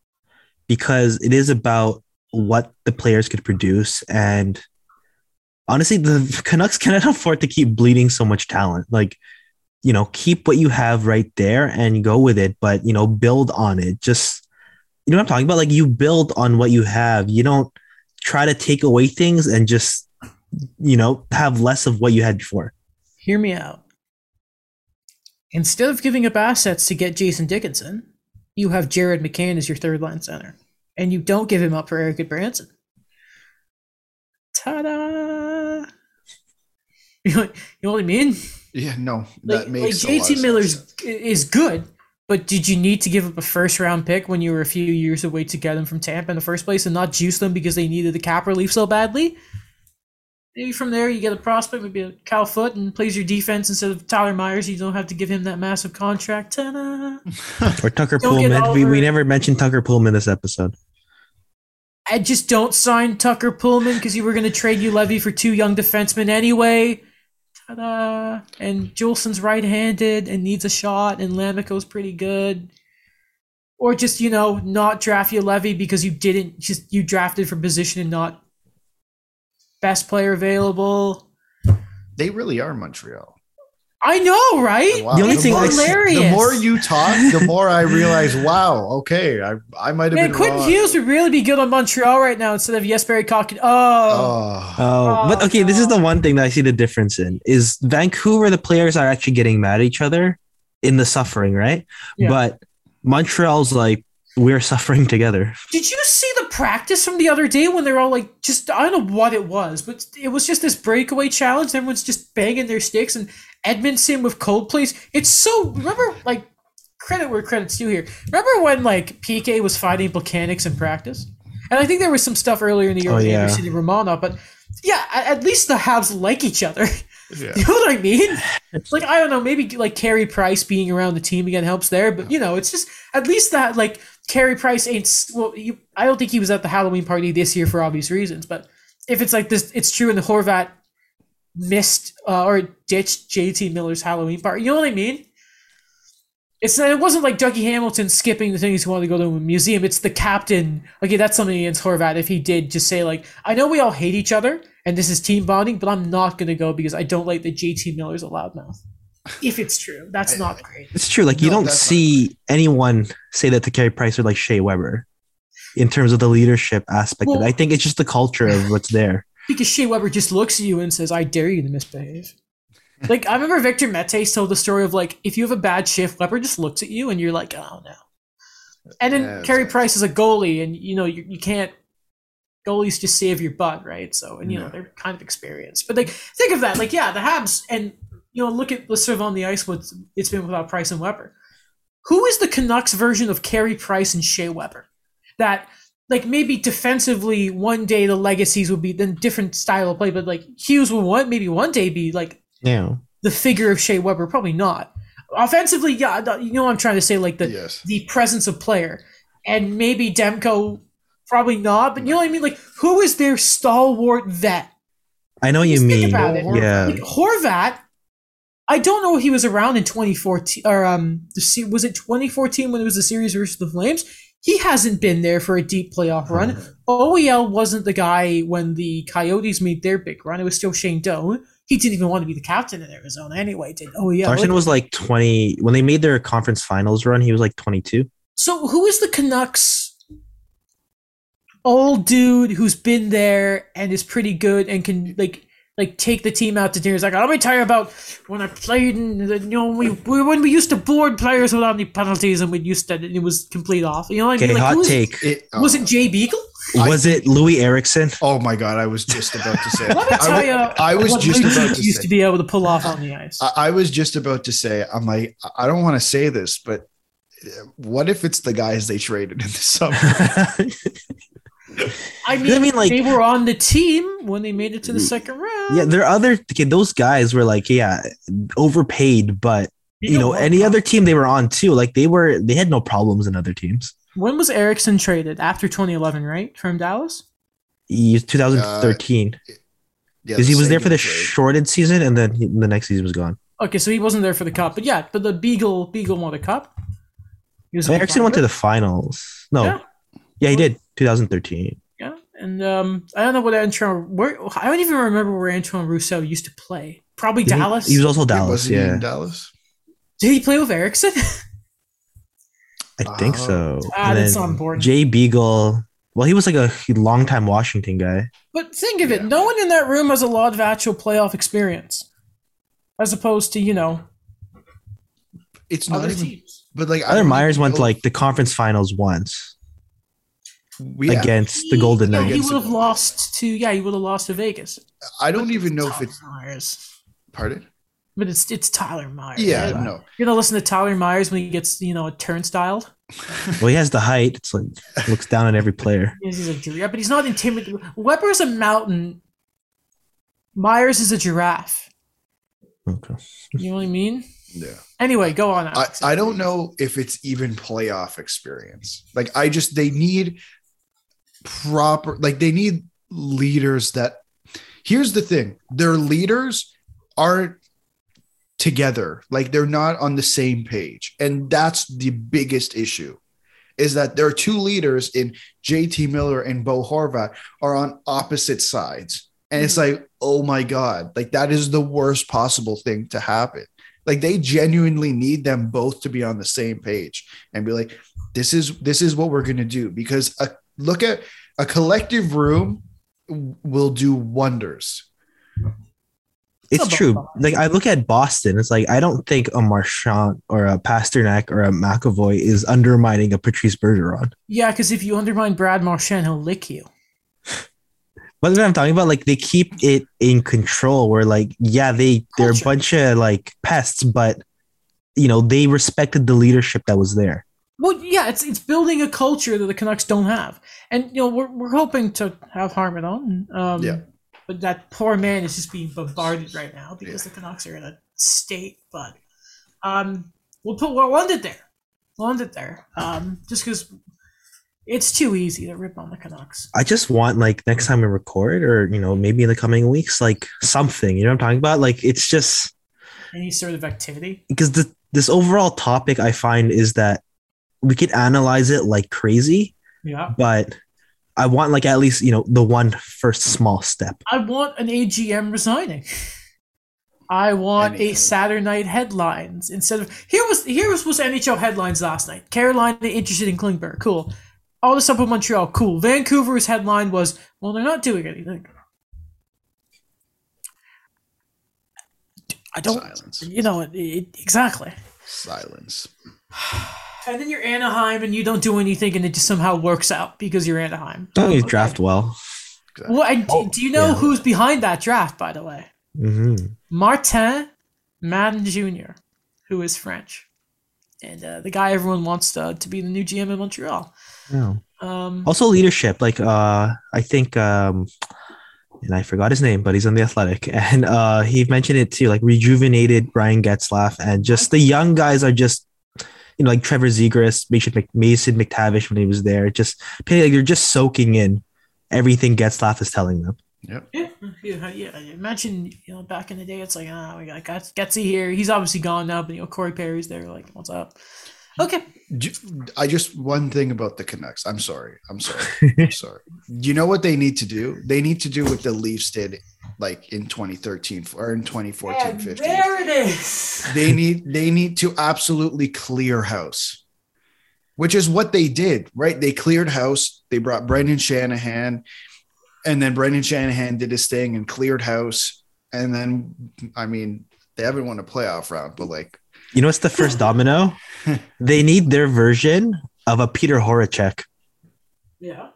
[SPEAKER 3] because it is about what the players could produce. And honestly, the <laughs> Canucks cannot <laughs> afford to keep bleeding so much talent. Like, you know, keep what you have right there and go with it, but you know, build on it. Just you know what I'm talking about? Like you build on what you have. You don't try to take away things and just you know have less of what you had before.
[SPEAKER 1] Hear me out. Instead of giving up assets to get Jason Dickinson, you have Jared McCann as your third line center, and you don't give him up for Erik Gudbranson. Ta-da! <laughs> You know, you know what I mean?
[SPEAKER 2] Yeah, no, that
[SPEAKER 1] Like,
[SPEAKER 2] makes
[SPEAKER 1] like
[SPEAKER 2] a lot of
[SPEAKER 1] JT Miller's
[SPEAKER 2] sense.
[SPEAKER 1] is good, but did you need to give up a first round pick when you were a few years away to get him from Tampa in the first place and not juice them because they needed the cap relief so badly? Maybe from there you get a prospect, maybe a Cal Foote, and plays your defense instead of Tyler Myers. You don't have to give him that massive contract. Ta-da! <laughs>
[SPEAKER 3] Or Tucker Poolman. We, we never mentioned Tucker Poolman this episode.
[SPEAKER 1] I just don't sign Tucker Poolman because you were going to trade Juolevi for two young defensemen anyway. Ta-da! And Juulsen's right-handed and needs a shot, and Lammikko's pretty good. Or just you know not draft Juolevi because you didn't just you drafted for position and not best player available.
[SPEAKER 2] They really are Montreal.
[SPEAKER 1] I know, right?
[SPEAKER 2] Oh, wow.
[SPEAKER 3] The only
[SPEAKER 1] It's
[SPEAKER 3] thing I-
[SPEAKER 1] hilarious.
[SPEAKER 2] The more you talk, the more I realize, wow, okay, I, I might have
[SPEAKER 1] Man,
[SPEAKER 2] been
[SPEAKER 1] Quentin
[SPEAKER 2] wrong.
[SPEAKER 1] Hughes would really be good on Montreal right now instead of Jesper Kotkaniemi. Oh.
[SPEAKER 2] oh,
[SPEAKER 3] Oh, Oh, but
[SPEAKER 1] Oh,
[SPEAKER 3] okay, this is the one thing that I see the difference in is Vancouver. The players are actually getting mad at each other in the suffering, right?
[SPEAKER 1] Yeah.
[SPEAKER 3] But Montreal's like we're suffering together.
[SPEAKER 1] Did you see the practice from the other day when they're all like, just I don't know what it was, but it was just this breakaway challenge. Everyone's just banging their sticks, and Edmundson with Coldplays. It's so remember like credit where credit's due here. Remember when like PK was fighting volcanics in practice, and I think there was some stuff earlier in the year
[SPEAKER 3] Oh,
[SPEAKER 1] with
[SPEAKER 3] yeah.
[SPEAKER 1] Anderson and Romanov, but yeah, at, at least the Habs like each other. <laughs>
[SPEAKER 2] yeah.
[SPEAKER 1] You know what I mean? It's <laughs> like I don't know, maybe like Carey Price being around the team again helps there, but you know, it's just at least that like Carey Price ain't well. You, I don't think he was at the Halloween party this year for obvious reasons, but if it's like this, it's true. And the Horvat missed uh, or ditched JT Miller's Halloween party. You know what I mean? It's not, it wasn't like Dougie Hamilton skipping the things he wanted to go to a museum. It's the captain. Okay, that's something against Horvat. If he did just say like, I know we all hate each other and this is team bonding, but I'm not gonna go because I don't like that JT Miller's a loudmouth. If it's true, that's not great.
[SPEAKER 3] It's true. Like you
[SPEAKER 2] No,
[SPEAKER 3] don't see anyone say that to Carey Price or like Shea Weber in terms of the leadership aspect. of it.
[SPEAKER 1] Well-
[SPEAKER 3] I think it's just the culture of what's there.
[SPEAKER 1] Because Shea Weber just looks at you and says, "I dare you to misbehave." <laughs> like I remember Victor Mete told the story of like if you have a bad shift, Weber just looks at you and you're like, "Oh no." And then
[SPEAKER 2] Yeah,
[SPEAKER 1] Carey Price is a goalie, and you know you, you can't. Goalies just save your butt, right? So, and you know they're kind of experienced, but like think of that, like yeah, the Habs and you know, look at let's serve on the ice what it's been without Price and Weber. Who is the Canucks version of Carey Price and Shea Weber? That like maybe defensively one day the legacies would be then different style of play, but like Hughes will one maybe one day be like
[SPEAKER 3] Yeah.
[SPEAKER 1] the figure of Shea Weber, probably not. Offensively, yeah, you know what I'm trying to say, like the
[SPEAKER 2] yes.
[SPEAKER 1] the presence of player, and maybe Demko, probably not. But you know what I mean? Like, who is their stalwart vet?
[SPEAKER 3] I know what you
[SPEAKER 1] Just
[SPEAKER 3] mean.
[SPEAKER 1] about it.
[SPEAKER 3] Yeah.
[SPEAKER 1] Like, Horvat, I don't know if he was around in 2014 or um, the se- was it 2014 when it was the series versus the Flames? He hasn't been there for a deep playoff run. <laughs> OEL wasn't the guy when the Coyotes made their big run. It was still Shane Doan. He didn't even want to be the captain in Arizona anyway. Did OEL?
[SPEAKER 3] Larsson was like 20 when they made their conference finals run. He was like 22.
[SPEAKER 1] So who is the Canucks old dude who's been there and is pretty good and can like like take the team out to dinner? He's like, let me tell you about when I played in the, you know we, we when we used to board players without any penalties and we used to it was complete off. You know what I
[SPEAKER 3] Okay,
[SPEAKER 1] mean? Like,
[SPEAKER 3] hot
[SPEAKER 1] who is-
[SPEAKER 3] take.
[SPEAKER 2] It,
[SPEAKER 1] Was
[SPEAKER 2] oh,
[SPEAKER 1] it Jay Beagle?
[SPEAKER 2] I-
[SPEAKER 3] Was it Loui Eriksson?
[SPEAKER 2] Oh my god! I was just about to say. <laughs>
[SPEAKER 1] Let me
[SPEAKER 2] I
[SPEAKER 1] tell you.
[SPEAKER 2] I was
[SPEAKER 1] what
[SPEAKER 2] just about to
[SPEAKER 1] used
[SPEAKER 2] say.
[SPEAKER 1] to be able to pull off on the ice.
[SPEAKER 2] I, I was just about to say. I'm like, I don't want to say this, but uh, what if it's the guys they traded in the summer? <laughs> <laughs>
[SPEAKER 1] I mean,
[SPEAKER 3] I mean, like-
[SPEAKER 1] they were on the team when they made it to the mm. second round.
[SPEAKER 3] yeah, there are other okay, those guys were like, yeah, overpaid, but you know,
[SPEAKER 1] what?
[SPEAKER 3] any other team they were on too, like they were they had no problems in other teams.
[SPEAKER 1] When was Eriksson traded? After 2011, right? From Dallas?
[SPEAKER 3] He, 2013 uh,
[SPEAKER 2] Yeah,
[SPEAKER 3] because he was there for the
[SPEAKER 2] Seguin trade.
[SPEAKER 3] shorted season and then he, the next season was gone.
[SPEAKER 1] Okay, so he wasn't there for the cup, but yeah, but the Beagle Beagle won the cup. He was a big Eriksson
[SPEAKER 3] went to the finals. No,
[SPEAKER 1] Yeah.
[SPEAKER 3] Yeah, he did 2013.
[SPEAKER 1] yeah, and um, I don't know what Antoine. Where I don't even remember where Antoine Roussel used to play. Probably
[SPEAKER 3] Didn't he-
[SPEAKER 1] Dallas.
[SPEAKER 3] He was also Dallas.
[SPEAKER 2] wasn't he
[SPEAKER 3] Yeah,
[SPEAKER 2] in Dallas.
[SPEAKER 1] Did he play with Eriksson? <laughs>
[SPEAKER 3] I think
[SPEAKER 2] Oh.
[SPEAKER 3] so.
[SPEAKER 1] Ah,
[SPEAKER 3] And
[SPEAKER 1] that's
[SPEAKER 3] then
[SPEAKER 1] not important.
[SPEAKER 3] Jay Beagle. Well, he was like a longtime Washington guy.
[SPEAKER 1] but think of it,
[SPEAKER 2] Yeah.
[SPEAKER 1] no one in that room has a lot of actual playoff experience, as opposed to you know
[SPEAKER 2] It's not
[SPEAKER 1] other
[SPEAKER 2] even.
[SPEAKER 1] teams.
[SPEAKER 2] But like, I
[SPEAKER 3] Other
[SPEAKER 2] don't
[SPEAKER 3] Myers
[SPEAKER 2] even
[SPEAKER 3] went to like the conference finals once
[SPEAKER 2] Yeah,
[SPEAKER 3] against the Golden
[SPEAKER 1] Yeah, he would have lost to yeah, he would have lost to Vegas.
[SPEAKER 2] I don't even know if it's.
[SPEAKER 1] Tyler Myers.
[SPEAKER 2] Pardon?
[SPEAKER 1] But it's it's Tyler Myers.
[SPEAKER 2] Yeah,
[SPEAKER 1] right?
[SPEAKER 2] no.
[SPEAKER 1] You're gonna listen to Tyler Myers when he gets you know a turnstile.
[SPEAKER 3] Well, he has the height. It's like looks down on every player. <laughs>
[SPEAKER 1] He's a giraffe, but he's not intimidating. Weber's a mountain. Myers is a giraffe.
[SPEAKER 3] Okay.
[SPEAKER 1] You know what I mean?
[SPEAKER 2] Yeah.
[SPEAKER 1] Anyway, go on.
[SPEAKER 2] I, I don't know if it's even playoff experience. Like I just they need proper like they need leaders that here's the thing. Their leaders aren't together. Like they're not on the same page. And that's the biggest issue. Is that there are two leaders in JT Miller and Bo Horvat are on opposite sides. And it's mm-hmm. like, oh my God, like that is the worst possible thing to happen like they genuinely need them both to be on the same page and be like this is this is what we're going to do because a, look at a collective room will do wonders
[SPEAKER 3] It's
[SPEAKER 1] It's
[SPEAKER 3] true. Like I look at Boston, it's like I don't think a Marchand or a Pastrnak or a McAvoy is undermining a Patrice Bergeron.
[SPEAKER 1] yeah, because if you undermine Brad Marchand, he'll lick you.
[SPEAKER 3] But then I'm talking about like they keep it in control. Where like yeah, they they're a bunch of like pests, but you know they respected the leadership that was there.
[SPEAKER 1] Well, yeah, it's it's building a culture that the Canucks don't have, and you know we're we're hoping to have Harmon on. Um,
[SPEAKER 2] Yeah.
[SPEAKER 1] But that poor man is just being bombarded right now because the Canucks are in a state. But um, we'll put we'll end it there. We'll end it there. Um, just because it's too easy to rip on the Canucks.
[SPEAKER 3] I just want like next time we record, or you know maybe in the coming weeks, like something. You know what I'm talking about? Like it's just
[SPEAKER 1] Any sort of activity.
[SPEAKER 3] because the this overall topic I find is that we could analyze it like crazy,
[SPEAKER 1] Yeah.
[SPEAKER 3] but I want like at least you know the one first small step.
[SPEAKER 1] I want an AGM resigning. I want a
[SPEAKER 2] Anything.
[SPEAKER 1] Saturday night headlines instead of here was here was was NHL headlines last night. Carolina interested in Klingberg, cool. All this up with Montreal, cool. Vancouver's headline was, well, they're not doing anything. I don't,
[SPEAKER 2] silence
[SPEAKER 1] you know, it, it, exactly.
[SPEAKER 2] silence <sighs> <sighs> <sighs>
[SPEAKER 1] And then you're Anaheim, and you don't do anything, and it just somehow works out because you're Anaheim.
[SPEAKER 3] Don't you
[SPEAKER 1] Okay.
[SPEAKER 3] draft well?
[SPEAKER 1] Well, and do-
[SPEAKER 3] Oh,
[SPEAKER 1] do you know
[SPEAKER 3] yeah.
[SPEAKER 1] who's behind that draft, by the way?
[SPEAKER 3] hmm
[SPEAKER 1] Martin Madden Jr., who is French, and uh, the guy everyone wants to, to be the new GM in Montreal.
[SPEAKER 3] Yeah.
[SPEAKER 1] Um,
[SPEAKER 3] Also leadership. Like uh I think um and I forgot his name, but he's on the athletic. <laughs> And uh he mentioned it too, like rejuvenated Brian Getzlaf and just the young guys are just you know, like Trevor Zegras, Mason, Mc, Mason McTavish when he was there, just like they're just soaking in everything Getzlaf is telling them.
[SPEAKER 1] Yeah, yeah, yeah. Imagine, you know, back in the day, it's like, ah, we got Gets- Getsy here. He's obviously gone now, but you know, Corey Perry's there. Like, what's up? Okay.
[SPEAKER 2] I just one thing about the Canucks. I'm sorry. I'm sorry. <laughs> I'm sorry. You know what they need to do? They need to do what the Leafs did like in 2013 or in 2014,
[SPEAKER 1] And
[SPEAKER 2] 15.
[SPEAKER 1] there it is.
[SPEAKER 2] They need they need to absolutely clear house. Which is what they did, right? They cleared house. They brought Brendan Shanahan and then Brendan Shanahan did his thing and cleared house. And then I mean, they haven't won a playoff round, but like
[SPEAKER 3] You know what's the first domino? <laughs> they need their version of a Peter Horachek
[SPEAKER 1] Yeah.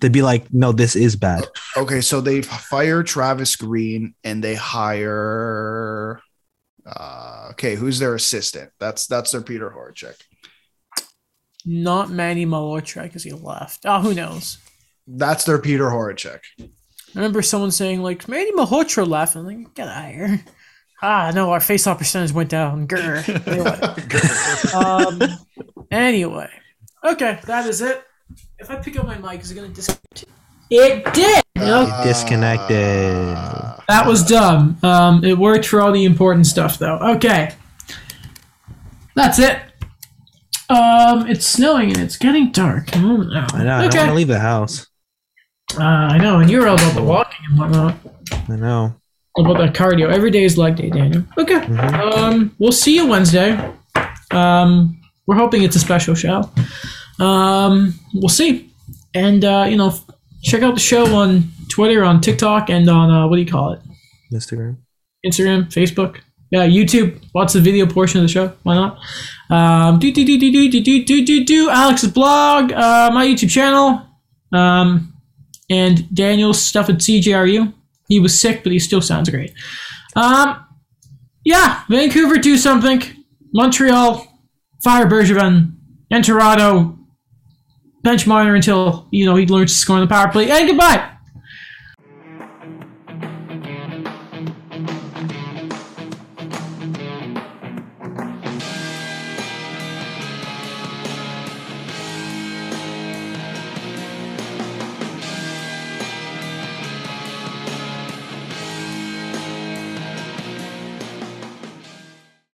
[SPEAKER 3] to be like, no, this is bad.
[SPEAKER 2] Okay, so they fire Travis Green and they hire. Uh, okay, who's their assistant? That's that's their Peter Horachek.
[SPEAKER 1] Not Manny Malhotra because he left. Oh, who knows?
[SPEAKER 2] That's their Peter Horachek.
[SPEAKER 1] I remember someone saying like Manny Malhotra left. I'm like, get out of here. Ah, no, our face-off percentage went down. Grr. Anyway. <laughs> um, anyway, okay, that is it. If I pick up my mic, is it gonna disconnect? It did. Nope.
[SPEAKER 2] Uh,
[SPEAKER 3] disconnected.
[SPEAKER 1] That was dumb. Um, it worked for all the important stuff, though. Okay, that's it. Um, it's snowing and it's getting dark. Oh, no.
[SPEAKER 3] I know. I don't want to leave the house.
[SPEAKER 1] Uh, I know, and you're all about the walking and whatnot.
[SPEAKER 3] I know.
[SPEAKER 1] About that cardio. Every day is leg day, Daniel. Okay.
[SPEAKER 3] Mhm.
[SPEAKER 1] Um, we'll see you Wednesday. Um, we're hoping it's a special show. Um, we'll see. And uh, you know, check out the show on Twitter, on TikTok, and on uh, what do you call it?
[SPEAKER 3] Instagram.
[SPEAKER 1] Instagram, Facebook, yeah, YouTube. Watch the video portion of the show. Why not? Um, do do do do do do do do do do. Alex's blog, uh, my YouTube channel, um, and Daniel's stuff at CJRU. He was sick, but he still sounds great. Um, yeah, Vancouver do something. Montreal fire Bergevin and Toronto bench monitor until you know he learns to score on the power play. And goodbye.